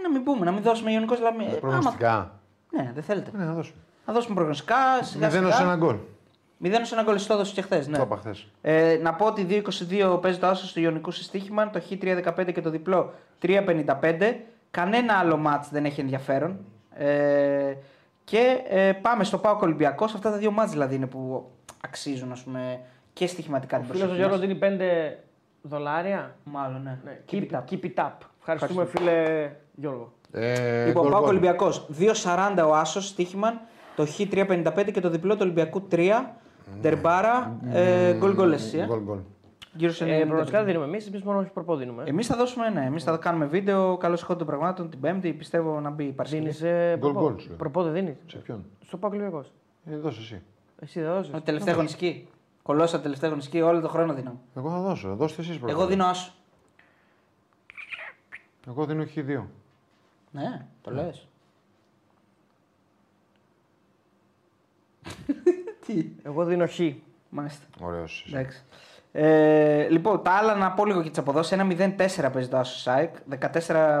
Ε, να μην πούμε, να μην δώσουμε γενικώς. Δηλαδή, ε, προγνωστικά. Ναι, δεν θέλετε. Ναι, να δώσουμε. Να δώσουμε προγνωστικά. 0 ένα γκολ. 0 ένα γκολ εσύ έδωσες και χθες. Ναι. Το είπα χθες. Ε, να πω ότι 2-22 παίζει το άσο στο γενικό συστήχημα, το Χ3-15 και το διπλό 3-55. Κανένα άλλο μάτς δεν έχει ενδιαφέρον. Ε, και ε, πάμε στο Πάο Ολυμπιακός. Αυτά τα δύο μάτς δηλαδή είναι που αξίζουν ας πούμε, και στοιχηματικά την προσοχή. Ο Γιώργος δίνει 5 δολάρια. Μάλλον, ναι. ναι. Keep, keep, it up. keep it up. Ευχαριστούμε, Ευχαριστούμε. φίλε Γιώργο. Ε, Λοιπόν, γκολ, Πάο γκολ. Ολυμπιακό. 2-40 ο Άσος στοίχημα, το Χ3-55 και το διπλό του Ολυμπιακού 3. Τερμπάρα, ε, γκολ γκολ εσύ. ε. Γκολ, γκολ. Γύρω σε Ε, 90. προγνωστικά δεν δίνουμε εμείς, εμείς μόνο προπό δίνουμε. Εμείς θα δώσουμε ναι, εμείς θα κάνουμε βίντεο. Καλώ ηχό των πραγμάτων την Πέμπτη. Πιστεύω να μπει η Παρασκευή. Δίνεις ε, Γκολ, προπό. γκολ, σου λέω. Προπό δεν δίνεις; Σε ποιον; Στο Πάκο Ολυμπιακός. Ε, δώσε εσύ. Εσύ δεν δώσεις. Το τελευταίο γονισκή. Κολόσα τελευταίο γονισκή, όλο τον χρόνο δίνω. Εγώ θα δώσω. Δώστε εσείς πρώτα. Εγώ δίνω άσο. Εγώ δίνω χ2. Ναι, το λες. *laughs* Τι; Εγώ δίνω χ. Μάλιστα. Ωραίος. Εντάξει. Ε, λοιπόν, τα άλλα να πω λίγο και τις αποδόσεις. Ένα 0-4 παίζει το Άσο Σάικ,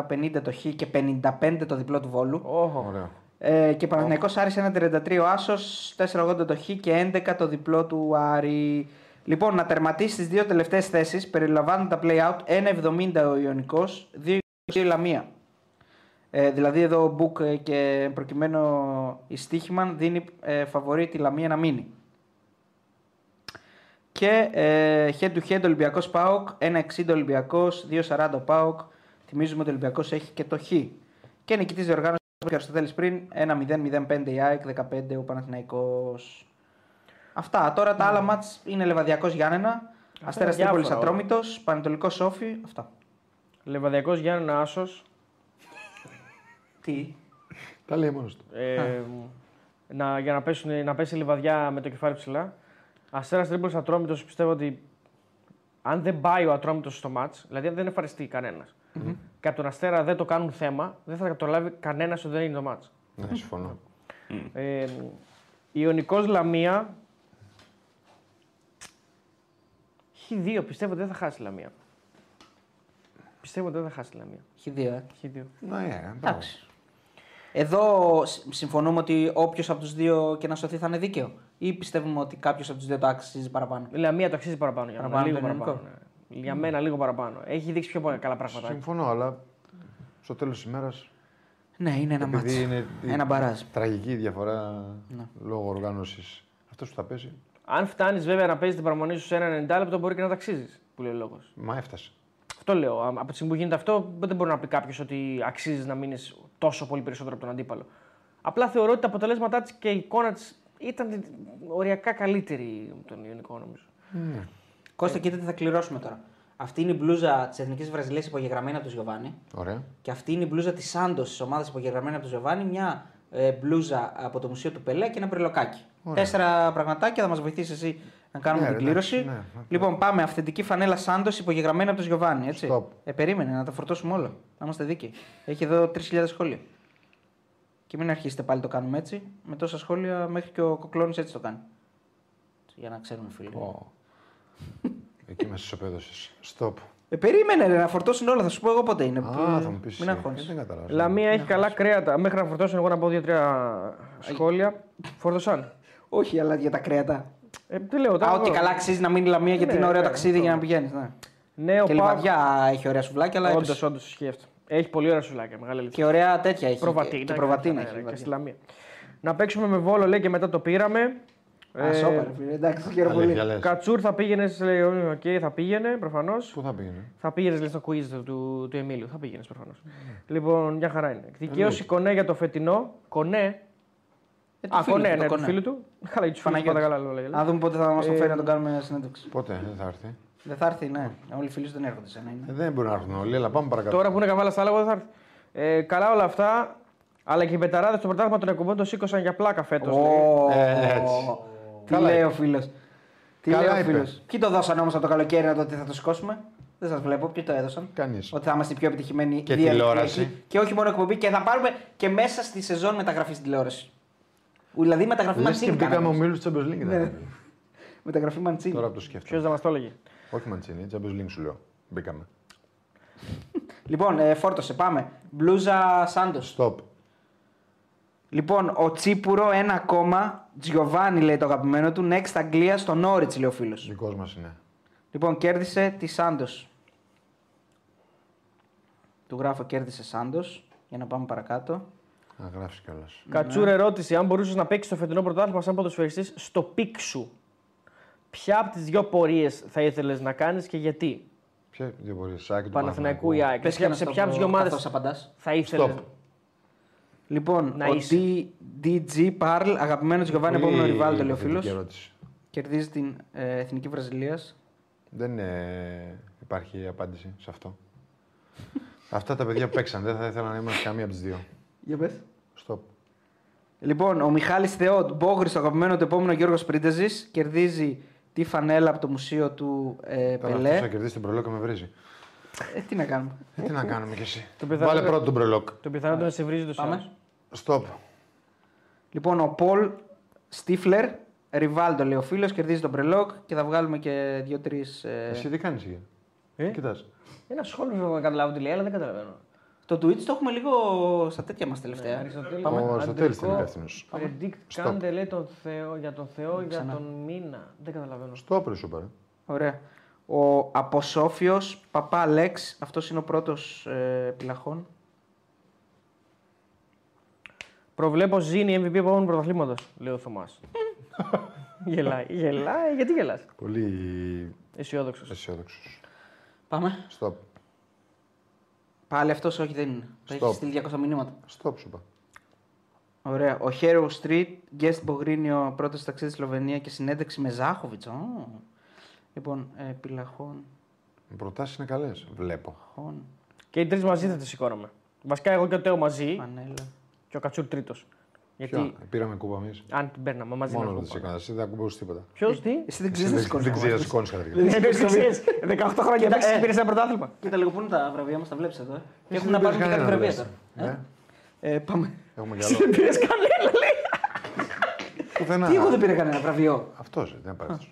14-50 το Χ και 55 το διπλό του Βόλου. Όχο. Ωραίο. Ε, και Παναθηναϊκός Άρης 1-33 ο Άσος, 4-80 το Χ και 11 το διπλό του Άρη. Λοιπόν, να τερματίσει τις δύο τελευταίες θέσεις, περιλαμβάνουν τα play-out, 1-70 ο Ιωνικός, 2-20 η Λαμία. Ε, δηλαδή εδώ ο Μπουκ ε, και προκειμένου η Στίχημαν δίνει ε, φαβορή τη Λαμία να μείνει. Και ε, head to head Ολυμπιακός ΠΑΟΚ, 1-60 Ολυμπιακός, 2-40 ο ΠΑΟΚ. Θυμίζουμε ότι ο Ολυμπιακός έχει και το Χ. Και νικητής διοργάνωση και ο Αριστοτέλης πριν, 1-0-0-5 η ΑΕΚ, 15 ο Παναθηναϊκός. Αυτά. Τώρα τα άλλα μάτς είναι Λεβαδιακός Γιάννενα, Αστέρας διάφορα Τρίπολης όλα. Ατρόμητος, Πανετολικός Σόφι. Αυτά. Λεβαδιακός Γιάννη Άσος. Τι; Τα λέει μόνος του. Ε, να, για να, πέσουν, να πέσει η λιβαδιά με το κεφάλι ψηλά. Αστέρας Τρίπολη Ατρόμητος πιστεύω ότι αν δεν πάει ο Ατρόμητος στο μάτς, δηλαδή αν δεν εμφανιστεί κανένας, και από τον Αστέρα δεν το κάνουν θέμα, δεν θα το λάβει κανένας ότι δεν είναι το μάτς. Ναι, συμφωνώ. Ε, Ιωνικός Λαμία. Χι δύο, πιστεύω ότι δεν θα χάσει η Λαμία. Πιστεύω ότι δεν θα χάσει η Λαμία. Έχει δύο, ε. Χι δύο. Ναι, ε, μπράβο. Εντάξει. Εδώ σ- συμφωνούμε ότι όποιος από τους δύο και να σωθεί θα είναι δίκαιο; Ή πιστεύουμε ότι κάποιος από τους δύο το αξίζει παραπάνω; Η Λαμία το αξίζει παραπάνω για μένα. Παραπάνω Λίγο το παραπάνω. ναι. Για μένα λίγο παραπάνω. Έχει δείξει πιο πολλά καλά πράγματα. Συμφωνώ, αλλά στο τέλος της ημέρας. Ναι, είναι ένα μάτσο. Επειδή είναι η- Ένα μπαράζ. Τραγική διαφορά Ναι. λόγω οργάνωσης. Αυτός που θα πέσει, Αν φτάνεις βέβαια να παίζεις την παραμονή σου σε ένα 90 λεπτό, μπορεί και να ταξίζεις. Που λέει ο λόγος. μα έφτασε. Αυτό λέω. Α, Από τη στιγμή που γίνεται αυτό, δεν μπορεί να πει κάποιος ότι αξίζεις να μείνεις τόσο πολύ περισσότερο από τον αντίπαλο. Απλά θεωρώ ότι τα αποτελέσματά της και η εικόνα της ήταν οριακά καλύτερη από τον Ιωνικό, νομίζω. Κώστα, κοίτα τι θα κληρώσουμε τώρα. Αυτή είναι η μπλούζα της Εθνικής Βραζιλίας υπογεγραμμένη από τον Γιωβάνι. Ωραία. Και αυτή είναι η μπλούζα της Σάντος της ομάδας υπογεγραμμένη από τον Γιωβάνι. Μια ε, μπλούζα από το Μουσείο του Πελέ και ένα μπρελοκάκι. Τέσσερα πραγματάκια θα μας βοηθήσεις εσύ να κάνουμε Ναι, την εντάξει, κλήρωση. ναι. Λοιπόν, πάμε. Αυθεντική φανέλα Σάντος υπογεγραμμένη από τον Γιωβάνι. Έτσι. Stop. Ε, περίμενε να τα φορτώσουμε όλα. Να είμαστε δίκαιοι. Έχει εδώ 3.000 σχόλια. Και μην αρχίσετε πάλι το κάνουμε έτσι. Με τόσα σχόλια μέχρι και ο Κοκλώνης έτσι το κάνει. Για να ξέρουμε, φίλοι. Ω. Εκεί με ισοπαίδωσε. Stop. Ε, περίμενε ρε, να φορτώσουν όλα. Θα σου πω εγώ πότε είναι. Α, θα μου πεις. Μην αγχώνεσαι. Δεν κατάλαβα. Λαμία έχει καλά κρέατα. Μέχρι να φορτώσω εγώ να πω δύο-τρία σχόλια. Φόρτωσαν. Όχι, αλλά για τα κρέατα. Ε, τι λέω, Α, τώρα ότι εγώ. καλά αξίζει να μείνει η Λαμία γιατί Ναι, είναι ωραίο ναι, ταξίδι αυτό. για να πηγαίνεις. Ναι. Νέο Και Πάο. λιβαδιά έχει ωραία σουβλάκια, αλλά Όντως, έπεσε. όντως ισχύει αυτό. Έχει πολύ ωραία σουλάκια, μεγάλη αλήθεια. και ωραία τέτοια έχει. Προβατίνα. Και προβατίνα ναι, έχει. ναι, λιβαδιά. Και στη Λαμία. Να παίξουμε με βόλο, λέει και μετά το πήραμε. Α, Ε, σόπα, ρε φίλε, εντάξει, το χαίρομαι πολύ. Αλήθεια λες. Κατσούρ θα πήγαινες, λέει, οκ, θα πήγαινε προφανώς. Πού θα πήγαινε; Θα πήγαινες λέει, στο quiz του, του, του Εμίλιου. Θα πήγαινες προφανώς. Λοιπόν, μια χαρά είναι. Δικαίωση κονέ για το φετινό. Κονέ. Ε, του Α, φίλου κονέ, του, το ναι, του κονέ. φίλου του. Καλά, για τους φίλου Παναγιώτη. πάντα καλά λέω. λέγε. Να δούμε πότε θα μας το Ε, φέρει να τον κάνουμε συνέντευξη. Πότε δεν θα έρθει; Δεν θα έρθει, ναι. Όλοι οι φίλοι σου δεν έρχονται σε ένα. Ε, είναι. δεν μπορεί να έρθουν όλοι, αλλά πάμε παρακάτω. Τώρα που είναι καβάλα στα άλλα, εγώ δεν θα έρθει. Ε, καλά όλα αυτά. Αλλά και οι πεταράδες στο πρωτάθλημα των εκπομπών το σήκωσαν για πλάκα φέτος. Ω, Ε, έτσι. Τι Καλά λέει είπε. ο φίλος. Τι Καλά λέει ο είπε. φίλος. Ποιοι το δώσαν όμως από το καλοκαίρι να το ότι θα το σηκώσουμε. Δεν σας βλέπω. Ποιοι το έδωσαν. Κανείς. Ότι θα είμαστε η πιο επιτυχημένοι Και διαδικτυακοί. τηλεόραση. Και όχι μόνο εκπομπή. Και θα πάρουμε και μέσα στη σεζόν μεταγραφή στην τηλεόραση. Δηλαδή μεταγραφή Λες και Μαντσίνη. μπήκαμε κάναμε. ομίλους τη Champions League. Ναι. ήταν. Μεταγραφή Μαντσίνη. Τώρα που το Ποιος σκέφτομαι. δεν μας το έλεγε; Όχι Μαντσίνη, Champions League σου λέω. Μπήκαμε. *laughs* Λοιπόν, ε, φόρτωσε, πάμε. Μπλούζα Σάντος. Stop. Λοιπόν, ο Τσίπουρο ένα ακόμα. Τζιοβάνι λέει το αγαπημένο του. Next Αγγλία στο Νόριτ, λέει ο φίλος. Δικός μας είναι. Λοιπόν, κέρδισε τη Σάντος. Του γράφω κέρδισε Σάντος. Για να πάμε παρακάτω. Να γράφει κιόλας. Κατσούρ ερώτηση: Αν μπορούσες να παίξεις το φετινό πρωτάθλημα σαν ποδοσφαιριστής στο πικ σου, ποια από τις δύο πορείες θα ήθελες να κάνεις και γιατί; Ποια δύο μπορεί, Σάκη του Παναθηναϊκού ή ΑΕΚ. Πες Σε- και σε ποια από τις δύο ομάδες Καθώς απαντάς. θα ήθελες. Stop. Λοιπόν, Να ο είσαι. D- DG Parl, αγαπημένος Τζιοβάνι, επόμενο ριβάλ, λέει ο φίλο. ερώτηση. Κερδίζει την ε, εθνική Βραζιλίας. Δεν ε, υπάρχει απάντηση σε αυτό. *laughs* Αυτά τα παιδιά που παίξαν δεν θα ήθελα να είμαστε καμία από τις δύο. Για πες. Stop. Λοιπόν, ο Μιχάλης Θεότ, Μπόγρης, το αγαπημένος του επόμενο Γιώργος Πρίντεζης, κερδίζει τη φανέλα από το μουσείο του ε, Τώρα Πελέ. αυτό θα κερδίσει τον προλόκ και με βρίζει. Ε, τι να κάνουμε. Ε, τι να κάνουμε κι εσύ. Το πιθανό- Βάλε πρώτο τον προλόκ. Το πιθανό να σε βρίζει το Πάμε. σώμα. Stop. Λοιπόν, ο Πολ Στίφλερ, Ριβάλντο λέει ο φίλος, κερδίζει τον Πρελόκ και θα βγάλουμε και δύο-τρεις. Ε... Εσύ τι κάνεις εκεί; Ε; Κοιτάς; Ένα σχόλιο να καταλάβω τι λέει, αλλά δεν καταλαβαίνω. Το Twitch το έχουμε λίγο στα τέτοια μας τελευταία. Αριστοτέλη, Πάμε. Ο Αριστοτέλης ήταν υπεύθυνο. Predict Stop. κάντε λέει τον Θεό, για τον Θεό για Ξανά. τον μήνα. Δεν καταλαβαίνω. Stop, ρε σου πάρε. Ωραία. Ο Αποσόφιος Παπά Λέξ, αυτός είναι ο πρώτος ε, πυλαχών. Προβλέπω ζήνη MVP επόμενου πρωταθλήματος, λέει ο Θωμάς. *laughs* γελάει, γελάει, γιατί γελάς; Πολύ Αισιόδοξος. αισιόδοξος. Πάμε. Stop. Πάλι αυτός όχι δεν είναι. Το έχεις Stop. στείλει 200 μηνύματα. Stop, σου είπα. Ωραία. Ο Hero Street, guest Μπογρίνιο, πρώτος ταξίδι στη Σλοβενία και συνέντευξη με Ζάχοβιτς. Λοιπόν, ε, πυλαχών. Οι προτάσεις είναι καλές. Βλέπω. Χων, Και οι τρεις μαζί θα τις σηκώναμε. Βασικά εγώ και ο Τέο μαζί φανέλα. και ο Κατσούρ τρίτος. Γιατί Ποιο, πήραμε κούπα εμείς. αν την παίρναμε μαζί Μόνο με δεν σε έκανα. Εσύ δεν ακουμπούσε τίποτα. Ποιος, τι; Εσύ δεν ξέρεις να σηκώνει. Δεν ξέρεις να σηκώνει καταρχήν. Δεν ξέρεις, 18 χρόνια Κοίτα, εντάξει, ε. πήρες ένα πρωτάθλημα. Κοίτα λίγο πού είναι τα βραβεία μας, τα βλέπεις εδώ. ε. Και Εσύ έχουν να δεν πάρουν και πήρες κάτι κανένα, βραβεία λες. τώρα. Ε, Ε, πάμε. Έχουμε κι Εσύ άλλο. δεν πήρες κανένα, λέει. Πουθενά. Τι, εγώ δεν πήρα κανένα βραβείο; Αυτός δεν πάει αυτό.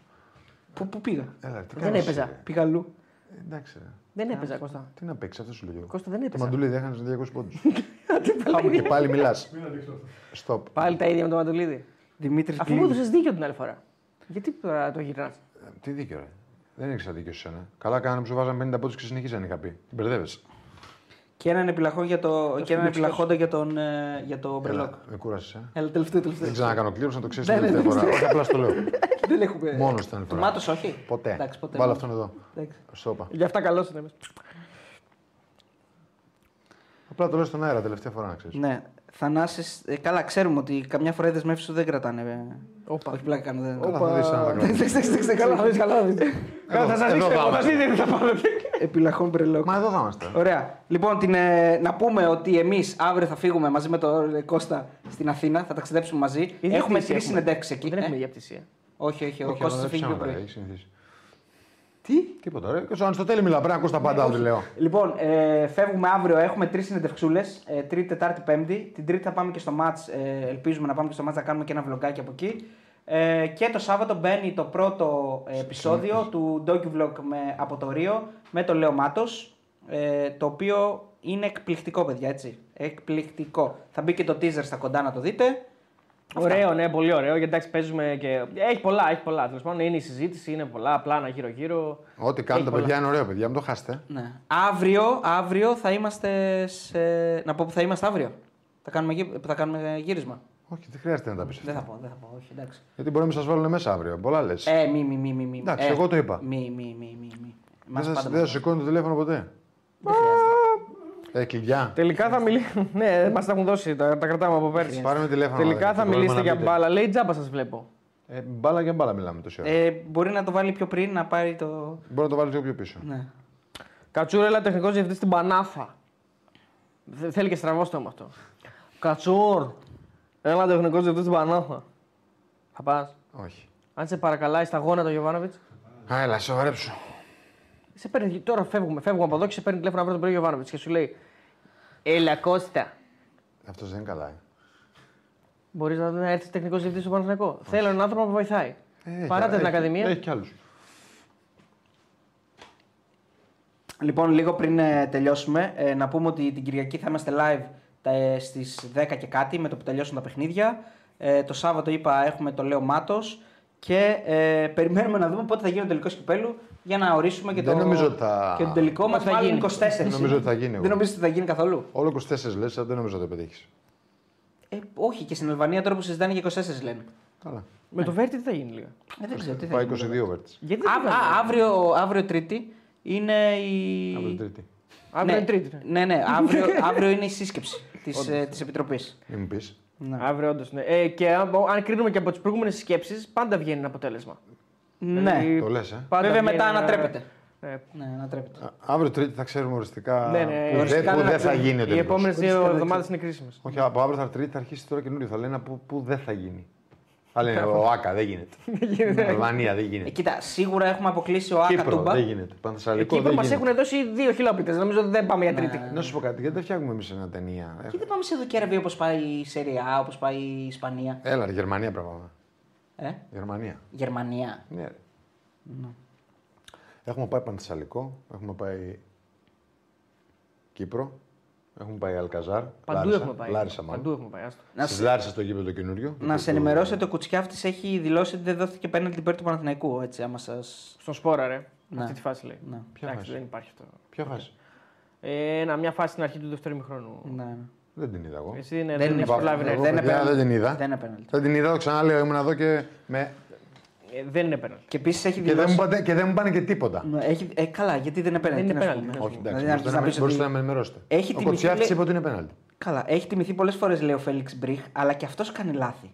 Πού, πού πήγα; Έλα, τι Δεν κάνεις, έπαιζα. ρε. Πήγα αλλού. Ε, Εντάξει. ρε. Δεν έπαιζα, Κώστα. Τι να παίξεις, αυτό σου λέω. Κώστα δεν Το έπαιζα. μαντουλίδι έχανε 200 πόντους. *laughs* Και πάλι μιλάς. Μην αντέξω αυτό. Στοπ. Πάλι τα ίδια με το Μαντολίδη. Δημήτρης Αφού μου έδωσες δίκιο την άλλη φορά. Γιατί τώρα το γυρνάς; Τι δίκιο, ρε. Δεν έχει δίκιο σε σένα. Καλά κάνανε που σου βάζαν 50 πόντους και συνεχίζαν είχα πει. Μπερδεύεσαι. Και έναν επιλαχό για το, και έναν επιλαχόντα για τον, ε, για το μπρελόκ. Έλα, Με κούρασε. Έλα, τελευταίο, τελευταίο. Δεν ξέρω να κάνω κλήρωση να το ξέρεις Ναι, την ναι, τελευταία ναι. φορά. Όχι απλά στο λέω. *laughs* Δεν έχουμε. Μόνος στην άλλη Του φορά. μάτος όχι; Ποτέ. Εντάξει, ποτέ. Βάλε αυτόν εδώ. Εντάξει. Στο είπα. Γι' αυτά καλό είναι. Απλά το λέω στον αέρα τελευταία φορά να ξέρεις. Ναι. Θανάσης, ε, καλά, ξέρουμε ότι καμιά φορά οι δεσμεύσεις σου δεν κρατάνε. ε. Όπα. Όχι πλάκα κάνω. δεν- Καλά, θα δεις αν θα Εντάξει, κρατήσεις. εντάξει, εντάξει, Καλά, θα εντάξει. δεις, καλά. θα δεις. Καλά, θα σας εδώ δείξω θα εγώ, θα είμαστε. δείτε τι θα πάρετε. Επιλαχών μπρελόκ. Μα εδώ θα είμαστε. Ωραία. Λοιπόν, την, ε, να πούμε ότι εμείς αύριο θα φύγουμε μαζί με τον ε, Κώστα στην Αθήνα. Θα ταξιδέψουμε μαζί. Ίδια έχουμε πτήση τρεις συνεντεύξεις εκεί. Δεν Ε, έχουμε διαπτυσία. Όχι, όχι. Ο Όχι, Κώστας αλλά θα φύγει δεν πιο ψάχνω, πρωί. έχεις συνηθίσει. Τι; Τίποτα, ρε. Και στο Αριστοτέλη μιλάω. Πρέπει να ακούς τα πάντα, ό,τι λέω. Λοιπόν, ε, φεύγουμε αύριο. Έχουμε τρεις συνεντευξούλες. Ε, τρίτη, Τετάρτη, Πέμπτη. Την Τρίτη θα πάμε και στο μάτς. Ε, ελπίζουμε να πάμε και στο μάτς να κάνουμε και ένα βλογκάκι από εκεί. Ε, και το Σάββατο μπαίνει το πρώτο ε, επεισόδιο του DocuVlog με, από το Ρίο με τον Λέο Μάτος, ε, το οποίο είναι εκπληκτικό, παιδιά, έτσι. Εκπληκτικό. Θα μπει και το teaser στα κοντά να το δείτε. Ωραίο, ναι, πολύ ωραίο. Γιατί εντάξει, παίζουμε και. Έχει πολλά, έχει πολλά. Τέλος πάντων, είναι η συζήτηση, είναι πολλά πλάνα γύρω-γύρω. Ό,τι κάνουν τα πολλά. παιδιά είναι ωραίο, παιδιά. Μην το χάσετε. Ναι. Αύριο, αύριο θα είμαστε σε... Να πω που θα είμαστε αύριο. Θα κάνουμε, γύ- θα κάνουμε γύρισμα. Όχι, δεν χρειάζεται να τα πεις. Δεν θα πω, δεν θα πω, όχι, εντάξει. Γιατί μπορεί να σας βάλουν μέσα αύριο. Πολλά λες. Ε, μη, μη, μη, μη, μη. Εντάξει, ε, εγώ το είπα. Μη, μη, μη, μη, μη. Δεν Μας θα πάντα δεν θα μας- σου σηκώνει το τηλέφωνο ποτέ. Δεν χρειάζεται. Ε, κλειδιά. Τελικά θα μιλήσουμε. *laughs* ναι, μας τα έχουν δώσει, τα, τα κρατάμε από πέρσι. Πάρε με τηλέφωνο. Τελικά αδερφέ, θα το πρόβλημα μιλήσετε να για πείτε. μπάλα. Λέει τζάμπα σας βλέπω. Ε, μπάλα για μπάλα μιλάμε τόση ώρα. Ε, μπορεί να το βάλει πιο πριν να πάρει το. Μπορεί να το βάλει λίγο πιο πίσω. Ναι. Κατσούρ, τεχνικός διευθυντής στην Πανάθα. Θε- Θέλει και στραβό στόμα αυτό. Κατσούρ, έλα τεχνικός διευθυντής στην Πανάθα. Θα πας; Όχι. Αν σε παρακαλάει στα γόνατα ο Γιωβάνοβιτς. Α, έλα, σοβαρέψου. Σε παίρνει, τώρα φεύγουμε, φεύγουμε από εδώ και σε παίρνει τηλέφωνο αύριο το πρωί ο Γιωβάνοβιτς και σου λέει Έλα Κώστα, Αυτός δεν είναι καλά. ε. μπορείς να, να έρθεις τεχνικός διευθυντής στο Παναθηναϊκό. Θέλω έναν άνθρωπο που βοηθάει. Ε, έχει- Παράτε την έχει- Ακαδημία. Έχει κι άλλους. Λοιπόν, λίγο πριν ε, τελειώσουμε, ε, να πούμε ότι την Κυριακή θα είμαστε live τα, ε, στις 10 και κάτι με το που τελειώσουν τα παιχνίδια. Ε, το Σάββατο είπα έχουμε το Λέο Μάτος και ε, περιμένουμε να δούμε πότε θα γίνει ο τελικός κυπέλου για να ορίσουμε και, Δεν το, νομίζω ότι θα- και το τελικό μας. θα Μάλλον γίνει. 24. Δεν νομίζω ότι θα γίνει, εγώ. Δεν νομίζω ότι θα γίνει καθόλου. Όλο 24 λες, δεν νομίζω να το πετύχεις. Ε, όχι, και στην Αλβανία τώρα που συζητάνε για 24 λένε. Καλά. Με το Βέρτι τι θα γίνει λίγα. Ε, δεν ξέρω τι θα Πάει γίνει. 22 βέρτη. Γιατί Α, δεν θα α, γίνει; αύριο, αύριο Τρίτη είναι η. Από την Τρίτη. Αύριο ναι, είναι Τρίτη. ναι. Ναι, ναι, αύριο, *laughs* αύριο είναι η σύσκεψη της ε, της Επιτροπής. Μην μου πεις. Ναι. Αύριο, όντως. Ναι. Ε, και αν, αν κρίνουμε και από τις προηγούμενες σκέψεις, πάντα βγαίνει ένα αποτέλεσμα. Ναι. Δηλαδή, Το λες, ε; πάντα Βέβαια βγαίνει μετά ένα- ανατρέπεται. Ε, Ναι, ανατρέπεται. Α, Αύριο Τρίτη θα ξέρουμε οριστικά Ναι, ναι, που, δεν- οριστικά που να δεν θα ξέρουμε. γίνει ο οι τελικός. επόμενες δύο Οριστικά δεν εβδομάδες είναι κρίσιμες. Όχι, από αύριο θα Τρίτη θα αρχίσει τώρα καινούριο. Θα λένε που, που δεν θα γίνει. Θα λένε ο Άκα δεν γίνεται. Αλβανία *laughs* δεν Ε, γίνεται. κοίτα, σίγουρα έχουμε αποκλείσει ο Άκα Κύπρο Τούμπα. δεν γίνεται. Πανθεσσαλικό Εκεί δεν μας γίνεται. έχουν δώσει δύο χιλόπιτες. Νομίζω ότι δεν πάμε για τρίτη. Ναι. Να σου πω κάτι, γιατί δεν φτιάχνουμε εμείς ένα ταινία. Ε, Και δεν πάμε σε δοκέραβη όπως πάει η Σεριά, όπως πάει η Ισπανία. Έλα, ρε, Γερμανία πρέπει να πάμε. Ε; Γερμανία. Γερμανία. Ναι, ρε. Έχουμε πάει Πανθεσσαλικό, έχουμε πάει Κύπρο, έχουμε πάει Αλκαζάρ. Παντού Λάρισα, έχουμε πάει. Λάρισα, μάλλον. Παντού έχουμε πάει. άστο. Να, Στις σε- Λάρισα στο γήπεδο το καινούριο. να το- σε το- ενημερώσετε, ο Κουτσιάφτη έχει δηλώσει ότι δεν δόθηκε πέναλτι υπέρ του Παναθηναϊκού. Έτσι, άμα σας... Στον Σπόρα, ρε. Ναι. Αυτή τη φάση λέει. Ναι. Ποια Εντάξει, φάση; δεν υπάρχει αυτό. Ποια φάση; Ε, ένα, μια φάση στην αρχή του δεύτερου ημιχρόνου. Ναι, ναι. Δεν την είδα εγώ. Εσύ ναι, Δεν δεν, είναι έχεις προλάβει να Εγώ, έρθεις. Δεν είναι παιδιά, πέναλτι. δεν την είδα. Δεν είναι πέναλτι. Δεν την είδα, το ξαναλέω, ήμουν εδώ και, με... Ε, δεν είναι πέναλτι. Και επίσης έχει και, δεν δηλώσει. μου πάνε, και δεν μου πάνε και τίποτα. Ναι, έχει... Ε, καλά, γιατί δεν είναι πέναλτι. Δεν είναι τι να σου πέναλτι, πούμε. ναι. Όχι, Δηλαδή, εντάξει, να μπορείτε αρχίσεις να, να πεις μπορείτε ότι- να με ενημερώσετε. Έχει Ο τιμηθεί, Κοτσιάφτης λέει- είπε ότι είναι πέναλτι. Καλά, έχει τιμηθεί πολλές φορές, λέει ο Φέληξ Μπριχ, αλλά και αυτός κάνει λάθη.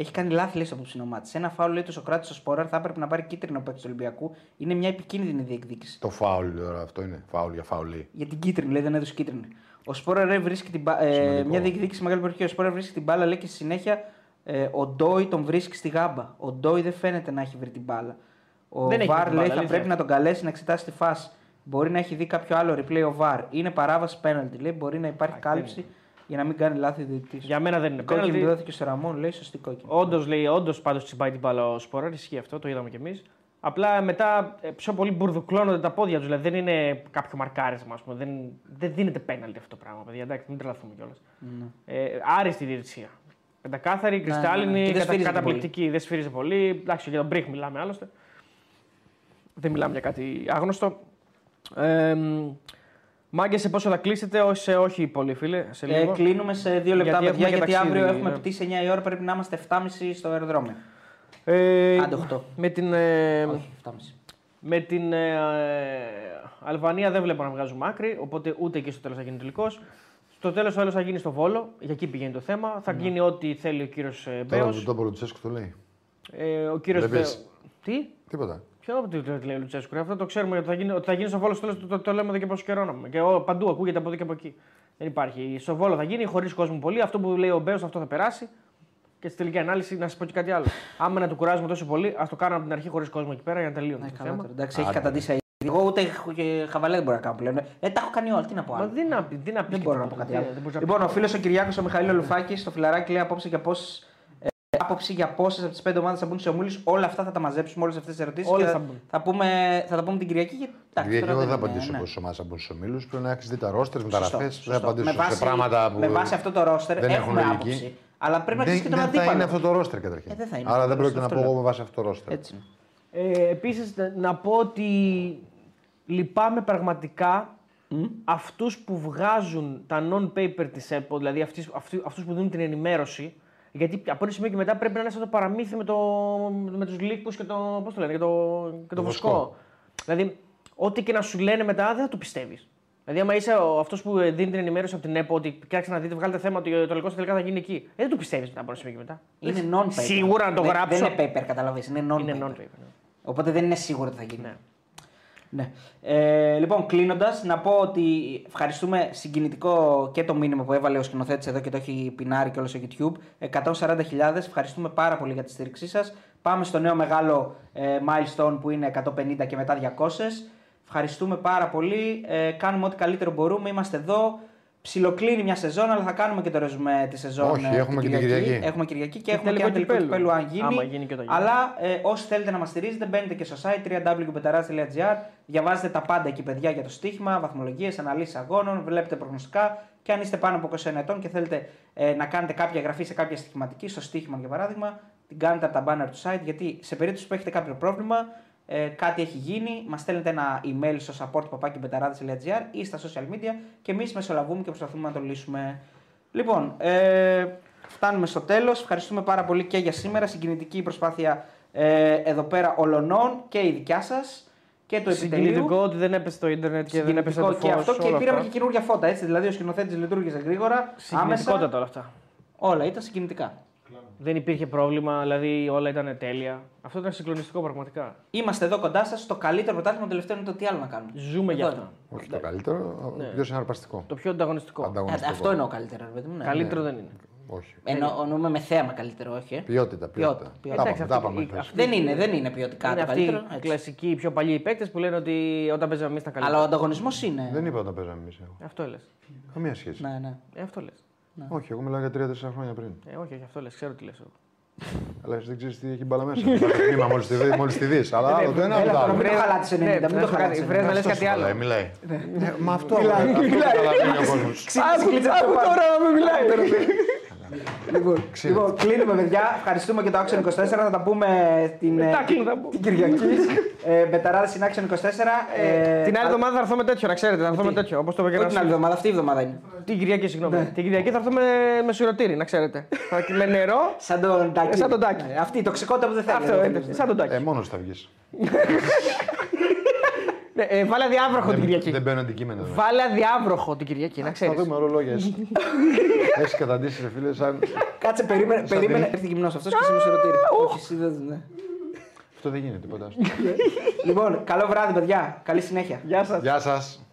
Έχει κάνει λάθη λέει στο απόψινό μάτι. Σε ένα φάουλ λέει του Σοκράτης ο Σπόραρ θα έπρεπε να πάρει κίτρινο παίκτη του Ολυμπιακού. Είναι μια επικίνδυνη διεκδίκηση. Το φάουλ τώρα αυτό είναι. Φάουλ για φάουλ. Για την κίτρινη, λέει, δεν έδωσε κίτρινη. Ο Σπόρα ρε, βρίσκει την μπα... ε, Σημαντικό. μια διεκδίκηση μεγάλη περιοχή. Ο Σπόρα βρίσκει την μπάλα, λέει και στη συνέχεια ε, ο Ντόι τον βρίσκει στη γάμπα. Ο Ντόι δεν φαίνεται να έχει βρει την μπάλα. Ο Δεν έχει βρει Βαρ την λέει μπάλα, θα αλήθεια. πρέπει να τον καλέσει να εξετάσει τη φάση. Μπορεί να έχει δει κάποιο άλλο replay ο Βαρ. Είναι παράβαση πέναλτι. Λέει μπορεί να υπάρχει κάλυψη για να μην κάνει λάθη διαιτητής. Για μένα δεν είναι Κόκκινη πέναλτι. που δόθηκε στο Ραμόν, λέει σωστή κόκκινη. Όντως λέει, όντως πάντως τσιμπάει την μπάλα ο Σποράρ, ισχύει αυτό, το είδαμε κι εμείς. Απλά μετά ε, πιο πολύ μπουρδουκλώνονται τα πόδια τους. Δηλαδή δεν είναι κάποιο μαρκάρισμα, ας πούμε. Δεν, δεν δίνεται πέναλτι αυτό το πράγμα, παιδιά. Εντάξει, μην τρελαθούμε κιόλας. Ναι. Ε, άριστη διαιτησία. Πεντακάθαρη, κρυστάλλινη, ναι. Και δεν κατα- σφύριζε καταπληκτική. Δεν σφύριζε πολύ. Εντάξει, για τον Μπριχ μιλάμε άλλωστε. Δεν μιλάμε για κάτι άγνωστο. Ε, Μάγκε, σε πόσο θα κλείσετε, όχι, σε όχι πολύ, φίλε. Σε Ε, λίγο. κλείνουμε σε δύο λεπτά, Γιατί παιδιά, έχουμε και γιατί ταξίδι, αύριο έχουμε ναι. πτήσει 9 η ώρα. Πρέπει να είμαστε 7.30 στο αεροδρόμιο. Ε, Άντε, οχτώ. με την, ε, Όχι, 7.30. με την ε, ε, Αλβανία δεν βλέπω να βγάζουμε άκρη, οπότε ούτε εκεί στο τέλος θα γίνει τελικός. Στο τέλος το θα γίνει στο Βόλο, για εκεί πηγαίνει το θέμα. Θα γίνει ό,τι θέλει ο κύριος Τώρα Μπέος. το τόπο Λουτσέσκου το λέει. Ε, ο κύριος Δεν Μπέος. πες. Τι; Τίποτα. Ποιο το το λέει ο Λουτσέσκου, ρε, αυτό το ξέρουμε ότι θα γίνει, ότι θα γίνει στο Βόλο στο τέλος, το, το, το λέμε εδώ και πόσο καιρό. να πούμε. Και ο, παντού ακούγεται από εδώ και από εκεί. Δεν υπάρχει. Στο Βόλο θα γίνει χωρίς κόσμο πολύ. Αυτό που λέει ο Μπέος αυτό θα περάσει. Και στη τελική ανάλυση να σας πω και κάτι άλλο. Άμα να του κουράζουμε τόσο πολύ, ας το κάνουμε από την αρχή χωρίς κόσμο εκεί πέρα για να τελείωνε Ναι, το καλά θέμα. τώρα. Εντάξει, έχει Άντε. καταντήσει. Εγώ ούτε έχω και χαβαλέ δεν μπορώ να κάνω πλέον. Ε, τα έχω κάνει όλα. Τι να πω Μα άλλο. δεν να, πει- τι να πεις Δεν και μπορώ να πω τίποτα. κάτι Δεν- άλλο. δεν μπορείς να Λοιπόν, πεις ο φίλος ο Κυριάκος ο Μιχαήλ Λουφάκη στο φιλαράκι λέει απόψη για πόσε. Ε, άποψη για πόσες από τις πέντε ομάδες θα μπουν σε ομίλου. Όλα αυτά θα τα μαζέψουμε, όλες αυτές τις ερωτήσεις. Όλες και θα μπουν. θα, πούμε, θα τα πούμε την Κυριακή. Και, εντάξει, Κυριακή, τώρα εγώ δεν θα είναι, απαντήσω ναι. πόσες ομάδες θα μπουν στου ομίλους. Πρέπει να έχεις δει τα ρόστερς, Σωστό, μεταγραφέ. Δεν σωστό. θα απαντήσω με βάση, σε πράγματα που. με βάση αυτό το ρόστερ δεν έχουμε έχουν άποψη. λογική. Αλλά πρέπει να δεν, ξέρει και τον δεν θα αντίπαλο. είναι αυτό το ρόστερ καταρχήν. Ε, δεν θα είναι Άρα αυτό δεν το πρόκειται να ρόστερ, πω αυτό εγώ με βάση αυτό το ρόστερ. Έτσι. Ε, Επίσης, να πω ότι λυπάμαι πραγματικά αυτούς που βγάζουν τα non-paper της ΕΠΟ, δηλαδή αυτούς, αυτού- αυτούς που δίνουν την ενημέρωση, γιατί από ένα σημείο και μετά πρέπει να είναι σαν το παραμύθι με, το, με τους λύκους και το, πώς το λένε, και το, και το, Το βοσκό. βοσκό. Δηλαδή, ό,τι και να σου λένε μετά δεν θα το πιστεύεις. Δηλαδή, άμα είσαι αυτός που δίνει την ενημέρωση από την ΕΠΟ ότι κοιτάξτε να δείτε, βγάλετε θέμα ότι το τελικό τελικά θα γίνει εκεί. Ε, δεν το πιστεύεις μετά από ένα σημείο και μετά. Είναι non-paper. Σίγουρα να το Δεν- γράψω. Δεν είναι paper, καταλαβαίνεις. Είναι non-paper. Είναι non-paper. ναι. Οπότε δεν είναι σίγουρο ότι θα γίνει. Ναι. Ναι. Ε, λοιπόν, κλείνοντας, να πω ότι ευχαριστούμε συγκινητικό και το μήνυμα που έβαλε ο σκηνοθέτης εδώ και το έχει πινάρει και όλος στο YouTube. 140.000. Ευχαριστούμε πάρα πολύ για τη στήριξή σας. Πάμε στο νέο μεγάλο ε, milestone που είναι 150 και μετά 200. Ευχαριστούμε πάρα πολύ. Ε, κάνουμε ό,τι καλύτερο μπορούμε. Είμαστε εδώ. Ψιλοκλίνει μια σεζόν, αλλά θα κάνουμε και το ρεζουμέ της σεζόν. Όχι, ε, έχουμε και την Κυριακή. Έχουμε Κυριακή και, Και έχουμε και τελικό ένα τελικό κυπέλλου. κυπέλου αν γίνει. Άμα γίνει και όταν γίνει. Αλλά ε, όσοι θέλετε να μας στηρίζετε, μπαίνετε και στο site www.betaraz.gr. Διαβάζετε τα πάντα εκεί, παιδιά, για το στοίχημα, βαθμολογίες, αναλύσεις αγώνων, βλέπετε προγνωστικά. Και αν είστε πάνω από 21 ετών και θέλετε ε, να κάνετε κάποια εγγραφή σε κάποια στοιχηματική, στο στοίχημα για παράδειγμα, την κάνετε από τα banner του site. Γιατί σε περίπτωση που έχετε κάποιο πρόβλημα, ε, κάτι έχει γίνει, μας στέλνετε ένα email στο support.papakibetarades.gr ή στα social media και εμείς μεσολαβούμε και προσπαθούμε να το λύσουμε. Λοιπόν, ε, φτάνουμε στο τέλος. Ευχαριστούμε πάρα πολύ και για σήμερα. Συγκινητική προσπάθεια ε, εδώ πέρα ολονών και η δικιά σας και το επιτελείο. Συγκινητικό ότι δεν έπεσε το ίντερνετ και δεν έπεσε το Συγκινητικό φως. και αυτό και όλα πήραμε αυτά. και καινούργια φώτα. Έτσι, δηλαδή ο σκηνοθέτης λειτουργήσε γρήγορα. Άμεσα. Συγκινητικότατα όλα αυτά. Όλα ήταν συγκινητικά. Δεν υπήρχε πρόβλημα, δηλαδή όλα ήταν τέλεια. Αυτό ήταν συγκλονιστικό πραγματικά. Είμαστε εδώ κοντά σας. Το καλύτερο πρωτάθλημα των τελευταίων είναι το τι άλλο να κάνουμε; Ζούμε γι' Εδώ αυτό. Όχι το καλύτερο, Ναι. πιο συναρπαστικό. Το πιο ανταγωνιστικό. είναι. Ανταγωνιστικό. Ε, αυτό εννοώ καλύτερο, ρε παιδί μου. Ναι. Καλύτερο δεν είναι. Όχι. Εννοούμε με θέαμα καλύτερο, όχι. Ε. Ποιότητα, ποιότητα. Ποιότητα. Τα Εντάξει, πάμε, τα αυτή- πάμε. η- χθες. αυτή- Δεν είναι, δεν είναι ποιοτικά είναι το αυτοί καλύτερο. οι έτσι. κλασικοί, οι πιο παλιοί παίκτες που λένε ότι όταν παίζαμε εμείς τα καλύτερα. Αλλά ο ανταγωνισμός είναι. Δεν είπα όταν παίζαμε εμείς. Αυτό λες. Καμία σχέση. Ναι, ναι. Ε, αυτό λε. Όχι, εγώ μιλάω για 3-4 χρόνια πριν. Ε, όχι, όχι, αυτό λες. Ξέρω τι λες. Αλλά εσύ δεν ξέρεις τι έχει μπάλα μέσα. Το τμήμα μόλις τη δει. Μόλις τη δεις. Αλλά άλλο το ένα έλα άλλο το τώρα, άλλο. μην το χαλάτε 90, μην το χαλάτε. Βρες να λες Αυτός κάτι άλλο. μιλάει, Μιλάει. Ε, Μα αυτό αυτό καταλαβαίνει ο κόσμος. Άκου τώρα να με μιλάει. Λοιπόν, Ξύλο. λοιπόν, κλείνουμε, παιδιά. Ευχαριστούμε και το Action 24. Θα τα πούμε την, Μετά ε, κλείνω, θα πω. την Κυριακή. ε, Μπεταράδες στην Action 24. Ε, Την άλλη α- εβδομάδα θα έρθω με τέτοιο, να ξέρετε. Θα έρθω με Τι; τέτοιο. Όπως το είπε και Όχι ένας την άλλη εβδομάδα, αυτή η εβδομάδα είναι. Την Κυριακή, συγγνώμη. Την Κυριακή θα έρθω με, με σουρωτήρι, να ξέρετε. Θα- με νερό. Σαν τον Τάκη. Ε, σαν τον Τάκη. Ναι, αυτή η τοξικότητα που δεν θέλει. Αυτό εδώ, είναι. φίλος. Σαν τον Ε, τάκι. μόνος θα βγεις. *laughs* Ναι, ε, βάλε αδιάβροχο την Κυριακή. Δεν μπαίνουν αντικείμενα. μέσα. Βάλε αδιάβροχο την Κυριακή, να Θα ξέρεις. δούμε ορολόγια. εσύ. *laughs* Έχεις καταντήσεις, ρε φίλε, σαν. Κάτσε, περίμενε. περίμενε. Έρθει γυμνός αυτός και εσύ μου σε ρωτήρι. Όχι, εσύ δεν. ναι. Αυτό δεν γίνεται τίποτα. *laughs* Λοιπόν, καλό βράδυ, παιδιά. Καλή συνέχεια. Γεια σας. Γεια σας.